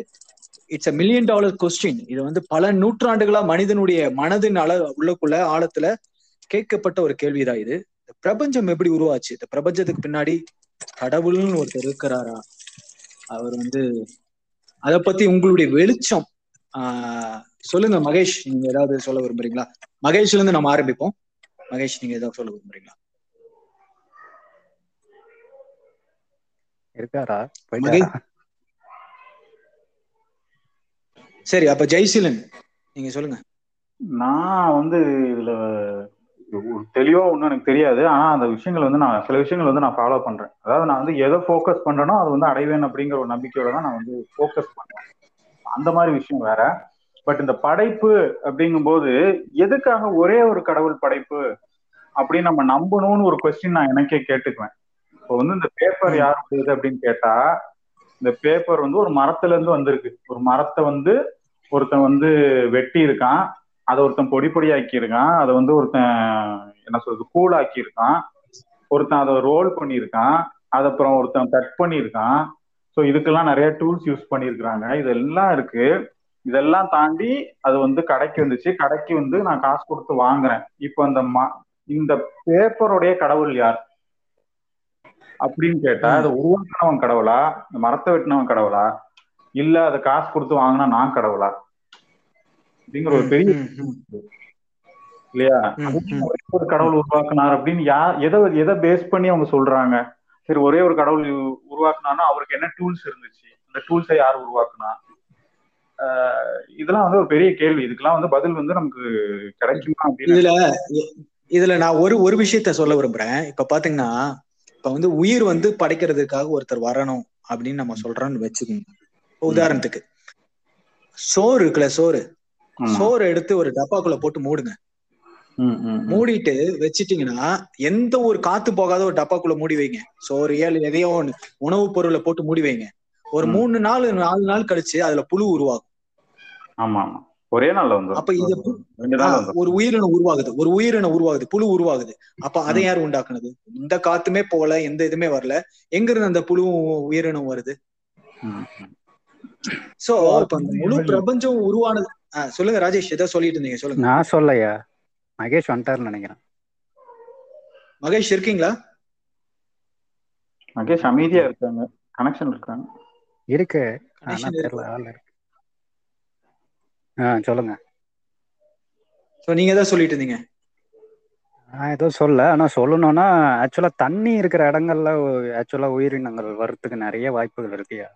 it's a million dollar question இது வந்து பல நூற்றாண்டுகளா மனிதனுடைய மனதின் அள உள்ளக்குள்ள ஆழத்துல கேட்கப்பட்ட ஒரு கேள்விதான் இது. இந்த பிரபஞ்சம் எப்படி உருவாச்சு? இந்த பிரபஞ்சத்துக்கு பின்னாடி கடவுள்னு ஒருத்தர் இருக்கிறாரா? அவர் வந்து அத பத்தி உங்களுடைய வெளிச்சம் ஆஹ் சொல்லுங்க மகேஷ் நீங்க ஏதாவது சொல்ல விரும்புறீங்களா? மகேஷ்ல இருந்து நம்ம ஆரம்பிப்போம். மகேஷ் நீங்க ஏதாவது சொல்ல விரும்புறீங்களா? இருக்காரா? சரி அப்ப ஜெய்சீலன் நீங்க சொல்லுங்க. நான் வந்து இதுல தெளிவா ஒன்றும் எனக்கு தெரியாது. ஆனா அந்த விஷயங்கள் வந்து நான் சில விஷயங்கள் வந்து நான் ஃபாலோ பண்றேன். அதாவது நான் வந்து எதை ஃபோக்கஸ் பண்றேனோ அது வந்து அடைவேன் அப்படிங்கிற ஒரு நம்பிக்கையோட தான் நான் வந்து ஃபோக்கஸ் பண்றேன். அந்த மாதிரி விஷயம் வேற. பட் இந்த படைப்பு அப்படிங்கும்போது எதுக்காக ஒரே ஒரு கடவுள் படைப்பு அப்படின்னு நம்ம நம்பணும்னு ஒரு கொஸ்டின் நான் எனக்கே கேட்டுக்குவேன். இப்போ வந்து இந்த பேப்பர் யாருடையது அப்படின்னு கேட்டா இந்த பேப்பர் வந்து ஒரு மரத்துல இருந்து வந்திருக்கு. ஒரு மரத்தை வந்து ஒருத்தன் வந்து வெட்டி இருக்கான் அதை ஒருத்தன் பொடி பொடியாக்கி இருக்கான் அதை வந்து ஒருத்தன் என்ன சொல்றது கூழாக்கி இருக்கான் ஒருத்தன் அதை ரோல் பண்ணியிருக்கான். அது அப்புறம் ஒருத்தன் கட் பண்ணியிருக்கான். ஸோ இதுக்கெல்லாம் நிறைய டூல்ஸ் யூஸ் பண்ணியிருக்கிறாங்க. இதெல்லாம் இருக்கு. இதெல்லாம் தாண்டி அது வந்து கடைக்கு வந்துச்சு. கடைக்கு வந்து நான் காசு கொடுத்து வாங்குறேன். இப்போ அந்த ம இந்த பேப்பருடைய கடவுள் யார்? அப்படின்னு கேட்டா அதை உருவாக்கினவன் கடவுளா? இந்த மரத்தை வெட்டினவன் கடவுளா? இல்ல அதை காசு கொடுத்து வாங்கினா நான் கடவுளா? அப்படிங்கிற ஒரு பெரிய இல்லையா? ஒரு கடவுள் உருவாக்குனார் அப்படின்னு யா எதை எதை பேஸ் பண்ணி அவங்க சொல்றாங்க? சரி ஒரே ஒரு கடவுள் உருவாக்குனாருன்னா அவருக்கு என்ன டூல்ஸ் இருந்துச்சு? அந்த டூல்ஸை யார் உருவாக்குனா? இதெல்லாம் வந்து ஒரு பெரிய கேள்வி. இதுக்கெல்லாம் வந்து பதில் வந்து நமக்கு கிடைக்குமா அப்படின்னு இதுல இதுல நான் ஒரு ஒரு விஷயத்த சொல்ல விரும்புறேன். இப்ப பாத்தீங்கன்னா இப்ப வந்து உயிர் வந்து படைக்கிறதுக்காக ஒருத்தர் வரணும் அப்படின்னு நம்ம சொல்றோம்னு வச்சுக்கோங்க. உதாரணத்துக்கு சோறு இருக்குல்ல சோறு? சோறு எடுத்து ஒரு டப்பாக்குள்ள போட்டு மூடுங்க. மூடிட்டு வச்சிட்டீங்கன்னா எந்த ஒரு காத்து போகாத ஒரு டப்பாக்குள்ள மூடி வைங்க. சோறு ஏழு எதையோ ஒண்ணு உணவுப் பொருளை போட்டு மூடி வைங்க. ஒரு மூணு நாள் நாலு நாள் கழிச்சு அதுல புழு உருவாகும். ஆமா ஆமா. ஒரே நாள்ல வந்து அப்ப இது ஒரு உயிரினம் உருவாகுது. ஒரு உயிரினம் உருவாகுது புழு உருவாகுது. அப்ப அதை யார் உண்டாக்குனது? இந்த காத்துமே போல எந்த இதுமே வரல. எங்க இருந்து அந்த புழு உயிரினம் வருது? சோ இப்ப முழு பிரபஞ்சம் உருவானது சொல்லுங்க ராஜேஷ் ஏதோ சொல்லிட்டு இருந்தீங்க சொல்லுங்க. நான் சொல்லலையா? மகேஷ் வந்துட்டாருன்னு நினைக்கிறேன். மகேஷ் இருக்கீங்களா? மகேஷ் அமைதியா இருக்காங்க. கனெக்ஷன் இருக்காங்க. இருக்கு. ஆ சொல்லுங்க. சோ நீங்க ஏதாவது சொல்லிட்டு இருந்தீங்க? நான் எதுவும் சொல்ல ஆனா சொல்லணும்னா ஆக்சுவலா தண்ணி இருக்கிற இடங்கள்ல ஆக்சுவலா உயிரினங்கள் வர்றதுக்கு நிறைய வாய்ப்புகள் இருக்குயா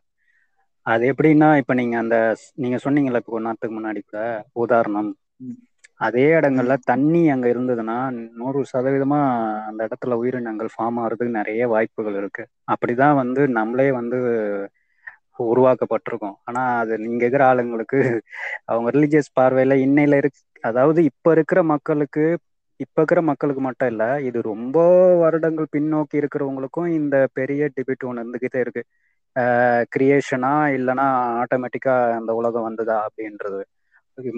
அது எப்படின்னா இப்ப நீங்க அந்த நீங்க சொன்னீங்கல்ல இப்போ நாட்டுக்கு முன்னாடி கூட உதாரணம். அதே இடங்கள்ல தண்ணி அங்க இருந்ததுன்னா நூறு சதவீதமா அந்த இடத்துல உயிரினங்கள் ஃபார்ம் ஆகிறதுக்கு நிறைய வாய்ப்புகள் இருக்கு. அப்படிதான் வந்து நம்மளே வந்து உருவாக்கப்பட்டிருக்கோம். ஆனா அது நீங்க இருக்கிற ஆளுங்களுக்கு அவங்க ரிலீஜியஸ் பார்வையில இன்னையில இருக்கு அதாவது இப்ப இருக்கிற மக்களுக்கு இப்ப இருக்கிற மக்களுக்கு மட்டும் இல்ல இது ரொம்ப வருடங்கள் பின்னோக்கி இருக்கிறவங்களுக்கும் இந்த பெரிய டிபேட் ஒன்று இருந்துகிட்டே இருக்கு. கிரியேஷனா இல்லைன்னா ஆட்டோமேட்டிக்கா அந்த உலகம் வந்ததா அப்படின்றது.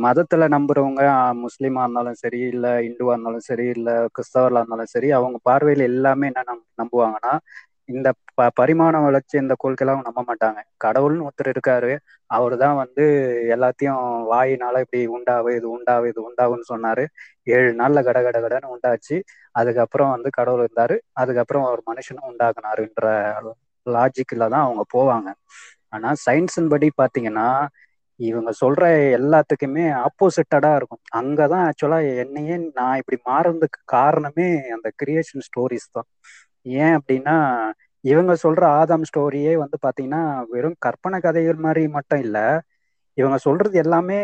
மதத்துல நம்புறவங்க முஸ்லீமா இருந்தாலும் சரி இல்ல இந்துவா இருந்தாலும் சரி இல்ல கிறிஸ்தவர்களா இருந்தாலும் சரி அவங்க பார்வையில எல்லாமே என்ன நம்புவாங்கன்னா இந்த ப பரிமாண வளர்ச்சி இந்த கொள்கைலாம் நம்ப மாட்டாங்க. கடவுள்னு ஒருத்தர் இருக்காரு அவர் தான் வந்து எல்லாத்தையும் வாயினால இப்படி உண்டாவு இது உண்டாவு இது உண்டாவுன்னு சொன்னாரு. ஏழு நாள்ல கட கட கடன்னு உண்டாச்சு. அதுக்கப்புறம் வந்து கடவுள் இருந்தாரு. அதுக்கப்புறம் ஒரு மனுஷனும் உண்டாக்குனாருன்ற லாஜிக்கில் தான் அவங்க போவாங்க. ஆனால் சயின்ஸின் படி பார்த்தீங்கன்னா இவங்க சொல்ற எல்லாத்துக்குமே ஆப்போசிட்டடா இருக்கும். அங்கதான் ஆக்சுவலா என்னையே நான் இப்படி மாறுறதுக்கு காரணமே அந்த கிரியேஷன் ஸ்டோரிஸ் தான். ஏன் அப்படின்னா இவங்க சொல்ற ஆதாம் ஸ்டோரியே வந்து பாத்தீங்கன்னா வெறும் கற்பனை கதைகள் மாதிரி மட்டும் இல்ல இவங்க சொல்றது எல்லாமே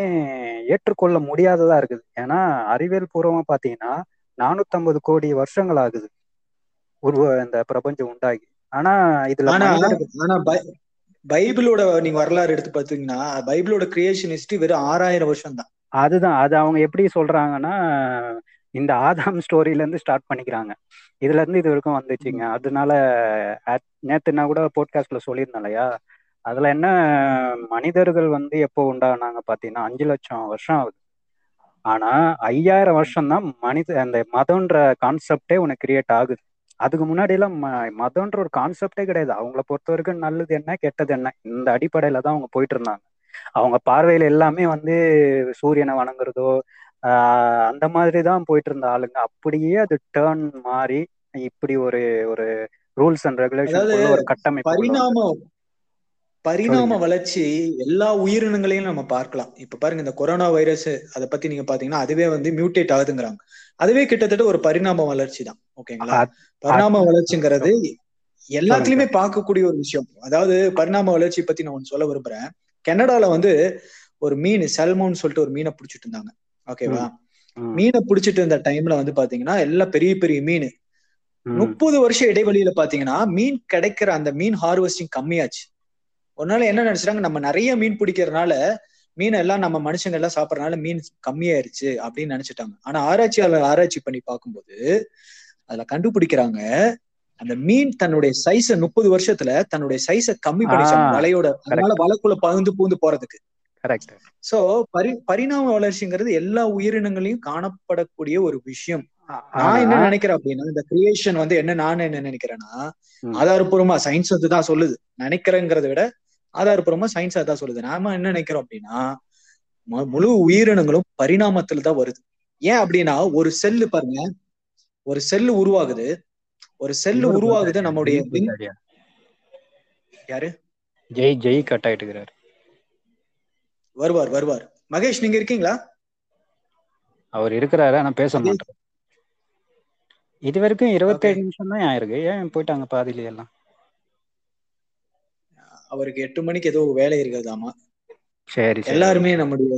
ஏற்றுக்கொள்ள முடியாததா இருக்குது. ஏன்னா அறிவியல் பூர்வமா பாத்தீங்கன்னா நானூத்தம்பது கோடி வருஷங்கள் ஆகுது. ஒரு இந்த பிரபஞ்சம் உண்டாகி. ஆனா இதுல ஆனா பைபிளோட நீங்க வரலாறு எடுத்து பாத்தீங்கன்னா பைபிளோட கிரியேஷன் ஹிஸ்டரி வெறும் ஆறாயிரம் வருஷம் தான் அதுதான். அது அவங்க எப்படி சொல்றாங்கன்னா இந்த ஆதாம் ஸ்டோரியில இருந்து ஸ்டார்ட் பண்ணிக்கிறாங்க. இதுல இருந்து இது வரைக்கும் வந்துச்சுங்க. அதனால நேத்து நான் கூட போட்காஸ்ட்ல சொல்லியிருந்தேன் இல்லையா? அதுல என்ன மனிதர்கள் வந்து எப்போ உண்டானாங்க பாத்தீங்கன்னா அஞ்சு லட்சம் வருஷம் ஆகுது. ஆனா ஐயாயிரம் வருஷம் தான் மனித அந்த மதம்ன்ற கான்செப்டே உனக்கு கிரியேட் ஆகுது. அதுக்கு முன்னாடி எல்லாம் மதம்ன்ற ஒரு கான்செப்டே கிடையாது. அவங்கள பொறுத்த வரைக்கும் நல்லது என்ன கெட்டது என்ன இந்த அடிப்படையில தான் அவங்க போயிட்டு இருந்தாங்க அவங்க பார்வையில எல்லாமே வந்து சூரியனை வணங்குறதோ அந்த மாதிரி தான் போயிட்டு இருந்த ஆளுங்க. அப்படியே அது டேர்ன் மாறி இப்படி ஒரு ஒரு ரூல்ஸ் அண்ட் ரெகுலேஷனுக்குள்ள ஒரு வந்து பரிணாம பரிணாம வளர்ச்சி எல்லா உயிரினங்களையும் நம்ம பார்க்கலாம். இப்ப பாருங்க இந்த கொரோனா வைரஸ் அதை பத்தி நீங்க பாத்தீங்கன்னா அதுவே வந்து மியூட்டேட் ஆகுதுங்கிறாங்க. அதுவே கிட்டத்தட்ட ஒரு பரிணாம வளர்ச்சி தான் ஓகேங்களா பரிணாம வளர்ச்சிங்கிறது எல்லாத்துலயுமே பார்க்கக்கூடிய ஒரு விஷயம். அதாவது பரிணாம வளர்ச்சி பத்தி நான் ஒண்ணு சொல்ல விரும்புறேன். கனடால வந்து ஒரு மீன் செல்மோன்னு சொல்லிட்டு ஒரு மீனை பிடிச்சிட்டு இருந்தாங்க. ஓகேவா? மீனை பிடிச்சிட்டு இருந்த டைம்ல வந்து பாத்தீங்கன்னா எல்லாம் பெரிய பெரிய மீன். முப்பது வருஷம் இடைவெளியில பாத்தீங்கன்னா மீன் கிடைக்கிற அந்த மீன் ஹார்வெஸ்டிங் கம்மியாச்சு. ஒரு நாள் என்ன நினைச்சாங்க நம்ம நிறைய மீன் பிடிக்கிறதுனால மீன் எல்லாம் நம்ம மனுஷங்க எல்லாம் சாப்பிடறதுனால மீன் கம்மியாயிருச்சு அப்படின்னு நினைச்சிட்டாங்க. ஆனா ஆராய்ச்சியாளர் ஆராய்ச்சி பண்ணி பார்க்கும்போது அதுல கண்டுபிடிக்கிறாங்க அந்த மீன் தன்னுடைய சைஸ முப்பது வருஷத்துல தன்னுடைய சைஸ கம்மி பண்ணிச்சாங்க வலையோட அதனால வலைக்குள்ள பகுந்து பூந்து போறதுக்கு சோ பரி பரிணாம வளர்ச்சிங்கிறது எல்லா உயிரினங்களையும் காணப்படக்கூடிய ஒரு விஷயம். நான் என்ன நினைக்கிறேன் அப்படின்னா இந்த கிரியேஷன் வந்து என்ன நான் என்ன நினைக்கிறேன்னா ம். ஆதாரப்பூர்வமா சயின்ஸ் வந்து தான் சொல்லுது. நினைக்கிறேங்கிறத விட ஆதாரப்பூர்வமா சயின்ஸ் அதான் சொல்லுது. நாம என்ன நினைக்கிறோம் அப்படின்னா முழு உயிரினங்களும் பரிணாமத்துல தான் வருது. ஏன் அப்படின்னா ஒரு செல்லு பாருங்க. ஒரு செல்லு உருவாகுது. ஒரு செல்லு உருவாகுது போயிட்டாரியா யாரு? ஜெய் ஜெய் கட் ஆயிட்டு இருக்கிறாரு. வருவார் வருவார். மகேஷ் நீங்க இருக்கீங்களா? அவர் இருக்கிறாரு ஆனா பேச மாட்டாரு. இது வரைக்கும் இருபத்தேழு நிமிஷம் தான் ஆயிருக்கு. ஏன் போயிட்டாங்க பாதியில எல்லாம்? அவருக்கு எட்டு மணிக்கு ஏதோ வேலை இருக்குதாமா சரி எல்லாருமே நம்முடைய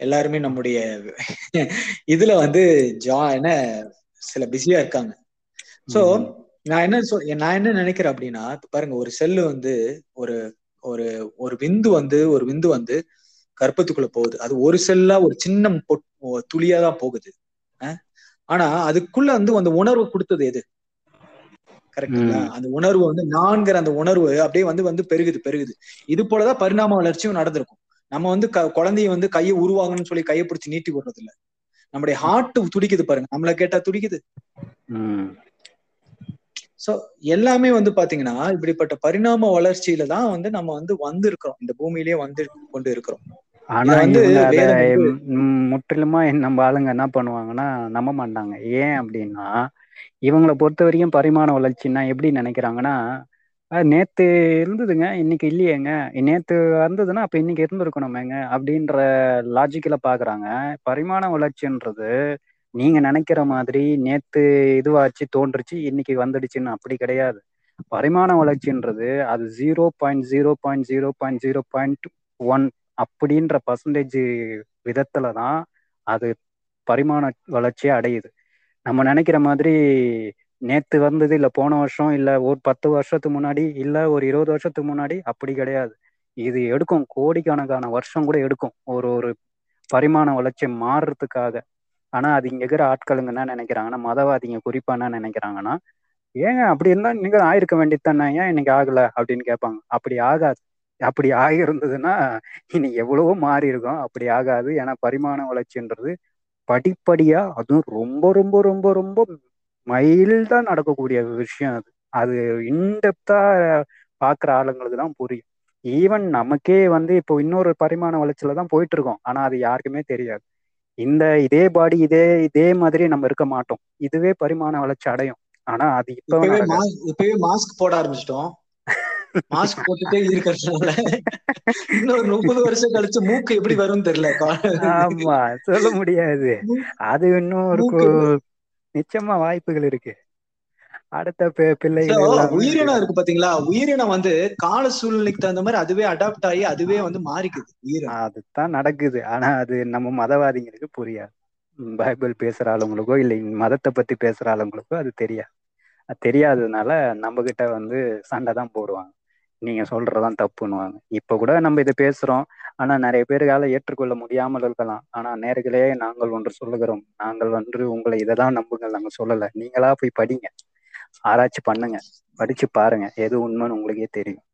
எல்லாருமே நம்முடைய இதுல வந்து ஜா என்ன சில பிஸியா இருக்காங்க. சோ நான் என்ன சொல் நான் என்ன நினைக்கிறேன் அப்படின்னா பாருங்க ஒரு செல்லு வந்து ஒரு ஒரு ஒரு விந்து வந்து ஒரு விந்து வந்து கர்ப்பத்துக்குள்ள போகுது. அது ஒரு செல்லா ஒரு சின்ன பொட் துளியா தான் போகுது? ஆனா அதுக்குள்ள வந்து அந்த உணர்வு கொடுத்தது எது? கரெக்ட்டுங்களா ம். அந்த உணர்வு வந்து நான்கிற அந்த உணர்வு அப்படியே வந்து வந்து பெருகுது பெருகுது. இது போலதான் பரிணாம வளர்ச்சியும் நடந்திருக்கும். நம்ம வந்து குழந்தைய வந்து கையை உருவாகணும்னு சொல்லி கையை பிடிச்சி நீட்டி விடுறது இல்ல நம்முடைய ஹார்ட் துடிக்குது பாருங்க. நம்மள கேட்டா துடிக்குது. சோ எல்லாமே வந்து பாத்தீங்கன்னா இப்படிப்பட்ட பரிணாம வளர்ச்சியில தான் வந்து நம்ம வந்து வந்திருக்கிறோம். இந்த பூமியிலேயே வந்து கொண்டு இருக்கிறோம். ஆனா வந்து முற்றிலுமா நம்ம ஆளுங்க என்ன பண்ணுவாங்கன்னா நம்ப மாட்டாங்க. ஏன் அப்படின்னா இவங்களை பொறுத்த வரைக்கும் பரிமாண வளர்ச்சின்னா எப்படி நினைக்கிறாங்கன்னா நேத்து இருந்ததுங்க இன்னைக்கு இல்லையேங்க. நேத்து வந்ததுன்னா அப்ப இன்னைக்கு இருந்திருக்கணுமேங்க அப்படின்ற லாஜிக்கல பாக்குறாங்க. பரிமாண வளர்ச்சின்றது நீங்க நினைக்கிற மாதிரி நேத்து இதுவாச்சு தோன்றுச்சு இன்னைக்கு வந்துடுச்சுன்னு அப்படி கிடையாது. பரிமாண வளர்ச்சின்றது அது zero point zero point zero point zero point one அப்படின்ற பர்சன்டேஜ் விதத்துல தான் அது பரிமாண வளர்ச்சியை அடையுது. நம்ம நினைக்கிற மாதிரி நேத்து வந்தது இல்ல போன வருஷம் இல்ல ஒரு பத்து வருஷத்துக்கு முன்னாடி இல்ல ஒரு இருபது வருஷத்துக்கு முன்னாடி அப்படி கிடையாது. இது எடுக்கும். கோடிக்கணக்கான வருஷம் கூட எடுக்கும். ஒரு ஒரு பரிமாண வளர்ச்சி மாறுறதுக்காக. ஆனா அது இங்க இருக்கிற ஆட்களுங்க என்ன நினைக்கிறாங்கன்னா மதவாதிங்க குறிப்பா என்ன நினைக்கிறாங்கன்னா ஏங்க அப்படி இருந்தா நீங்க ஆயிருக்க வேண்டியது தானே? ஏன் இன்னைக்கு ஆகல? அப்படின்னு கேட்பாங்க. அப்படி ஆகாது. அப்படி ஆகியிருந்ததுன்னா இனி எவ்வளவோ மாறி இருக்கும் அப்படி ஆகாது. ஏன்னா பரிமாண வளர்ச்சின்றது படிப்படியா அதுவும் ரொம்ப ரொம்ப ரொம்ப ரொம்ப மைல்டா நடக்கக்கூடிய விஷயம் அது. அது இன்டெப்தா பாக்குற ஆளுங்களுக்கு தான் புரியும். ஈவன் நமக்கே வந்து இப்போ இன்னொரு பரிமாண வளர்ச்சியில தான் போயிட்டு இருக்கோம் ஆனா அது யாருக்குமே தெரியாது. இந்த இதே பாடி இதே இதே மாதிரி நம்ம இருக்க மாட்டோம். இதுவே பரிமாண வளர்ச்சி அடையும். ஆனா அது இப்பவே இப்பவே மாஸ்க் போட ஆரம்பிச்சிட்டோம். மாஸ்க் போட்டுட்டே இருக்கிறதுனால இன்னொரு முப்பது வருஷம் கழிச்சு மூக்கு எப்படி வரும்னு தெரியல. ஆமா சொல்ல முடியாது. அது இன்னும் ஒரு நிச்சயமா வாய்ப்புகள் இருக்கு. அடுத்த பிள்ளைகள் உயிரினம் இருக்கு பாத்தீங்களா? உயிரினம் வந்து கால சூழ்நிலைக்கு தகுந்த மாதிரி அதுவே அடாப்ட் ஆகி அதுவே வந்து மாறிக்குது உயிரினம். அதுதான் நடக்குது. ஆனா அது நம்ம மதவாதிங்களுக்கு புரியாது. பைபிள் பேசுற ஆளுங்களுக்கோ இல்லை மதத்தை பத்தி பேசுற ஆளுங்களுக்கோ அது தெரியாது. அது தெரியாததுனால நம்ம கிட்ட வந்து சண்டை தான் போடுவாங்க. நீங்க சொல்றதான் தப்புன்னுவாங்க இப்ப கூட நம்ம இதை பேசுறோம். ஆனா நிறைய பேருக்கால ஏற்றுக்கொள்ள முடியாமல் இருக்கலாம். ஆனா நேர்களே நாங்கள் ஒன்று சொல்லுகிறோம். நாங்கள் வந்து உங்களை இதை தான் நம்புங்கள் நாங்க சொல்லல. நீங்களா போய் படிங்க. ஆராய்ச்சி பண்ணுங்க. படிச்சு பாருங்க. எது உண்மைன்னு உங்களுக்கே தெரியும்.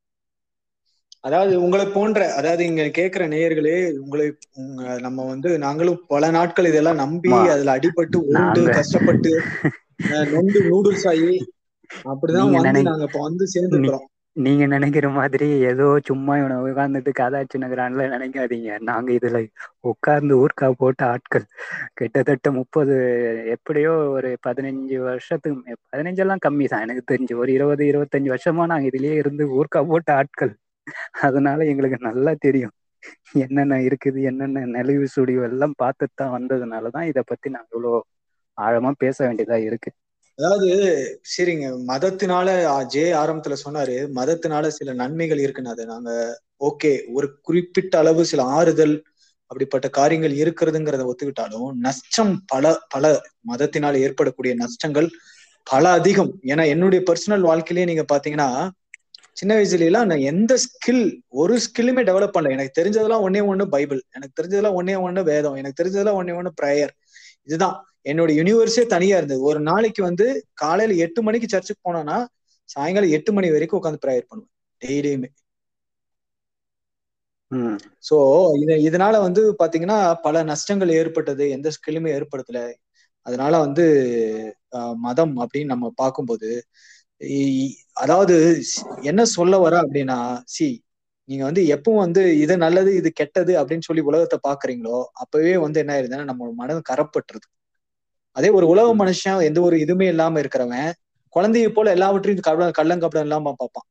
அதாவது உங்களை போன்ற அதாவது இங்க கேக்குற நேயர்களே உங்களை உங்க நம்ம வந்து நாங்களும் பல நாட்கள் இதெல்லாம் நம்பி அதுல அடிபட்டு நாங்க. கஷ்டப்பட்டு நொந்து நூடுல்ஸ் ஆகி அப்படிதான் வந்து நாங்க இப்ப வந்து நீ சேர்ந்துருக்கிறோம். நீங்க நினைக்கிற மாதிரி ஏதோ சும்மா இவனை உட்கார்ந்துட்டு கதாச்சு நகரான்ல நினைக்காதீங்க. நாங்க இதுல உட்கார்ந்து ஊர்க்கா போட்ட ஆட்கள் கிட்டத்தட்ட முப்பது எப்படியோ ஒரு பதினஞ்சு வருஷத்துக்கு பதினஞ்செல்லாம் கம்மி தான். எனக்கு தெரிஞ்சு ஒரு இருபது இருபத்தஞ்சு வருஷமா நாங்க இதுலயே இருந்து ஊர்க்கா போட்ட ஆட்கள். அதனால எங்களுக்கு நல்லா தெரியும். என்னென்ன இருக்குது என்னென்ன நெளிவு சுடிவு எல்லாம் பார்த்துட்டு தான் வந்ததுனாலதான் இதை பத்தி நாங்க இவ்வளோ ஆழமா பேச வேண்டியதா இருக்கு. அதாவது சரிங்க. மதத்தினால ஜே ஆரம்பத்துல சொன்னாரு. மதத்தினால சில நன்மைகள் இருக்குன்னு அது. நாங்க ஓகே. ஒரு குறிப்பிட்ட அளவு சில ஆறுதல் அப்படிப்பட்ட காரியங்கள் இருக்கிறதுங்கிறத ஒத்துக்கிட்டாலும் நஷ்டம் பல பல மதத்தினால் ஏற்படக்கூடிய நஷ்டங்கள் பல அதிகம். ஏன்னா என்னுடைய பர்சனல் வாழ்க்கையிலேயே நீங்க பாத்தீங்கன்னா சின்ன வயசுல எல்லாம் நான் எந்த ஸ்கில் ஒரு ஸ்கில்லுமே டெவலப் பண்ணல. எனக்கு தெரிஞ்சதெல்லாம் ஒன்னே ஒண்ணு பைபிள் எனக்கு தெரிஞ்சதெல்லாம் ஒன்னே ஒண்ணு வேதம். எனக்கு தெரிஞ்சதெல்லாம் ஒன்னே ஒண்ணு ப்ரேயர் இதுதான். என்னோட யூனிவர்ஸே தனியா இருந்தது. ஒரு நாளைக்கு வந்து காலையில எட்டு மணிக்கு சர்ச்சுக்கு போனோம்னா சாயங்காலம் எட்டு மணி வரைக்கும் உட்காந்து ப்ரேயர் பண்ணுவேன். டெய்லியுமே. சோ இது இதனால வந்து பாத்தீங்கன்னா பல நஷ்டங்கள் ஏற்பட்டது. எந்த ஸ்கில்லுமே ஏற்படுத்தல. அதனால வந்து மதம் அப்படின்னு நம்ம பார்க்கும்போது அதாவது என்ன சொல்ல வர அப்படின்னா சி நீங்க வந்து எப்பவும் வந்து இது நல்லது இது கெட்டது அப்படின்னு சொல்லி உலகத்தை பாக்குறீங்களோ அப்பவே வந்து என்ன ஆயிருதுன்னா நம்ம மனம் கரப்பட்டுருது. அதே ஒரு உலக மனுஷன் எந்த ஒரு இதுவுமே இல்லாம இருக்கிறவன் குழந்தையை போல எல்லாவற்றையும் கள்ள கள்ளங்கப்படம் இல்லாம பார்ப்பான்.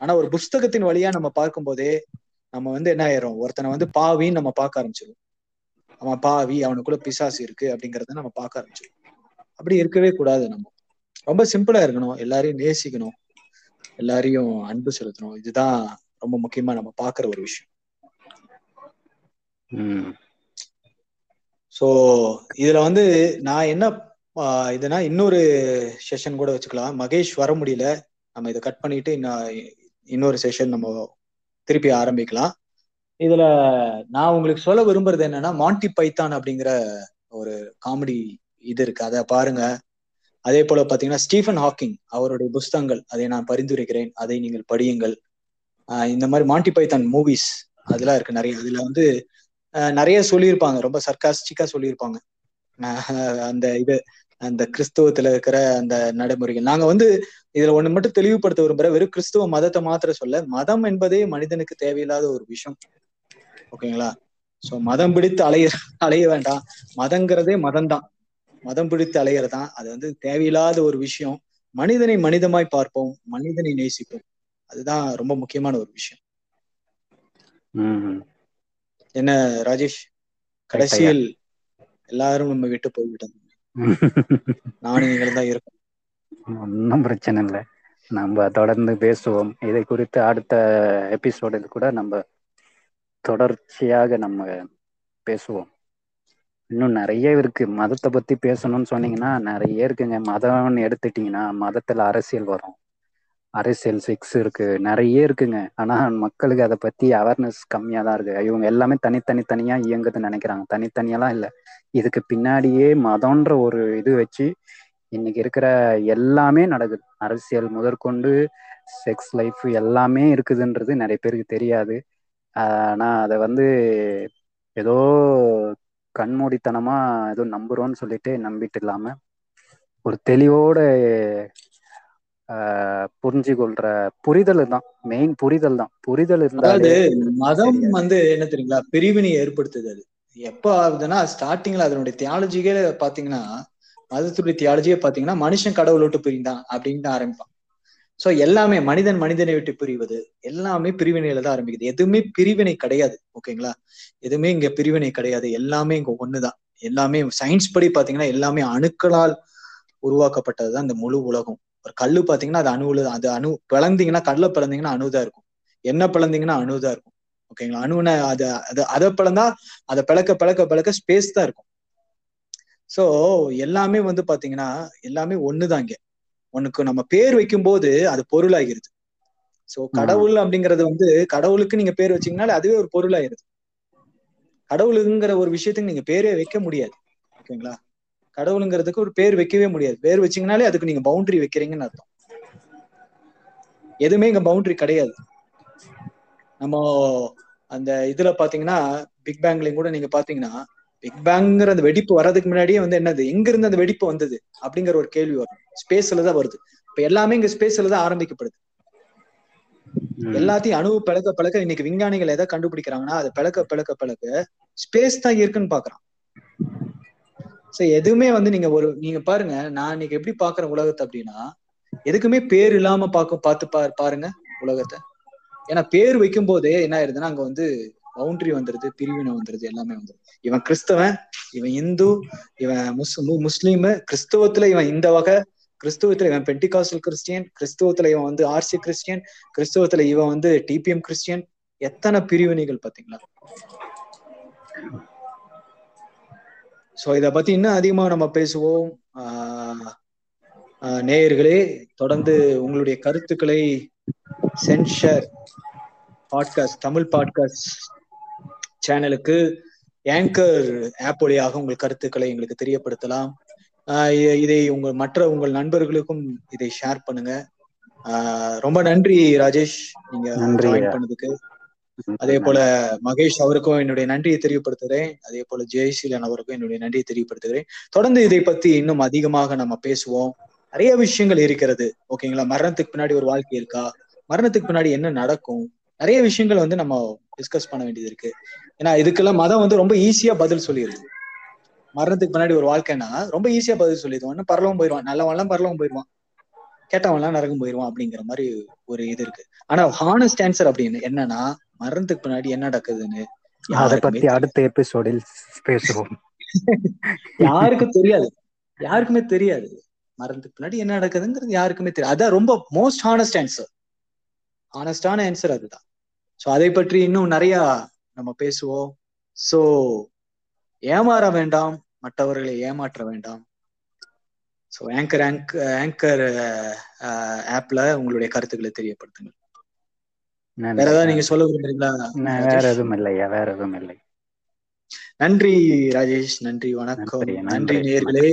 ஆனா ஒரு புஸ்தகத்தின் வழியா நம்ம பார்க்கும்போதே நம்ம வந்து என்ன ஆயிரும் ஒருத்தனை வந்து பாவின்னு நம்ம பார்க்க ஆரம்பிச்சிருவோம். அவன் பாவி அவனுக்குள்ள பிசாசு இருக்கு அப்படிங்கறத நம்ம பார்க்க ஆரம்பிச்சிருவோம். அப்படி இருக்கவே கூடாது நம்ம. ரொம்ப சிம்பிளா இருக்கணும். எல்லாரையும் நேசிக்கணும். எல்லாரையும் அன்பு செலுத்தணும். இதுதான் ரொம்ப முக்கியமா நம்ம பாக்குற ஒரு விஷயம். ஸோ இதுல வந்து நான் என்ன இதுனா இன்னொரு செஷன் கூட வச்சுக்கலாம். மகேஷ் வர முடியல. நம்ம இதை கட் பண்ணிட்டு இன்னும் இன்னொரு செஷன் நம்ம திருப்பி ஆரம்பிக்கலாம். இதுல நான் உங்களுக்கு சொல்ல விரும்புறது என்னன்னா மாண்டி பைத்தான் அப்படிங்கிற ஒரு காமெடி இது இருக்கு. அதை பாருங்க. அதே போல பாத்தீங்கன்னா ஸ்டீஃபன் ஹாக்கிங் அவருடைய புஸ்தகங்கள் அதை நான் பரிந்துரைக்கிறேன். அதை நீங்கள் படியுங்கள். இந்த மாதிரி மாண்டி பைத்தான் மூவிஸ் அதெல்லாம் இருக்கு நிறைய. இதுல வந்து நிறைய சொல்லியிருப்பாங்க. ரொம்ப சர்க்காஸ்டிக்கா சொல்லியிருப்பாங்க. அந்த இது அந்த கிறிஸ்துவத்துல இருக்கிற அந்த நடைமுறைகள். நாங்க வந்து இதுல ஒண்ணு மட்டும் தெளிவுபடுத்த விரும்புற வெறும் கிறிஸ்துவ மதத்தை மாத்திர சொல்ல மதம் என்பதே மனிதனுக்கு தேவையில்லாத ஒரு விஷயம். ஓகேங்களா? சோ மதம் பிடித்து அலைய அலைய வேண்டாம். மதங்கிறதே மதம் தான் மதம் பிடித்து அலையறதான் அது வந்து தேவையில்லாத ஒரு விஷயம். மனிதனை மனிதமாய் பார்ப்போம். மனிதனை நேசிப்போம். அதுதான் ரொம்ப முக்கியமான ஒரு விஷயம். என்ன ராஜேஷ்? கடைசியில் எல்லாரும் நம்ம விட்டு போய்விட்டாங்க நானும் நீங்களும் தான் இருக்கோம். ஒன்றும் பிரச்சனை இல்லை. நம்ம தொடர்ந்து பேசுவோம். இதை குறித்து அடுத்த எபிசோடில் கூட நம்ம தொடர்ச்சியாக நம்ம பேசுவோம். இன்னும் நிறைய இருக்கு. மதத்தை பத்தி பேசணும்னு சொன்னீங்கன்னா நிறைய இருக்குங்க. மதம்னு எடுத்துட்டீங்கன்னா மதத்துல அரசியல் வரும். அரசியல் செக்ஸ் இருக்கு நிறைய இருக்குங்க. ஆனா மக்களுக்கு அதை பத்தி அவேர்னஸ் கம்மியா தான் இருக்கு. இவங்க எல்லாமே தனித்தனி தனியா இயங்குதுன்னு நினைக்கிறாங்க. தனித்தனியெல்லாம் இல்லை. இதுக்கு பின்னாடியே மதம்ன்ற ஒரு இது வச்சு இன்னைக்கு இருக்கிற எல்லாமே நடக்குது. அரசியல் முதற்கொண்டு செக்ஸ் லைஃப் எல்லாமே இருக்குதுன்றது நிறைய பேருக்கு தெரியாது. ஆனா அதை வந்து ஏதோ கண்மூடித்தனமா ஏதோ நம்புறோம்னு சொல்லிட்டு நம்பிட்டு இல்லாம ஒரு தெளிவோட புரிஞ்சு கொள்ற புரிதல் தான் மெயின் புரிதல் தான் புரிதல் இருந்தாலே மதம் வந்து என்ன தெரியுங்களா? பிரிவினை ஏற்படுத்துது அது. எப்ப ஆகுதுன்னா ஸ்டார்டிங்ல அதனுடைய தியாலஜிக்கே பாத்தீங்கன்னா மதத்துடைய தியாலஜியே பாத்தீங்கன்னா மனுஷன் கடவுளை விட்டு பிரிந்தான் அப்படின்னு ஆரம்பிப்பான். சோ எல்லாமே மனிதன் மனிதனை விட்டு பிரிவது எல்லாமே பிரிவினையில தான் ஆரம்பிக்குது. எதுவுமே பிரிவினை கிடையாது. ஓகேங்களா? எதுவுமே இங்க பிரிவினை கிடையாது. எல்லாமே இங்க ஒண்ணுதான். எல்லாமே சயின்ஸ் படி பாத்தீங்கன்னா எல்லாமே அணுக்களால் உருவாக்கப்பட்டதுதான் இந்த முழு உலகம். ஒரு கல்லு பாத்தீங்கன்னா அது அணுவுல அது அணு பிளந்தீங்கன்னா கல்ல பிளந்தீங்கன்னா அணுதான் இருக்கும். என்ன பிளந்தீங்கன்னா அணுதான் இருக்கும். ஓகேங்களா அணுன அது அது அதை பிளந்தா அதை பிளக்க பிளக்க பிளக்க ஸ்பேஸ் தான் இருக்கும். சோ எல்லாமே வந்து பாத்தீங்கன்னா எல்லாமே ஒண்ணுதான் இங்க. உனக்கு நம்ம பேர் வைக்கும்போது அது பொருளாகிருது சோ கடவுள் அப்படிங்கறது வந்து கடவுளுக்கு நீங்க பேர் வச்சீங்கனாலே அதுவே ஒரு பொருளாயிருது கடவுளுங்கிற ஒரு விஷயத்துக்கு நீங்க பேரே வைக்க முடியாது. ஓகேங்களா கடவுளுங்கிறதுக்கு ஒரு பேர் வைக்கவே முடியாது. பேர் வச்சீங்கனாலே அதுக்கு நீங்க பவுண்டரி வைக்கிறீங்கன்னு அர்த்தம். எதுவுமே இங்க பவுண்டரி கிடையாது. நம்ம அந்த இதுல பாத்தீங்கன்னா பிக் பேங்லயும் கூட நீங்க பாத்தீங்கன்னா பிக் பேங்கிற அந்த வெடிப்பு வர்றதுக்கு முன்னாடியே வந்து என்னது? எங்க இருந்து அந்த வெடிப்பு வந்தது? அப்படிங்கிற ஒரு கேள்வி வரும். ஸ்பேஸ்ல தான் வருது. இப்ப எல்லாமே இங்க ஸ்பேஸ்ல தான் ஆரம்பிக்கப்படுது. எல்லாத்தையும் அணு பிளக்க பிளக்க இன்னைக்கு விஞ்ஞானிகள் எதை கண்டுபிடிக்கிறாங்கன்னா அது பிளக்க பிளக்க பிளக்க ஸ்பேஸ் தான் இருக்குன்னு பாக்குறான். சோ எதுவுமே வந்து நீங்க ஒரு நீங்க பாருங்க நான் இன்னைக்கு எப்படி பாக்குறேன் உலகத்தை அப்படின்னா எதுக்குமே பேர் இல்லாம பார்க்க பார்த்து பா- பாருங்க உலகத்தை. ஏன்னா பேர் வைக்கும் போதே என்ன ஆயிருதுன்னா அங்க வந்து பவுண்டரி வந்துருது பிரிவினை வந்துருது எல்லாமே வந்துருது. இவன் கிறிஸ்தவன் இவன் இந்து இவன் முஸ் மு- முஸ்லீமு கிறிஸ்தவத்துல இவன் இந்த வகை கிறிஸ்தவத்துல இவன் பென்டிகாஸ்டல் கிறிஸ்டியன் கிறிஸ்தவத்துல இவன் வந்து ஆர்சி கிறிஸ்டியன் கிறிஸ்தவத்துல இவன் வந்து டிபிஎம் கிறிஸ்டியன் எத்தனை பிரிவினைகள் பாத்தீங்களா சோ இத பத்தி இன்னும் அதிகமா நம்ம பேசுவோம். நேயர்களே தொடர்ந்து உங்களுடைய கருத்துக்களை சென்ஷர் பாட்காஸ்ட் தமிழ் பாட்காஸ்ட் சேனலுக்கு ஏங்கர் ஆப் வழியாக உங்கள் கருத்துக்களை எங்களுக்கு தெரியப்படுத்தலாம். இதை உங்கள் மற்ற உங்கள் நண்பர்களுக்கும் இதை ஷேர் பண்ணுங்க. ரொம்ப நன்றி ராஜேஷ். நீங்க. பண்ணதுக்கு. அதே போல மகேஷ் அவருக்கும் என்னுடைய நன்றியை தெரியப்படுத்துகிறேன். அதே போல ஜெயசீலன் அவருக்கும் என்னுடைய நன்றியை தெரியப்படுத்துகிறேன். தொடர்ந்து இதை பத்தி இன்னும் அதிகமாக நம்ம பேசுவோம். நிறைய விஷயங்கள் இருக்கிறது. ஓகேங்களா? மரணத்துக்கு பின்னாடி ஒரு வாழ்க்கை இருக்கா? மரணத்துக்கு பின்னாடி என்ன நடக்கும்? நிறைய விஷயங்கள் வந்து நம்ம டிஸ்கஸ் பண்ண வேண்டியது இருக்கு. ஏன்னா இதுக்கெல்லாம் மதம் வந்து ரொம்ப ஈஸியா பதில் சொல்லிடுது. மரணத்துக்கு பின்னாடி ஒரு வாழ்க்கைன்னா ரொம்ப ஈஸியா பதில் சொல்லிடுவோம் பரலவும் போயிடுவான் நல்லவன்லாம் பரலவும் போயிடுவான் கேட்டவன்லாம் நரகம் போயிடுவான் அப்படிங்கிற மாதிரி ஒரு இது இருக்கு. ஆனா ஹானஸ்ட் ஆன்சர் அப்படின்னு என்னன்னா மரணத்துக்கு பின்னாடி என்ன நடக்குதுன்னு அதை யாருக்குமே பத்தி அடுத்த எபிசோடில் பேசுவோம். யாருக்கும் தெரியாது. யாருக்குமே தெரியாது. மரணத்துக்கு பின்னாடி என்ன நடக்குதுங்கிறது யாருக்குமே தெரியாது. அதான் ரொம்ப மோஸ்ட் ஹானஸ்ட் ஆன்சர் ஹானஸ்டான ஆன்சர் அதுதான். சோ அதை பற்றி இன்னும் நிறைய நம்ம பேசுவோம். சோ ஏமாற வேண்டாம். மற்றவர்களை ஏமாற்ற வேண்டாம். ஸோ ஆங்கர் ஆங்கர் ஆப்ல உங்களுடைய கருத்துக்களை தெரியப்படுத்துங்க வேற ஏதாவது நீங்க சொல்ல விரும்புறீங்களா? வேற எதுவும் இல்லையா வேற எதுவும் இல்லை நன்றி ராஜேஷ். நன்றி வணக்கம். நன்றி, நன்றி.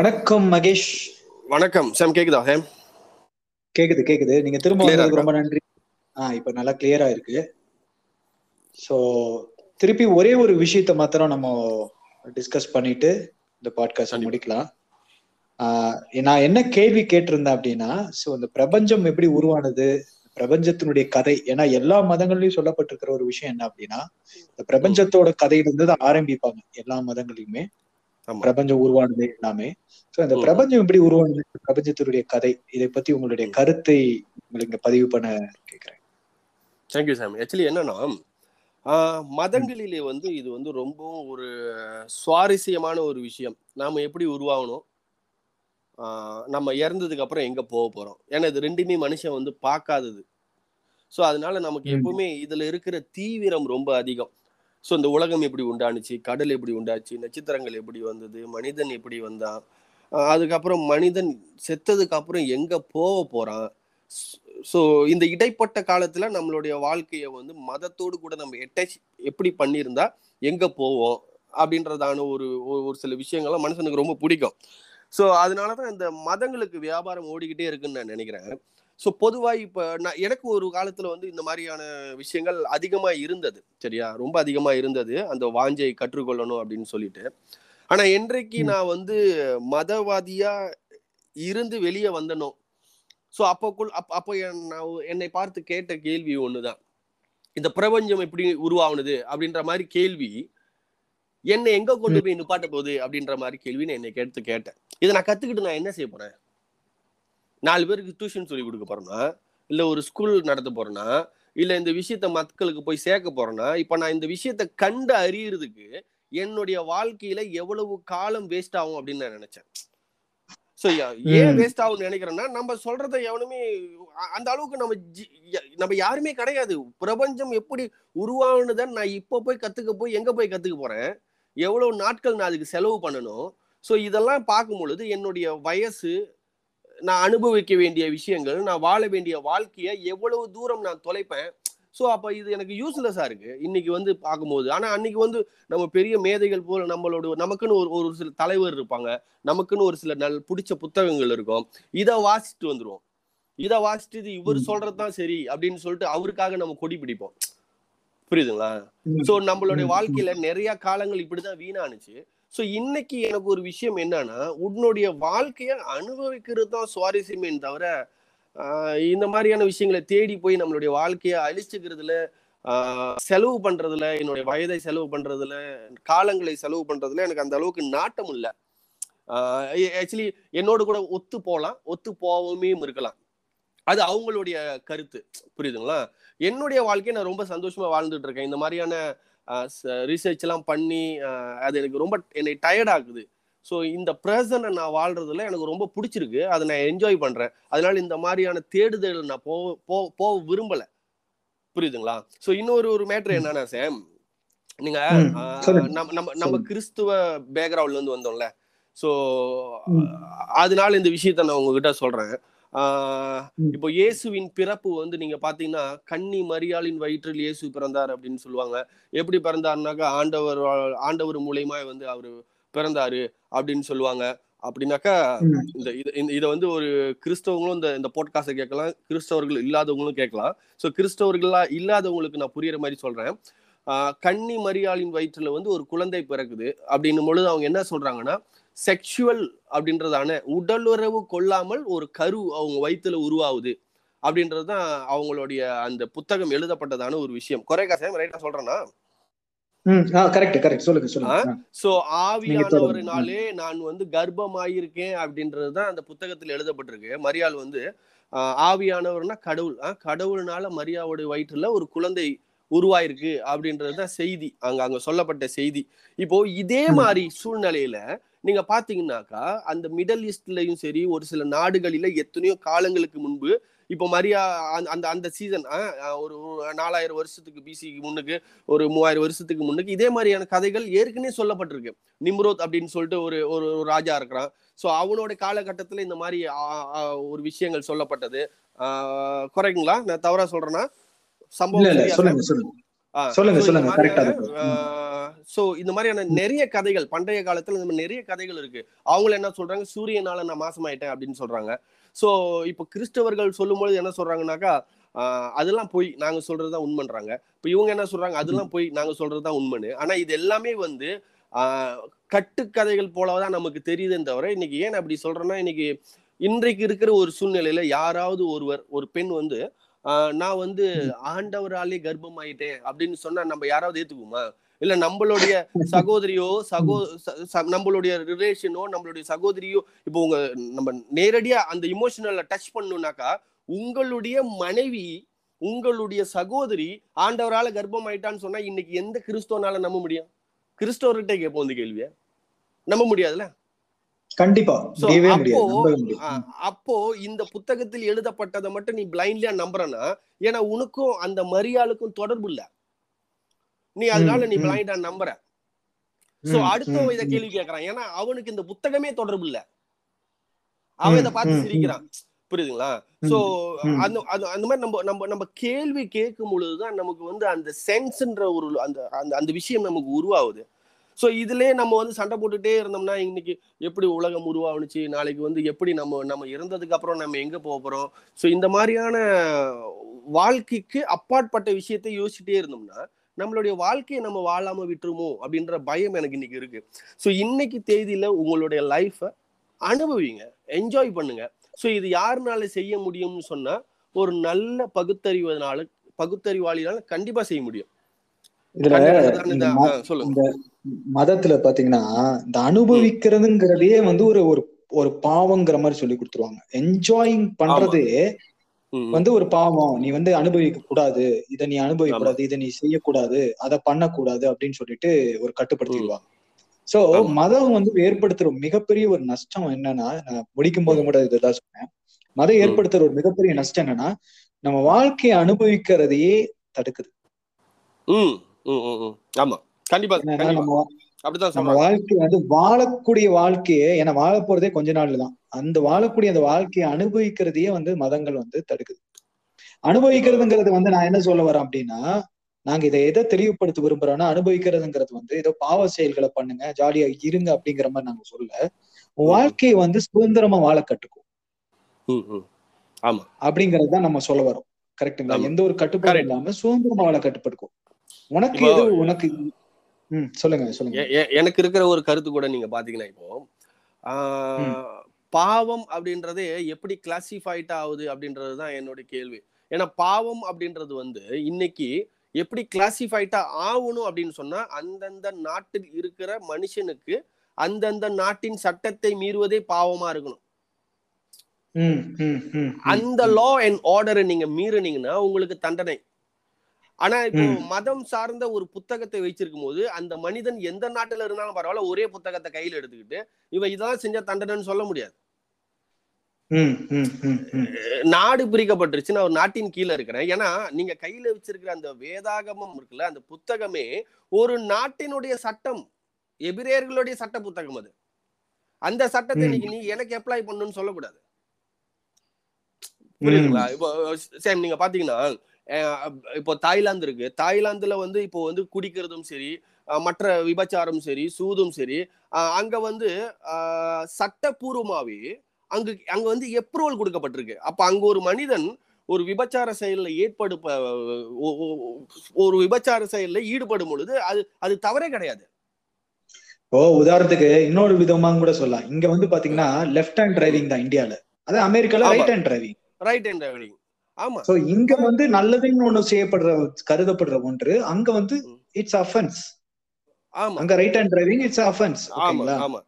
வணக்கம் மகேஷ். வணக்கம். சாம் கேக்குதா? சாம்? கேக்குது கேக்குது. நீங்க திரும்ப வந்ததுக்கு? ரொம்ப நன்றி. ஆ இப்ப நல்லா கிளியரா இருக்கு. சோ திருப்பி ஒரே ஒரு விஷயத்த மாத்திரம் நம்ம டிஸ்கஸ் பண்ணிட்டு இந்த பாட்காஸ்ட். முடிக்கலாம். ஆஹ் நான் என்ன கேள்வி கேட்டிருந்தேன் அப்படின்னா சோ இந்த பிரபஞ்சம் எப்படி உருவானது? பிரபஞ்சத்தினுடைய கதை. ஏன்னா எல்லா மதங்கள்லயும் சொல்லப்பட்டிருக்கிற ஒரு விஷயம் என்ன அப்படின்னா இந்த பிரபஞ்சத்தோட கதையிலிருந்து தான் ஆரம்பிப்பாங்க. எல்லா மதங்களையுமே பிரபஞ்சம் உருவானது எல்லாமே. சோ இந்த. பிரபஞ்சம் எப்படி உருவானது? பிரபஞ்சத்தினுடைய கதை. இதை பத்தி உங்களுடைய கருத்தை உங்களுக்கு பதிவு பண்ண கேக்குறேன். தேங்க்யூ சாம் ஆக்சுவலி என்னன்னா மதங்களிலே வந்து இது வந்து ரொம்பவும் ஒரு சுவாரஸ்யமான ஒரு விஷயம். நாம எப்படி உருவாகணும்? ஆஹ், நம்ம இறந்ததுக்கு அப்புறம் எங்க போக போறோம்? ஏன்னா இது ரெண்டுமே மனுஷன் வந்து பார்க்காதது. ஸோ அதனால நமக்கு. எப்பவுமே இதுல இருக்கிற தீவிரம் ரொம்ப அதிகம். ஸோ இந்த உலகம் எப்படி உண்டானுச்சு? கடல் எப்படி உண்டாச்சு? நட்சத்திரங்கள் எப்படி வந்தது? மனிதன் எப்படி வந்தான்? அதுக்கப்புறம் மனிதன் செத்ததுக்கு அப்புறம் எங்கே போக போகிறான் ஸோ இந்த இடைப்பட்ட காலத்தில் நம்மளுடைய வாழ்க்கையை வந்து மதத்தோடு கூட நம்ம அட்டாச் எப்படி பண்ணியிருந்தா எங்கே போவோம்? அப்படின்றதான ஒரு ஒரு ஒரு சில விஷயங்கள்லாம் மனுஷனுக்கு ரொம்ப பிடிக்கும். ஸோ அதனால தான் இந்த மதங்களுக்கு வியாபாரம் ஓடிக்கிட்டே இருக்குன்னு நான் நினைக்கிறேன். ஸோ பொதுவாக இப்போ நான் எனக்கு ஒரு காலத்தில் வந்து இந்த மாதிரியான விஷயங்கள் அதிகமாக இருந்தது சரியா? ரொம்ப அதிகமாக இருந்தது. அந்த வாஞ்சை கற்றுக்கொள்ளணும் அப்படின்னு சொல்லிட்டு. ஆனால் என்றைக்கு. நான் வந்து மதவாதியா இருந்து வெளியே வந்தனோ ஸோ அப்போக்குள் அப் அப்போ என் நான் என்னை பார்த்து கேட்ட கேள்வி ஒண்ணுதான். இந்த பிரபஞ்சம் எப்படி உருவாகுனது அப்படின்ற மாதிரி கேள்வி என்னை எங்க கொண்டு போய் நிப்பாட்ட போகுது அப்படின்ற மாதிரி கேள்வி நான் என்னை கேட்டு கேட்டேன். இதை நான் கத்துக்கிட்டு நான் என்ன செய்ய போறேன்? நாலு பேருக்கு டியூஷன் சொல்லி கொடுக்க போறேன்னா இல்ல ஒரு ஸ்கூல் நடத்த போறேன்னா இல்ல இந்த விஷயத்த மக்களுக்கு போய் சேர்க்க போறேன்னா இப்ப நான் இந்த விஷயத்த கண்டு அறியறதுக்கு என்னுடைய வாழ்க்கையில எவ்வளவு காலம் வேஸ்ட் ஆகும் அப்படின்னு நான் நினைச்சேன். சோ ஏன். வேஸ்ட் ஆகும்னு நினைக்கிறேன்னா நம்ம சொல்றத எவனுமே அந்த அளவுக்கு நம்ம நம்ம யாருமே கிடையாது. பிரபஞ்சம் எப்படி உருவானதுன்னு நான் இப்ப போய் கத்துக்க போய் எங்க போய் கத்துக்க போறேன்? எவ்வளவு நாட்கள் நான் அதுக்கு செலவு பண்ணணும்? சோ இதெல்லாம் பார்க்கும் பொழுது என்னுடைய வயசு நான் அனுபவிக்க வேண்டிய விஷயங்கள் நான் வாழ வேண்டிய வாழ்க்கைய எவ்வளவு தூரம் நான் தொலைப்பேன்? சோ அப்ப இது எனக்கு யூஸ்லெஸ்ஸா இருக்கு. இன்னைக்கு வந்து பார்க்கும்போது. ஆனா அன்னைக்கு வந்து நம்ம பெரிய மேதைகள் போல நம்மளோட நமக்குன்னு ஒரு ஒரு சில தலைவர் இருப்பாங்க. நமக்குன்னு ஒரு சில நல் பிடிச்ச புத்தகங்கள் இருக்கும். இதை வாசிச்சுட்டு வந்துருவோம். இதை வாசிச்சுட்டு இது இவர் ம். சொல்றதுதான் சரி அப்படின்னு சொல்லிட்டு அவருக்காக நம்ம கொடி பிடிப்போம். புரியுதுங்களா. சோ நம்மளுடைய. வாழ்க்கையில நிறைய காலங்கள் இப்படிதான் வீணானுச்சு. சோ இன்னைக்கு எனக்கு ஒரு விஷயம் என்னன்னா உன்னுடைய வாழ்க்கைய அனுபவிக்கிறது தான் சுவாரஸ்யமே தவிர இந்த மாதிரியான விஷயங்களை தேடி போய் நம்மளுடைய வாழ்க்கைய அழிச்சுக்கிறதுல செலவு பண்றதுல என்னுடைய வயதை செலவு பண்றதுல காலங்களை செலவு பண்றதுல எனக்கு அந்த அளவுக்கு நாட்டம் இல்லை. ஆக்சுவலி என்னோட கூட ஒத்து போகலாம் ஒத்து போகவுமே இருக்கலாம். அது அவங்களுடைய கருத்து. புரியுதுங்களா? என்னுடைய வாழ்க்கையை நான் ரொம்ப சந்தோஷமா வாழ்ந்துட்டு இருக்கேன். இந்த மாதிரியான ரிசர்ச் எல்லாம் பண்ணி அது எனக்கு ரொம்ப என்னை டயர்ட் ஆகுது ஸோ இந்த ப்ரெசனை நான் வாழ்றதுல எனக்கு ரொம்ப பிடிச்சிருக்கு அதை நான் என்ஜாய் பண்றேன் அதனால இந்த மாதிரியான தேடுதல் நான் போ போக விரும்பல புரியுதுங்களா ஸோ இன்னொரு ஒரு மேட்ரு என்னன்னா சாம் நீங்க ம், ஆஹ், சொல்லுங்க. நம்ம நம்ம நம்ம. கிறிஸ்துவ பேக்ரவுண்ட்ல இருந்து வந்தோம்ல ஸோ. அதனால இந்த விஷயத்த நான் உங்ககிட்ட சொல்றேன். இப்போ இயேசுவின் பிறப்பு வந்து நீங்க பாத்தீங்கன்னா கன்னி மரியாளின் வயிற்றில் இயேசு பிறந்தார் அப்படின்னு சொல்லுவாங்க. எப்படி பிறந்தாருனாக்கா ஆண்டவர் ஆண்டவர் மூலியமா வந்து அவரு பிறந்தாரு அப்படின்னு சொல்லுவாங்க. அப்படின்னாக்கா. இந்த இது- வந்து ஒரு கிறிஸ்தவங்களும் இந்த இந்த போட்காஸ்ட்டை கேட்கலாம். கிறிஸ்தவர்கள் இல்லாதவங்களும் கேட்கலாம். ஸோ கிறிஸ்தவர்களா இல்லாதவங்களுக்கு நான் புரியுற மாதிரி சொல்றேன். ஆஹ் கன்னி மரியாளின் வயிற்றுல வந்து ஒரு குழந்தை பிறக்குது. அப்படின்னும் பொழுது அவங்க என்ன சொல்றாங்கன்னா செக்ஷுவல் அப்படின்றதான உடலுறவு கொள்ளாமல் ஒரு கரு அவங்க வயிற்றுல உருவாகுது அப்படின்றது தான் அவங்களுடைய அந்த புத்தகம் எழுதப்பட்டதான ஒரு விஷயம். குறைக்கா சார் ரைட்டா சொல்றேன்னா. சோ. ஆவியானவரினாலே நான் வந்து கர்ப்பமாயிருக்கேன் அப்படின்றது தான் அந்த புத்தகத்தில் எழுதப்பட்டிருக்கு. மரியாள் வந்து ஆவியானவர்னா கடவுள். ஆஹ் கடவுள்னால மரியாவுடைய வயிற்றுல ஒரு குழந்தை உருவாயிருக்கு அப்படின்றது தான் செய்தி. அங்க அங்க சொல்லப்பட்ட செய்தி. இப்போ இதே. மாதிரி சூழ்நிலையில நீங்க பாத்தீங்கன்னாக்கா அந்த மிடல் ஈஸ்ட்லயும் சரி ஒரு சில நாடுகளில எத்தனையோ காலங்களுக்கு முன்பு இப்போ மரியா அந்த- அந்த சீசன் ஒரு நாலாயிரம் வருஷத்துக்கு பிசிக்கு முன்னுக்கு ஒரு மூவாயிரம் வருஷத்துக்கு முன்னுக்கு இதே மாதிரியான கதைகள் ஏற்கனவே சொல்லப்பட்டிருக்கு. நிம்ரோத் அப்படின்னு சொல்லிட்டு ஒரு ஒரு ராஜா இருக்கிறான். ஸோ அவனோட காலகட்டத்தில் இந்த மாதிரி ஒரு விஷயங்கள் சொல்லப்பட்டது. குறைங்களா? நான் தவறா சொல்றேன்னா சம்பவம் சொல்லுங்க சொல்லுங்க, சொல்லுங்க. ஸோ இந்த மாதிரியான நிறைய கதைகள் பண்டைய காலத்துல இந்த மாதிரி நிறைய கதைகள் இருக்கு. அவங்கள என்ன சொல்றாங்க? சூரியனால நான் மாசமாயிட்டேன் அப்படின்னு சொல்றாங்க. ஸோ இப்போ கிறிஸ்தவர்கள் சொல்லும்போது என்ன சொல்றாங்கன்னாக்கா அதெல்லாம் போய். நாங்க சொல்றதுதான் உண்மைன்றாங்க. இப்போ இவங்க என்ன சொல்றாங்க? அதெல்லாம் போய். நாங்க சொல்றதுதான் உண்மைன்னு. ஆனா இது எல்லாமே வந்து ஆஹ் கட்டுக்கதைகள் போலதான் நமக்கு தெரியுதுன்னு தவிர இன்னைக்கு ஏன் அப்படி சொல்றேன்னா இன்னைக்கு இன்றைக்கு இருக்கிற ஒரு சூழ்நிலையில யாராவது ஒருவர் ஒரு பெண் வந்து ஆஹ் நான் வந்து ஆண்டவராலே கர்ப்பமாயிட்டேன் அப்படின்னு சொன்னா நம்ம யாராவது ஏத்துக்குமா இல்ல நம்மளுடைய சகோதரியோ சகோ நம்மளுடைய ரிலேஷனோ நம்மளுடைய சகோதரியோ இப்போ உங்க நம்ம நேரடியா அந்த இமோஷனல்ல டச் பண்ணுனாக்கா உங்களுடைய மனைவி உங்களுடைய சகோதரி ஆண்டவரால கர்ப்பம் ஆயிட்டான்னு சொன்னா இன்னைக்கு எந்த கிறிஸ்தவனால நம்ப முடியும்? கிறிஸ்தவர்கிட்ட கேட்போம் இந்த கேள்விய. நம்ப முடியாதுல்ல? கண்டிப்பா. அப்போ இந்த புத்தகத்தில் எழுதப்பட்டதை மட்டும் நீ பிளைண்ட்லியா நம்புறனா ஏன்னா உனக்கும் அந்த மரியாளுக்கும் தொடர்பு இல்ல. நீ அதனால நீ. பிளைண்டா நம்புற. சோ அடுத்தவன் இதை. கேள்வி கேட்கறான் ஏன்னா அவனுக்கு இந்த புத்தகமே தொடர்பு இல்ல. அவன் இதை பார்த்து சிரிக்கிறான். புரியுதுங்களா? சோ அந்த அந்த மாதிரி நம்ம நம்ம நம்ம கேள்வி கேட்கும் பொழுதுதான் நமக்கு வந்து அந்த சென்ஸ்ன்ற ஒரு அந்த அந்த அந்த விஷயம் நமக்கு உருவாகுது. சோ இதுலயே நம்ம வந்து சண்டை போட்டுட்டே இருந்தோம்னா இன்னைக்கு எப்படி உலகம் உருவாகுனுச்சு? நாளைக்கு வந்து எப்படி நம்ம நம்ம இறந்ததுக்கு அப்புறம் நம்ம எங்க போக போறோம்? சோ இந்த மாதிரியான வாழ்க்கைக்கு அப்பாற்பட்ட விஷயத்தை யோசிச்சுட்டே இருந்தோம்னா நம்மளுடைய வாழ்க்கையை நம்ம வாழாம விட்டுருமோ அப்படின்ற பயம் எனக்கு இன்னைக்கு இருக்கு. சோ இன்னைக்கு தேதியில உங்களுடைய லைஃப அனுபவிங்க. என்ஜாய் பண்ணுங்க. சோ இது யாருனால செய்ய முடியும்னு சொன்னா ஒரு நல்ல பகுத்தறிவதனால பகுத்தறிவாளினால கண்டிப்பா செய்ய முடியும். சொல்லுங்க. மதத்துல பாத்தீங்கன்னா இந்த அனுபவிக்கிறதுங்கிறதே வந்து ஒரு ஒரு ஒரு பாவங்கிற மாதிரி சொல்லி கொடுத்துருவாங்க. என்ஜாயிங் பண்றதே வந்து ஒரு பாவம். நீ வந்து அனுபவிக்க கூடாது இதை நீ அனுபவிக்க. கூடாது இதை நீ செய்யக்கூடாது. அதை பண்ணக்கூடாது அப்படின்னு சொல்லிட்டு ஒரு கட்டுப்படுத்திடுவாங்க சோ. மதம் வந்து ஏற்படுத்துற மிகப்பெரிய ஒரு நஷ்டம் என்னன்னா நான் முடிக்கும் போது கூட இதுதான் சொன்னேன். மதம். ஏற்படுத்துற ஒரு மிகப்பெரிய நஷ்டம் என்னன்னா நம்ம வாழ்க்கையை அனுபவிக்கிறதையே தடுக்குது. ஆமா. கண்டிப்பா அப்படிதான் நம்ம வாழ்க்கை வந்து வாழக்கூடிய வாழ்க்கையே ஏன்னா வாழ போறதே கொஞ்ச நாள் தான் அந்த வாழக்கூடிய அந்த வாழ்க்கையை அனுபவிக்கிறதையே வந்து மதங்கள் வந்து தடுக்குது. அனுபவிக்கிறதுங்கிறது வந்து நான் என்ன சொல்ல வரேன் அப்படின்னா நாங்க இதை எதை தெளிவுபடுத்த விரும்புறோம்னா அனுபவிக்கிறதுங்கிறது வந்து ஏதோ பாவ செயல்களை பண்ணுங்க ஜாலியா இருங்க அப்படிங்கிற மாதிரி நாங்க சொல்ல. வாழ்க்கையை வந்து சுதந்திரமா வாழ கட்டுக்கும் ஆமா. அப்படிங்கறது தான் நம்ம சொல்ல வரோம். கரெக்ட்டுங்களா? ஆமா. எந்த ஒரு கட்டுப்பாடு. இல்லாம சுதந்திரமா வாழ கட்டுப்படுக்கும். உனக்கு எது உனக்கு சொல்லுங்க சொல்லுங்க. எனக்கு இருக்கிற ஒரு கருத்து கூட நீங்க பாத்தீங்கன்னா இப்போ பாவம் அப்படின்றதே எப்படி கிளாசிஃபைட் ஆகுது அப்படின்றது தான் என்னோட கேள்வி. ஏன்னா பாவம் அப்படின்றது வந்து இன்னைக்கு எப்படி கிளாசிஃபைட்டா ஆகணும் அப்படின்னு சொன்னா அந்தந்த நாட்டில் இருக்கிற மனுஷனுக்கு அந்தந்த நாட்டின் சட்டத்தை மீறுவதே பாவமா இருக்கணும். அந்த. லா அண்ட் ஆர்டரை நீங்க மீறினீங்கன்னா உங்களுக்கு தண்டனை. ஆனா இப்போ. மதம் சார்ந்த ஒரு புத்தகத்தை வச்சிருக்கும் போது அந்த மனிதன் எந்த நாட்டுல இருந்தாலும் பரவாயில்ல ஒரே புத்தகத்தை கையில எடுத்துக்கிட்டு இவன் இதெல்லாம் செஞ்ச தண்டனைன்னு சொல்ல முடியாது. நாடு பிரிக்கப்பட்டுருச்சு நான் ஒரு நாட்டின் கீழே இருக்கிறேன். ஏன்னா நீங்க கையில வச்சிருக்கிற அந்த வேதாகமம் இருக்குல்ல அந்த புத்தகமே ஒரு நாட்டினுடைய சட்டம் எபிரேயர்களுடைய சட்ட புத்தகம் அது. அந்த சட்டத்தை. இன்னைக்கு நீ எனக்கு அப்ளை பண்ணணும்னு சொல்லக்கூடாது. புரியுதுங்களா? இப்போ சேம் நீங்க பாத்தீங்கன்னா இப்போ தாய்லாந்து இருக்கு. தாய்லாந்துல வந்து இப்போ வந்து குடிக்கிறதும் சரி மற்ற விபச்சாரம் சரி சூதும் சரி அங்க வந்து சட்டப்பூர்வமாவே அங்கு அங்க வந்து எப்ரூவல் கொடுக்கப்பட்டிருக்கு. அப்ப அங்க ஒரு மனிதன் ஒரு விபச்சார செயல்ல ஏற்படு ஒரு விபச்சார செயல்ல ஈடுபடும் பொழுது அது அது தவறே கிடையாது. இப்போ உதாரணத்துக்கு இன்னொரு விதமா கூட சொல்லலாம். இங்க வந்து பாத்தீங்கன்னா லெஃப்ட் ஹேண்ட் டிரைவிங் தான் இந்தியால. அது அமெரிக்கால. Right hand driving right hand driving ஆமா. சோ இங்க வந்து நல்லதுன்னு ஒண்ணு செய்யப்படுற கருதப்படுற ஒன்று அங்க வந்து. இட்ஸ் அஃபென்ஸ் ஆமா. அங்க right hand driving it's offence ஆமா ஆமா.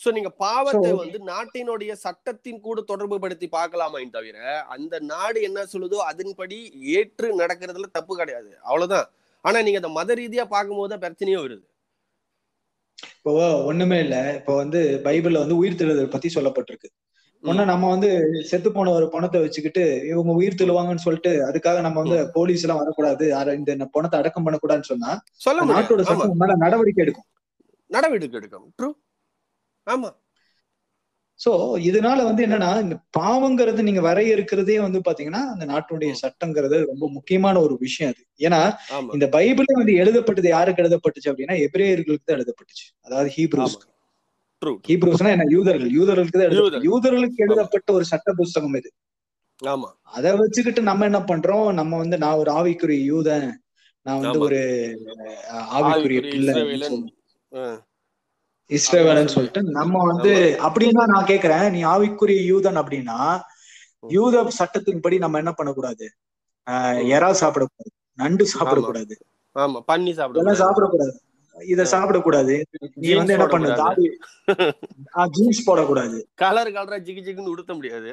சோ நீங்க பாவத்தை வந்து நாட்டினுடைய சட்டத்தின் கூட தொடர்பு படுத்தி பார்க்கலாமே தவிர அந்த நாடு என்ன சொல்லுதோ அதன்படி ஏற்று நடக்கிறதுல தப்பு கிடையாது. அவ்வளவுதான். ஆனா நீங்க அந்த மத ரீதியா பார்க்கும்போது பிரச்சனையே வருது. இப்போ ஒண்ணுமே இல்ல. இப்போ வந்து பைபிள்ல வந்து உயிர் தெழுதல் பத்தி சொல்லப்பட்டிருக்கு. ஒண்ணு நம்ம வந்து செத்து போன ஒரு பணத்தை வச்சுக்கிட்டு இவங்க உயிர் தெழுவாங்கன்னு சொல்லிட்டு அதுக்காக நம்ம வந்து போலீஸ் எல்லாம் வரக்கூடாது. இந்த பணத்தை அடக்கம் பண்ணக்கூடாதுன்னு சொன்னா சொல்ல நாட்டோட சட்டம் மேல நடவடிக்கை எடுக்கும். நடவடிக்கை எடுக்கும். ஆமா. சோ இதனால வந்து என்னன்னா இந்த பாவங்கிறது நீங்க வரையறுக்கிறதே வந்து பாத்தீங்கன்னா அந்த நாட்டுடைய சட்டங்கிறது ரொம்ப முக்கியமான ஒரு விஷயம் அது. ஏன்னா இந்த பைபிளே வந்து எழுதப்பட்டது யாருக்கு எழுதப்பட்டுச்சு அப்படின்னா எபிரேயர்களுக்கு தான் எழுதப்பட்டுச்சு. அதாவது ஹீப்ரூஸ் ஆமா. ட்ரூ ஹீப்ரூஸ்னா என்ன? யூதர்கள். யூதர்களுக்கு தான். யூதர்களுக்கு எழுதப்பட்ட ஒரு சட்ட புஸ்தகம் இது. ஆமா. அதை வச்சுக்கிட்டு நம்ம என்ன பண்றோம்? நம்ம வந்து நான் ஒரு ஆவிக்குரிய யூதன். நான் வந்து. ஒரு ஆவிக்குரிய பிள்ளை. இஸ்ரவேலன். சொல்லிட்டு நம்ம வந்து அப்படின்னா நான் கேக்குறேன். நீ ஆவிக்குரிய யூதன் அப்படின்னா யூத சட்டத்தின்படி நம்ம என்ன பண்ணக்கூடாது. எறா சாப்பிடக்கூடாது. நண்டு சாப்பிடக்கூடாது. ஆமா. பண்ணி இதெல்லாம் சாப்பிட சாப்பிடக்கூடாது. இத. சாப்பிடக்கூடாது. நீ வந்து என்ன பண்ணு. தாடி ஜீன்ஸ் போடக்கூடாது. கலர் கலரா ஜிகி ஜிகுன்னு உடுத்த முடியாது.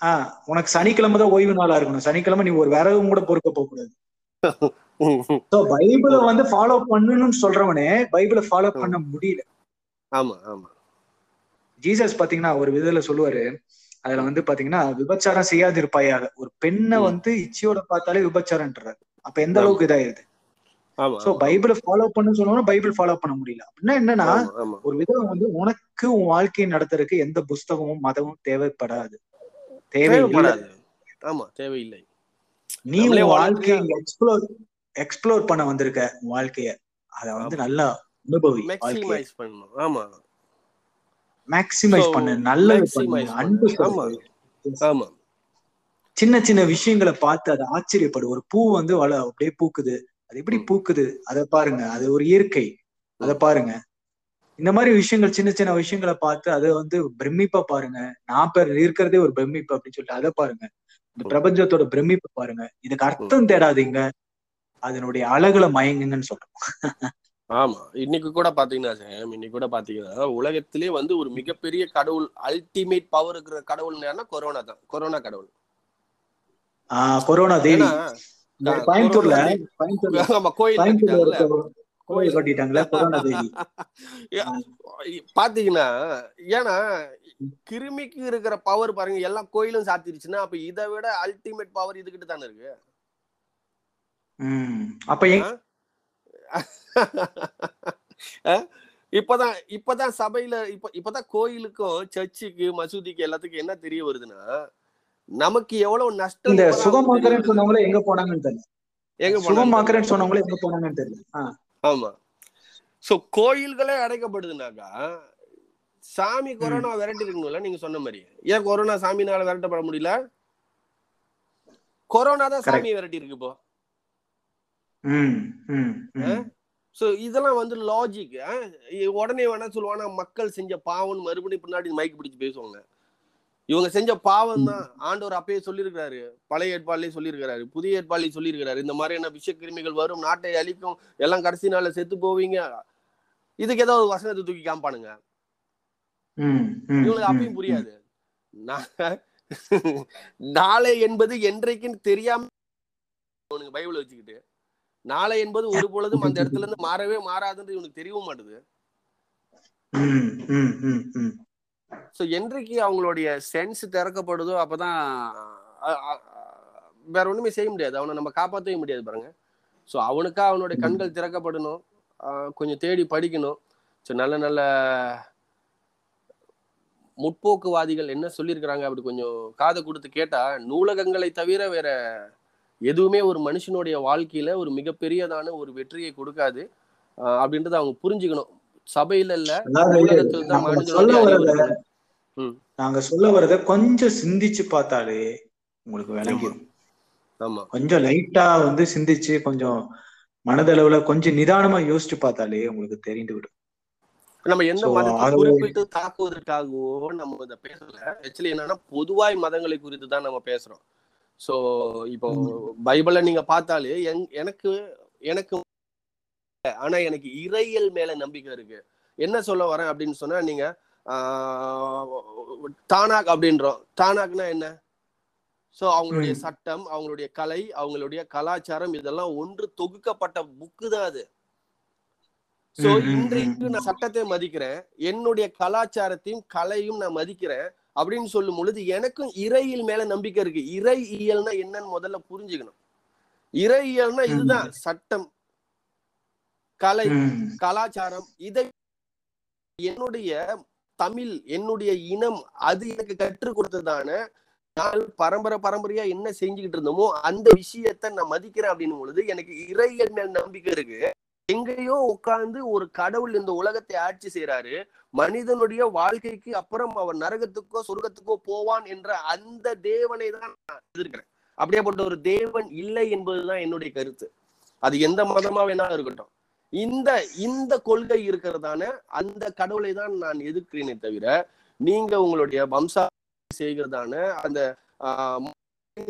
ஆஹ் உனக்கு சனிக்கிழமை தான் ஓய்வு நாளா இருக்கணும். சனிக்கிழமை நீ ஒரு விறகும் கூட பொறுக்க போக கூடாது பைபிளை வந்து ஃபாலோ பண்ணணும்னு சொல்றவனே பைபிளை ஃபாலோ பண்ண முடியல. ஆமா ஆமா. ஜீசஸ் பாத்தீங்கன்னா ஒரு விதத்துல சொல்லுவாரு. அதுல வந்து பாத்தீங்கன்னா விபச்சாரம் செய்யாது இருப்பாயாக ஒரு பெண்ணை. வந்து இச்சையோட பார்த்தாலே விபச்சாரம்ன்றாரு. அப்ப எந்த. அளவுக்கு இதாயிருது? சோ பைபிளை ஃபாலோ பண்ணு சொல்லணும் பைபிள் ஃபாலோ பண்ண முடியல. அப்படின்னா என்னன்னா ஒரு விதம் வந்து உனக்கு உன் வாழ்க்கையை நடத்துறதுக்கு எந்த புஸ்தகமும் மதமும் தேவைப்படாது. தேவைப்படாது. ஆமா தேவையில்லை. நீ வாழ்க்கையா- எக்ஸ்ப்ளோர் எக்ஸ்ப்ளோர் பண்ண வந்திருக்க உன் வாழ்க்கைய. அத வந்து. நல்லா அனுபவி மேக்ஸிமைஸ் பண்ணணும். ஆமா. மேக்சிமைஸ் So, பண்ணு. நல்லது பண்ணு. அன்பு. ஆமா. ஆமா. சின்ன சின்ன விஷயங்களை பார்த்து அதை ஆச்சரியப்படு. ஒரு பூ வந்து வள அப்படியே பூக்குது. அது எப்படி. பூக்குது? அதை பாருங்க. அது ஒரு இயற்கை. அதை பாருங்க. இந்த மாதிரி விஷயங்கள் சின்ன சின்ன விஷயங்களை பார்த்து அதை வந்து பிரமிப்பா பாருங்க. நான் பேர் இருக்கிறதே ஒரு பிரமிப்பு அப்படின்னு சொல்லிட்டு அதை பாருங்க. இந்த. பிரபஞ்சத்தோட பிரமிப்பை பாருங்க. இதுக்கு அர்த்தம் தேடாதீங்க. அதனுடைய அழகுல மயங்குங்கன்னு சொல்றோம் ஆமா. இன்னைக்கு கூட பாத்தீங்கன்னா சாம் இன்னைக்கு கூட பாத்தீங்கன்னா உலகத்திலே வந்து ஒரு மிகப்பெரிய கடவுள் அல்டிமேட் பவர் இருக்கிற கடவுள் கொரோனா தான். கொரோனா கடவுள். ஆஹ் கொரோனா தேவி. கோயம்புத்தூர்ல கொரோனா தேவி- கோயம்புத்தூர்ல ஆமா கோயில். கட்டிட்டாங்களே பாத்தீங்கன்னா ஏன்னா கிருமிக்கு இருக்கிற பவர் பாருங்க எல்லா கோயிலும் சாத்திருச்சுன்னா அப்ப இதை விட அல்டிமேட் பவர் இதுகிட்ட தானே இருக்கு. அப்ப இப்பதான் இப்பதான் சபையில இப்ப இப்பதான் கோயிலுக்கும் சர்ச்சுக்கு மசூதிக்கு எல்லாத்துக்கும் என்ன தெரிய வருதுன்னா நமக்கு எவ்வளவு நஷ்டம் இந்த வருது. சொன்னவங்களே எங்க போனாங்கன்னு தெரியல. எங்க போனாங்க? சுகமாக்குறேன்னு சொன்னவங்களே எங்க போனாங்கன்னு தெரியல. ஆமா. சோ கோயில்களே அடைக்கப்படுதுனாக்கா சாமி கொரோனா விரட்டி இருக்கணும்ல நீங்க சொன்ன மாதிரி. ஏன் கொரோனா சாமினால விரட்டப்பட முடியல? கொரோனா தான். சாமியை விரட்டி இருக்கு இப்போ. சோ இதெல்லாம் வந்து லாஜிக் உடனே வேணா சொல்லுவானா மக்கள் செஞ்ச பாவம் மறுபடியும் பின்னாடி மைக் பிடிச்சு பேசுவாங்க. இவங்க செஞ்ச பாவம் தான் ஆண்டவர் அப்பயே சொல்லியிருக்கிறாரு. பழைய ஏற்பாடுலயே சொல்லியிருக்கிறாரு. புதிய ஏற்பாடுலயே சொல்லியிருக்கிறாரு. இந்த மாதிரியான விஷக்கிருமிகள் வரும் நாட்டை அழிக்கும் எல்லாம் கடைசி நாள்ல செத்து போவீங்க. இதுக்கு ஏதாவது ஒரு வசனத்தை தூக்கி காமிப்பானுங்க இவங்களுக்கு அப்பயும் புரியாது. நாளை என்பது என்றைக்குன்னு தெரியாம பைபிள் வச்சுக்கிட்டு நாளை என்பது ஒரு பொழுதும் அந்த இடத்துல இருந்து மாறவே மாறாதுன்னு இவனுக்கு தெரியவும் மாட்டுது. ஸோ என்றைக்கு அவங்களுடைய சென்ஸ் திறக்கப்படுதோ அப்பதான் வேற ஒண்ணுமே செய்ய முடியாது. அவனை நம்ம காப்பாற்றவே முடியாது பாருங்க. ஸோ அவனுக்கா அவனுடைய கண்கள் திறக்கப்படணும். கொஞ்சம் தேடி படிக்கணும். ஸோ நல்ல நல்ல முற்போக்குவாதிகள் என்ன சொல்லியிருக்கிறாங்க அப்படி கொஞ்சம் காதை கொடுத்து கேட்டா நூலகங்களை தவிர வேற எதுவுமே ஒரு மனுஷனுடைய வாழ்க்கையில ஒரு மிகப்பெரியதான ஒரு வெற்றியை கொடுக்காது. அப்படின்றத அவங்க புரிஞ்சுக்கணும். சபையில இல்ல. நாங்க சொல்ல வரத கொஞ்சம் சிந்திச்சு பார்த்தாலே உங்களுக்கு விளங்கிடும் ஆமா. கொஞ்சம் லைட்டா வந்து சிந்திச்சு கொஞ்சம் மனதளவுல கொஞ்சம் நிதானமா யோசிச்சு பார்த்தாலே உங்களுக்கு தெரிந்து விடும். நம்ம எந்த மதத்தை குறிப்பிட்டு தாக்குவதற்காகவோ நம்ம இதை பேசல. ஆக்சுவலி என்னன்னா பொதுவாய் மதங்களை குறித்து தான் நம்ம பேசுறோம். சோ இப்போ பைபிளை நீங்க பார்த்தாலே என்- எனக்கு எனக்கு ஆனா எனக்கு இறையியல் மேல நம்பிக்கை இருக்கு. என்ன சொல்ல வரேன் அப்படின்னு சொன்னா நீங்க தானாக் அப்படின்றோம். தானாக்னா என்ன? சோ அவங்களுடைய. சட்டம் அவங்களுடைய கலை அவங்களுடைய கலாச்சாரம் இதெல்லாம் ஒன்று தொகுக்கப்பட்ட புக்கு தான் அது. சோ இன்றைக்கு. நான் சட்டத்தை மதிக்கிறேன். என்னுடைய கலாச்சாரத்தையும் கலையும் நான் மதிக்கிறேன் அப்படின்னு சொல்லும் பொழுது எனக்கும் இறையியல் மேல நம்பிக்கை இருக்கு. இறையியல்னா என்னன்னு முதல்ல புரிஞ்சுக்கணும். இறையியல்னா ம். இதுதான் சட்டம். கலை கலாச்சாரம் இதை என்னுடைய தமிழ் என்னுடைய இனம் அது எனக்கு கற்றுக் கொடுத்ததான நான் பரம்பரை பரம்பரையா என்ன செஞ்சுக்கிட்டு இருந்தோமோ அந்த விஷயத்த நான் மதிக்கிறேன் அப்படின்னும் பொழுது எனக்கு இறையல் மேல் நம்பிக்கை இருக்கு. எங்கேயோ உட்கார்ந்து ஒரு கடவுள் இந்த உலகத்தை ஆட்சி செய்றாரு. மனிதனுடைய வாழ்க்கைக்கு அப்புறம் அவன் நரகத்துக்கோ சொர்க்கத்துக்கோ போவான் என்ற அந்த தேவனை தான் நான் எதிர்க்கிறேன். அப்படியேப்பட்ட ஒரு தேவன் இல்லை என்பதுதான் என்னுடைய கருத்து. அது எந்த மதமா வேணாலும் இருக்கட்டும். இந்த இந்த கொள்கை இருக்கிறதான அந்த கடவுளை தான் நான் எதிர்க்கிறேனே தவிர நீங்க உங்களுடைய வம்சா செய்கிறதான அந்த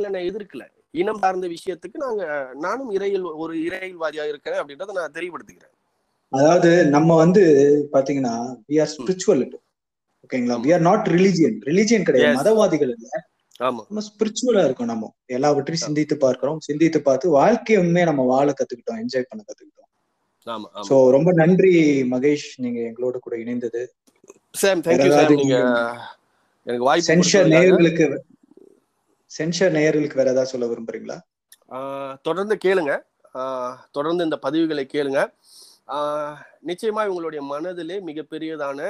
நான் எதிர்க்கல. இனம் சார்ந்த விஷயத்துக்கு நாங்க நானும் இறையில் ஒரு இறையில்வாதியா இருக்கிறேன் அப்படின்றத நான் தெரியப்படுத்திக்கிறேன் அதாவது நம்ம வந்து பாத்தீங்கன்னா வி ஆர் ஸ்பிரிச்சுவல் ஓகேங்களா? We are not religion religion கிடையாது. மதவாதிகள் இல்ல. ஆமா. நம்ம ஸ்பிரிச்சுவலா இருக்கோம் நம்ம. எல்லாவற்றையும் சிந்தித்து பார்க்கிறோம். சிந்தித்து பார்த்து வாழ்க்கையை உண்மையை நம்ம வாழ கத்துக்கிட்டோம் என்ஜாய் பண்ண கத்துக்கிட்டோம். சோ ரொம்ப நன்றி மகேஷ் நீங்க எங்களோட கூட இணைந்தது. சாம் தேங்க்யூ சாம் ஏதாவது நீங்க எனக்கு வாய்ப்பு சென்ஷர். நேயர்களுக்கு சென்ஷர் நேயர்களுக்கு வேற ஏதாவது சொல்ல விரும்புறீங்களா? தொடர்ந்து கேளுங்க. தொடர்ந்து இந்த பதிவுகளை கேளுங்க. நிச்சயமா இவங்களுடைய மனதிலே மிகப்பெரியதான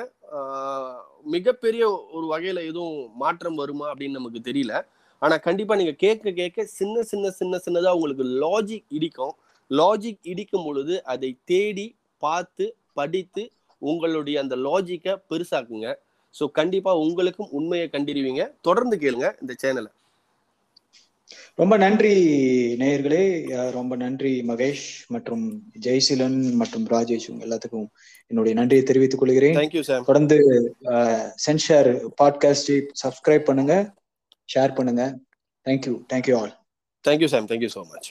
மிகப்பெரிய ஒரு வகையில எதுவும் மாற்றம் வருமா அப்படின்னு நமக்கு தெரியல. ஆனா கண்டிப்பா நீங்க கேட்க கேட்க சின்ன சின்ன சின்ன சின்னதா உங்களுக்கு லாஜிக் இடிக்கும். லாஜிக் இடிக்கும் பொழுது அதை தேடி பார்த்து படித்து உங்களுடைய அந்த லாஜிக்கை பெருசாக்குங்க. ஸோ கண்டிப்பா உங்களுக்கும் உண்மையை கண்டிருவீங்க. தொடர்ந்து கேளுங்க இந்த சேனலை ரொம்ப நன்றி நேயர்களே. ரொம்ப நன்றி மகேஷ் மற்றும் ஜெய்சீலன் மற்றும் ராஜேஷ் உங்க எல்லாத்துக்கும் என்னுடைய நன்றியை தெரிவித்துக் கொள்கிறேன். தேங்க்யூ சாம் தொடர்ந்து சென்ஷர் பாட்காஸ்டை சப்ஸ்கிரைப் பண்ணுங்க ஷேர் பண்ணுங்க. Thank you thank you all thank you Sam thank you so much